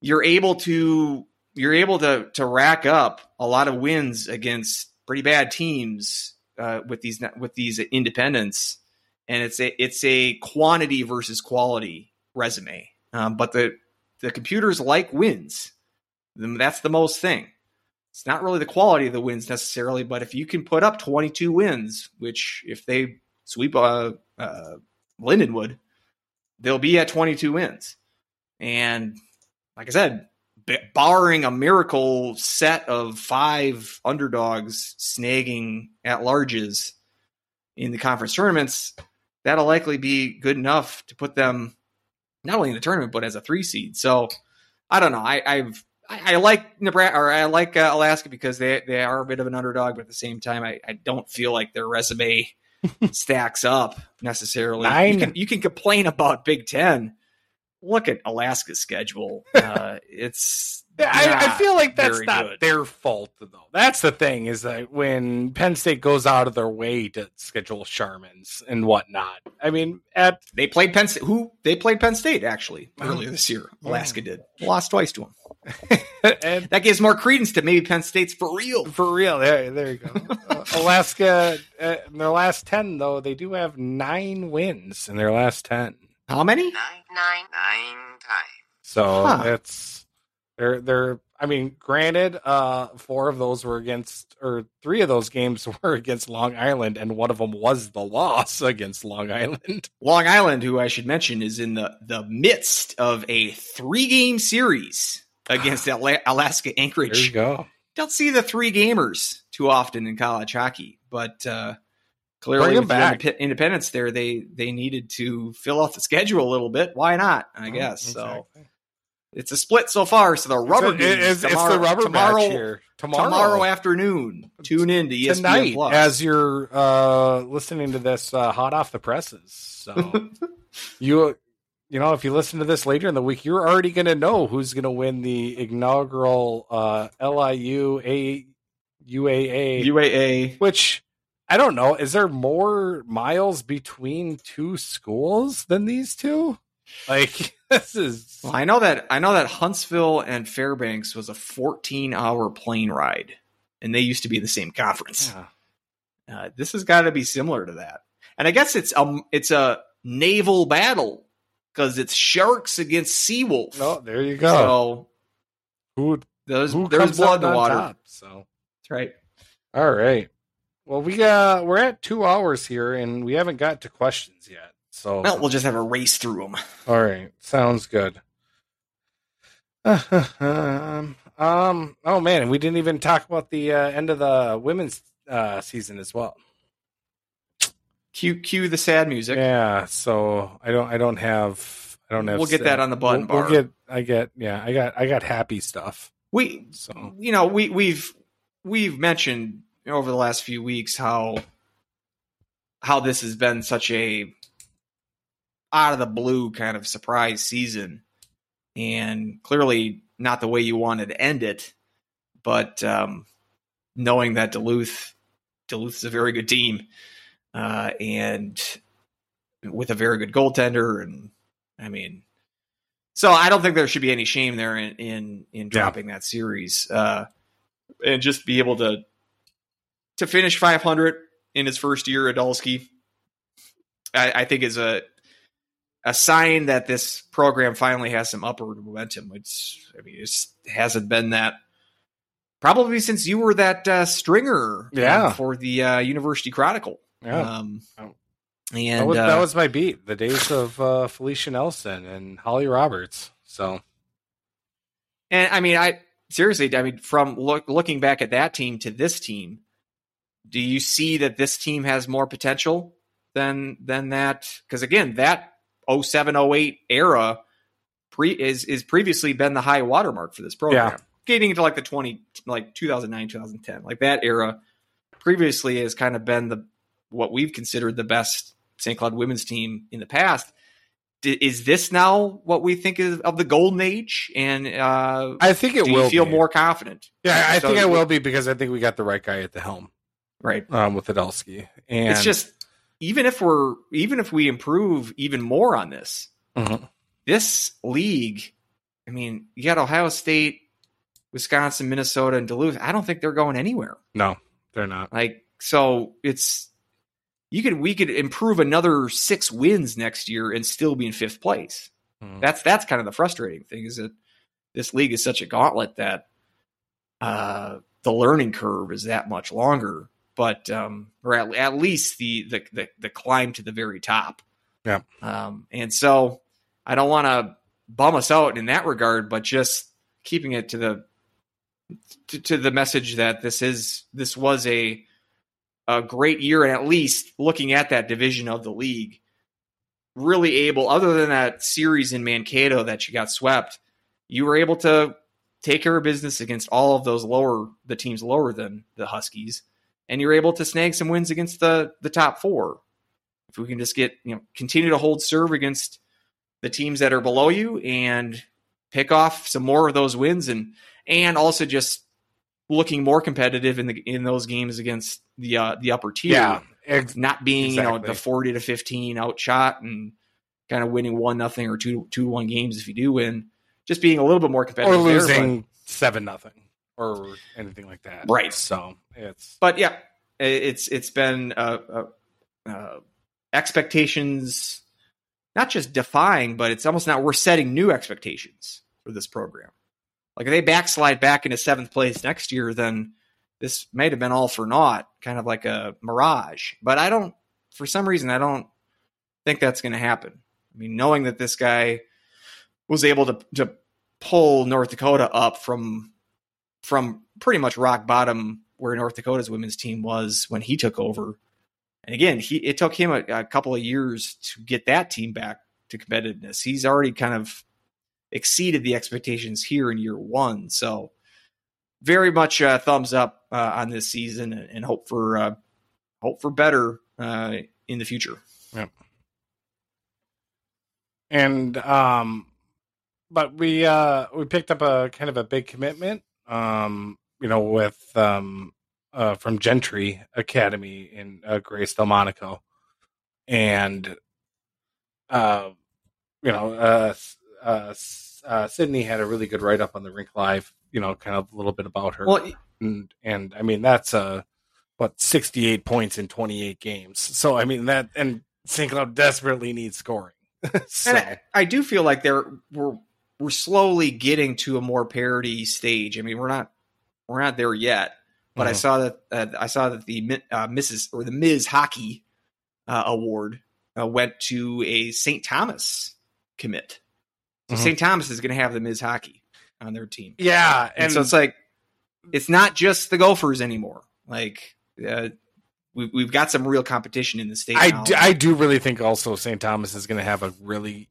You're able to you're able to to rack up a lot of wins against pretty bad teams uh, with these with these independents, and it's a it's a quantity versus quality resume. Um, but the the computers like wins. That's the most thing. It's not really the quality of the wins necessarily, but if you can put up 22 wins, which if they sweep uh, uh, Lindenwood, they'll be at 22 wins. And like I said, b- barring a miracle set of five underdogs snagging at larges in the conference tournaments, that'll likely be good enough to put them not only in the tournament but as a three seed. So I don't know. I, I've I, I like Nebraska or I like uh, Alaska because they they are a bit of an underdog, but at the same time, I, I don't feel like their resume stacks up necessarily. Nine. You can you can complain about Big Ten. Look at Alaska's schedule. Uh, it's I, I feel like that's not good. their fault though. That's the thing is that when Penn State goes out of their way to schedule Charmins and whatnot. I mean, at They played Penn State. Who they played Penn State actually Oh. earlier this year. Alaska did lost twice to them. and That gives more credence to maybe Penn State's for real. for real, there, there you go. Uh, Alaska, uh, in their last ten though, they do have nine wins in their last ten. How many? nine, nine, nine times. So Huh. it's they're they're. I mean, granted, uh, four of those were against, or three of those games were against Long Island, and one of them was the loss against Long Island. Long Island, who I should mention, is in the the midst of a three game series against Ala- Alaska There you Anchorage. go. Don't see the three gamers too often in college hockey, but uh, clearly Bring 'em with the back. independence there, they they needed to fill out the schedule a little bit. Why not? I guess so. Exactly. It's a split so far. So the rubber So it- games it's, it's the rubber tomorrow, match here tomorrow, tomorrow afternoon. Tune in to ESPN tonight Plus. as you're uh, listening to this uh, hot off the presses. So you you know if you listen to this later in the week, you're already going to know who's going to win the inaugural uh, LIU A UAA, UAA. which. I don't know. Is there more miles between two schools than these two? Like this is Well, I know that I know that Huntsville and Fairbanks was a 14 hour plane ride, and they used to be the same conference. Yeah. Uh, this has got to be similar to that, and I guess it's um it's a naval battle because it's Sharks against Seawolf. No, there you go. So who there's who there's blood in the water. top, so That's right. all right. Well, we uh we're at two hours here, and we haven't got to questions yet. So Well, we'll just have a race through them. all right, sounds good. um, um. Oh man, and we didn't even talk about the uh, end of the women's uh, season as well. Cue cue the sad music. Yeah. So I don't. I don't have. I don't have. We'll get that on the button we'll, bar. We'll get. I get. Yeah. I got. I got happy stuff. We So you know we we've we've mentioned over the last few weeks how how this has been such a out of the blue kind of surprise season. And clearly not the way you wanted to end it but um, knowing that Duluth Duluth is a very good team uh, and with a very good goaltender and I mean so I don't think there should be any shame there in in, in dropping that series uh, and just be able to to finish 500 in his first year at Dulski, I, I think is a a sign that this program finally has some upward momentum. It's I mean it hasn't been that probably since you were that uh, stringer Yeah. um, for the uh, University Chronicle. yeah. Um, Oh. and that was, uh, that was my beat. The days of uh, Felicia Nelson and Holly Roberts. So And I mean, I seriously, I mean, from look, looking back at that team to this team, do you see that this team has more potential than than that? Because again, that 07, 08 era pre is is previously been the high watermark for this program. Yeah. Getting into like the twenty like 2009, 2010, like that era previously has kind of been the what we've considered the best St. Cloud women's team in the past. D- Is this now what we think is of the golden age? And uh, I think it do will feel be. more confident? Yeah, I So- think I will be because I think we got the right guy at the helm Right. um, with Idalski. And it's just even if we're even if we improve even more on this, Mhm. this league. I mean, you got Ohio State, Wisconsin, Minnesota, and Duluth. I don't think they're going anywhere. no, they're not. Like so, it's you could we could improve another six wins next year and still be in fifth place. Mhm. That's that's kind of the frustrating thing is that this league is such a gauntlet that uh, the learning curve is that much longer. But um, or at, at least the, the the the climb to the very top. Yeah. Um, and so I don't want to bum us out in that regard, but just keeping it to the to, to the message that this is this was a a great year, and at least looking at that division of the league, really able. Other than that series in Mankato that you got swept, you were able to take care of business against all of those lower the teams lower than the Huskies, and you're able to snag some wins against the the top four. If we can just get you know continue to hold serve against the teams that are below you and pick off some more of those wins and and also just looking more competitive in the in those games against the uh, the upper tier. Yeah, ex- Not being you know the forty to fifteen outshot and kind of winning one nothing or two two one games if you do win. Just being a little bit more or competitive, but- losing seven nothing or anything like that. Right. So it's but yeah, it's it's been uh, uh, uh, expectations, not just defying, but it's almost not. We're setting new expectations for this program. Like if they backslide back into seventh place next year, then this might have been all for naught, kind of like a mirage. But I don't, for some reason, I don't think that's going to happen. I mean, knowing that this guy was able to to pull North Dakota up from from pretty much rock bottom where North Dakota's women's team was when he took over. And again, he it took him a, a couple of years to get that team back to competitiveness. He's already kind of exceeded the expectations here in year one. So very much thumbs up uh, on this season and, and hope for uh, hope for better uh, in the future. Yep. And um but we uh we picked up a kind of a big commitment um you know with um uh from gentry academy in uh, grace delmonico. And uh you know uh uh, uh sydney had a really good write-up on the rink live you know kind of a little bit about her. Well, and and i mean that's uh what 68 points in 28 games. So i mean that and st cloud desperately needs scoring. So, And I, I do feel like they're we're we're slowly getting to a more parity stage. I mean, we're not we're not there yet, but I Mhm. saw that uh, I saw that the uh, Mrs. or the Ms. Hockey uh, Award uh, went to a St. Thomas commit. So Mhm. St. Thomas is going to have the Ms. Hockey on their team, yeah, and, and so it's like it's not just the Gophers anymore. Like uh, we, we've got some real competition in the state. I do, I do really think also St. Thomas is going to have a really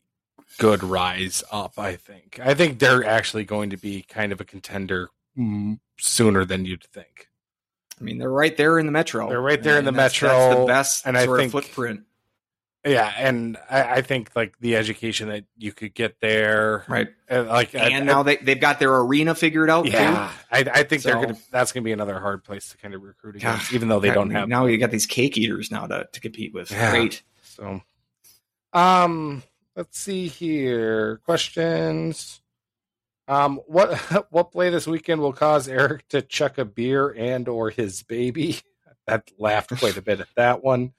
good rise up. I think. I think they're actually going to be kind of a contender sooner than you'd think. I mean, they're right there in the metro. They're right there in the that's- metro, That's the best and I think- footprint. Yeah, and I, I think like the education that you could get there, Right. uh, like And I- now they, they've got their arena figured out, yeah, I, I think they're gonna. That's gonna be another hard place to kind of recruit against, even though too. they don't have Now you got these cake eaters now to, to compete with. Yeah. Great. So, um, let's see here. Questions. Um, what what play this weekend will cause Eric to chuck a beer and or his baby? That laughed quite a bit at that one.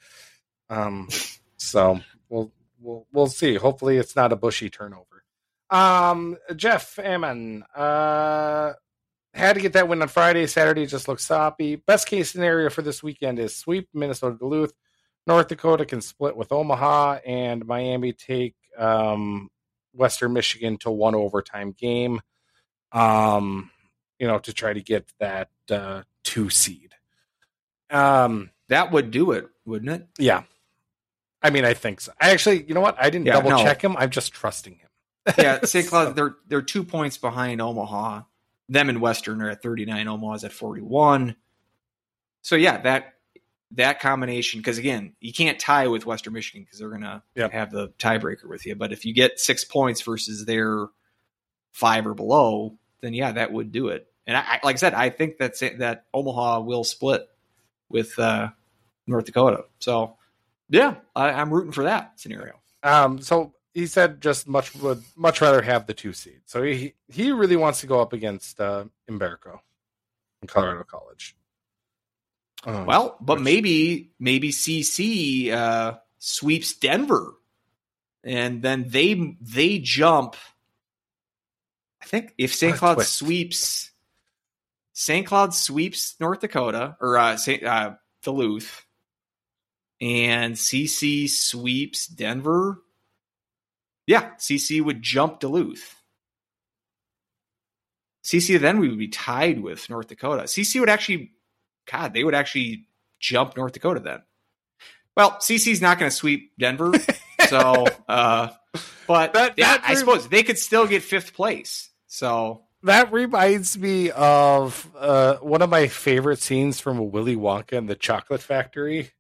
Um, so we'll we'll we'll see. Hopefully, it's not a bushy turnover. Um, Jeff Ammon, uh, had to get that win on Friday. Saturday just looks soppy. Best case scenario for this weekend is sweep Minnesota Duluth. North Dakota can split with Omaha, and Miami take um, Western Michigan to one overtime game. Um, you know, to try to get that uh, two seed. Um, That would do it, wouldn't it? yeah. I mean, I think so. I actually, you know what? I didn't Yeah, double no. check him. I'm just trusting him. Yeah, St. So- Cloud, they're they're two points behind Omaha. Them and Western are at 39. Omaha's at 41. So yeah, that that combination because again, you can't tie with Western Michigan because they're gonna Yep. have the tiebreaker with you. But if you get six points versus their five or below, then yeah, that would do it. And I, like I said, I think that's it, that Omaha will split with uh, North Dakota. So yeah, I, I'm rooting for that scenario. Um, so he said just much would much rather have the two seed. So he he really wants to go up against uh Mbereko in Colorado College. Um, Well, but which- maybe maybe CC uh, sweeps Denver, and then they they jump. I think if St. Cloud twist. sweeps St. Cloud sweeps North Dakota or uh, St. Uh, Duluth, and CC sweeps Denver. Yeah, CC would jump Duluth. CC then we would be tied with North Dakota. CC would actually, God, they would actually jump North Dakota then. Well, CC's not going to sweep Denver, so uh, but That- yeah, that I rem- suppose they could still get fifth place. So that reminds me of uh, one of my favorite scenes from Willy Wonka and the Chocolate Factory,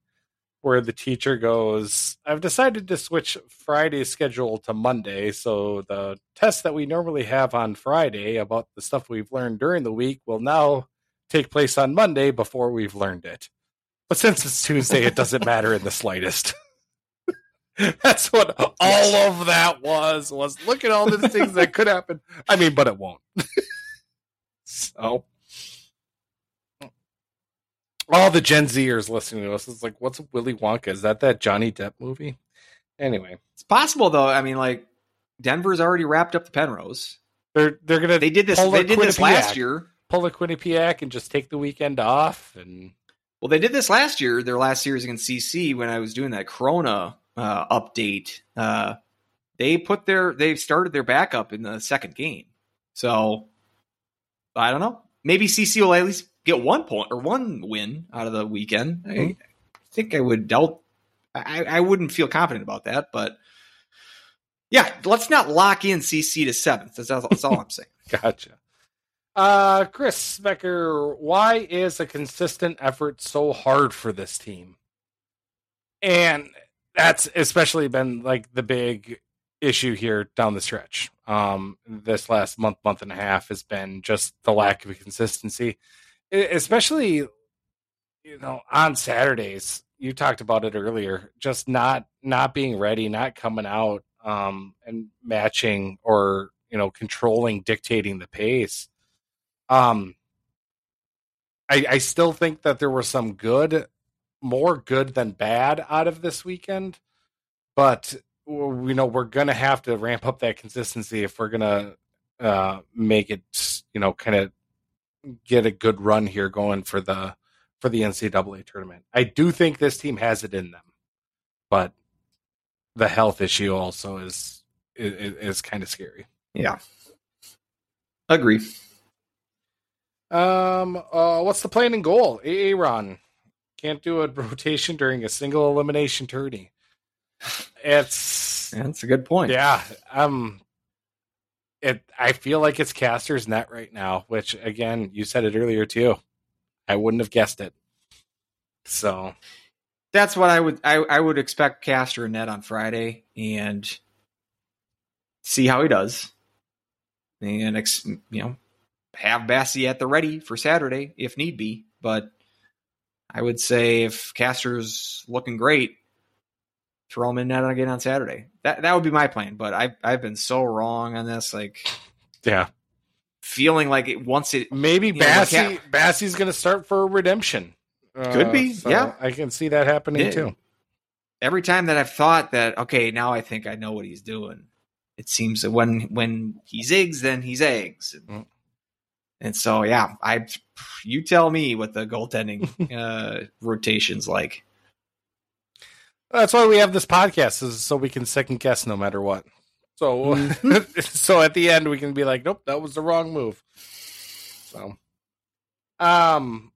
where the teacher goes, "I've decided to switch Friday's schedule to Monday, so the test that we normally have on Friday about the stuff we've learned during the week will now take place on Monday before we've learned it. But since it's Tuesday, it doesn't matter in the slightest." That's what all of that was. Was look at all the things that could happen. I mean, but it won't. so, all the Gen Zers listening to us is like, "What's Willy Wonka? Is that that Johnny Depp movie?" Anyway, it's possible though. I mean, like Denver's already wrapped up the Penrose. they're they're gonna They did this. They did this last year. Pull a Quinnipiac and just take the weekend off, and Well, they did this last year. Their last series against CC when I was doing that Corona uh, update. Uh, they put their they started their backup in the second game. So I don't know. Maybe CC will at least get one point or one win out of the weekend. I Mhm. think I would doubt. I, I wouldn't feel confident about that, but yeah, let's not lock in CC to seventh. That's, that's all I'm saying. Gotcha. Uh, Chris Becker, why is a consistent effort so hard for this team? And that's especially been like the big issue here down the stretch. Um, this last month, month and a half has been just the lack of consistency, E- especially, you know, on Saturdays. You talked about it earlier, just not not being ready, not coming out, um, and matching or you know controlling, dictating the pace. Um, I I still think that there was some good, more good than bad out of this weekend, but you know we're gonna have to ramp up that consistency if we're gonna uh, make it you know kind of get a good run here going for the for the NCAA tournament. I do think this team has it in them, but the health issue also is is, is kind of scary. Yeah, agree. Um, uh, what's the plan and goal? Aaron can't do a rotation during a single elimination tourney. It's that's a good point. Yeah, um, it. I feel like it's Castor's net right now, which again, you said it earlier too. I wouldn't have guessed it. So that's what I would. I, I would expect Castor and net on Friday and see how he does, and ex, you know have Basse at the ready for Saturday if need be. But I would say if Castor's looking great, throw him in net again on Saturday. That that would be my plan. But I've I've been so wrong on this. Like, yeah, feeling like it once it maybe Basse know, Basse's going to start for redemption. Could be, uh, so yeah. I can see that happening it, too. Every time that I've thought that, okay, now I think I know what he's doing. It seems that when when he zigs, then he eggs. Mm. And so, yeah, I you tell me what the goaltending uh, rotations like. That's why we have this podcast, is so we can second guess no matter what. So, mm-hmm. so at the end we can be like, nope, that was the wrong move. So, um,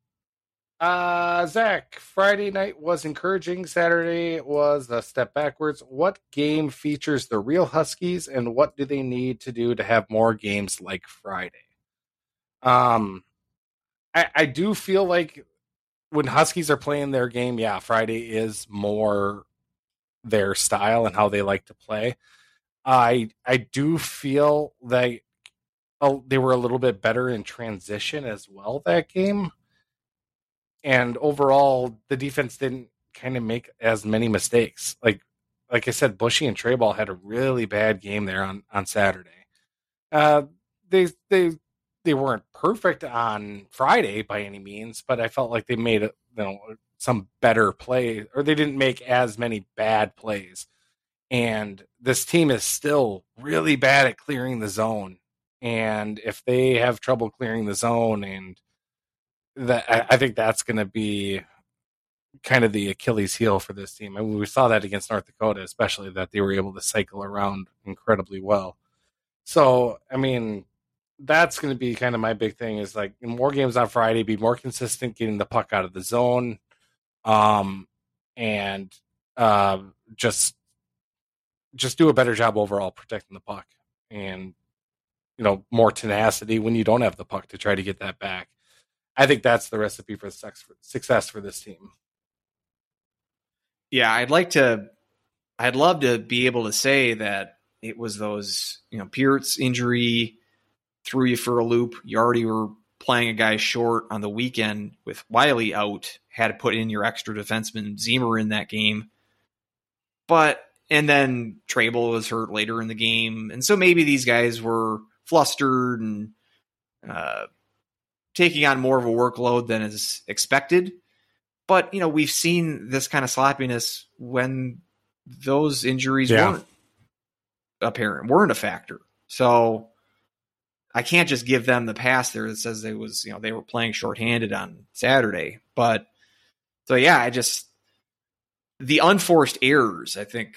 uh, Zach, Friday night was encouraging. Saturday was a step backwards. What game features the real Huskies, and what do they need to do to have more games like Friday? Um, I, I do feel like when Huskies are playing their game, yeah, Friday is more their style and how they like to play. I I do feel that oh, they were a little bit better in transition as well that game. And overall, the defense didn't kind of make as many mistakes. Like like I said, Bushy and Trayball had a really bad game there on on Saturday. Uh, they they they weren't perfect on Friday by any means, but I felt like they made you know some better play or they didn't make as many bad plays. And this team is still really bad at clearing the zone. And if they have trouble clearing the zone and that I, I think that's going to be kind of the Achilles heel for this team. I mean, we saw that against North Dakota, especially that they were able to cycle around incredibly well. So, I mean, that's going to be kind of my big thing is like more games on Friday, be more consistent, getting the puck out of the zone, um, and uh, just just do a better job overall protecting the puck, and you know more tenacity when you don't have the puck to try to get that back. I think that's the recipe for success for this team. Yeah, I'd like to. I'd love to be able to say that it was those, you know, Peart's injury threw you for a loop. You already were playing a guy short on the weekend with Wiley out, had to put in your extra defenseman Zemer in that game. But and then Trayball was hurt later in the game, and so maybe these guys were flustered and uh, taking on more of a workload than is expected. But you know we've seen this kind of sloppiness when those injuries yeah. weren't apparent, weren't a factor. So I can't just give them the pass there that says it was, you know, they were playing shorthanded on Saturday. But so yeah, I just the unforced errors, I think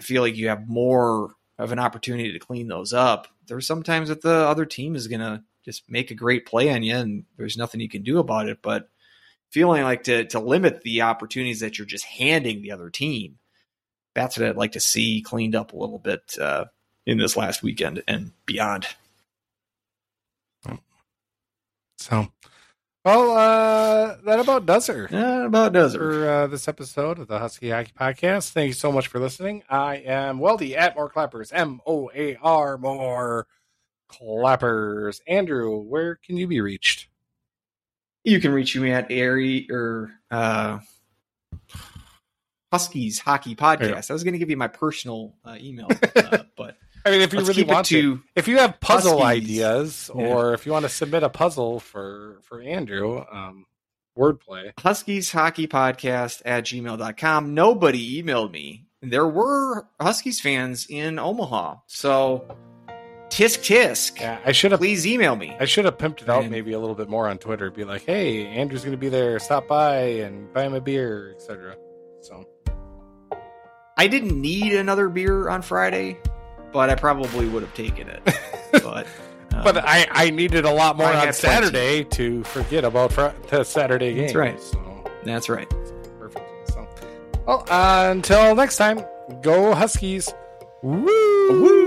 I feel like you have more of an opportunity to clean those up. There's sometimes that the other team is gonna just make a great play on you and there's nothing you can do about it. But feeling like to to limit the opportunities that you're just handing the other team, that's what I'd like to see cleaned up a little bit uh, in this last weekend and beyond. So, well, uh, that about does her. That about does her. For uh, this episode of the Husky Hockey Podcast. Thank you so much for listening. I am Weldy at More Clappers, M O A R, More Clappers. Andrew, where can you be reached? You can reach me at Airy or uh, Huskies Hockey Podcast. I was going to give you my personal uh, email, uh, but I mean, if you really want to, if you have puzzle Huskies. ideas, or yeah. if you want to submit a puzzle for for Andrew, um, wordplay. Huskies Hockey Podcast at gmail.com. Nobody emailed me there were Huskies fans in Omaha. So tisk tisk. Yeah, I should have. Please email me. I should have pimped it out And- maybe a little bit more on Twitter. Be like, "Hey, Andrew's going to be there. Stop by and buy him a beer, etc." So I didn't need another beer on Friday, but I probably would have taken it. but um, But I, I needed a lot more on Saturday to forget about fr- the Saturday game. That's right. So that's right. perfect. So, well, uh, until next time, go Huskies. Woo! Woo!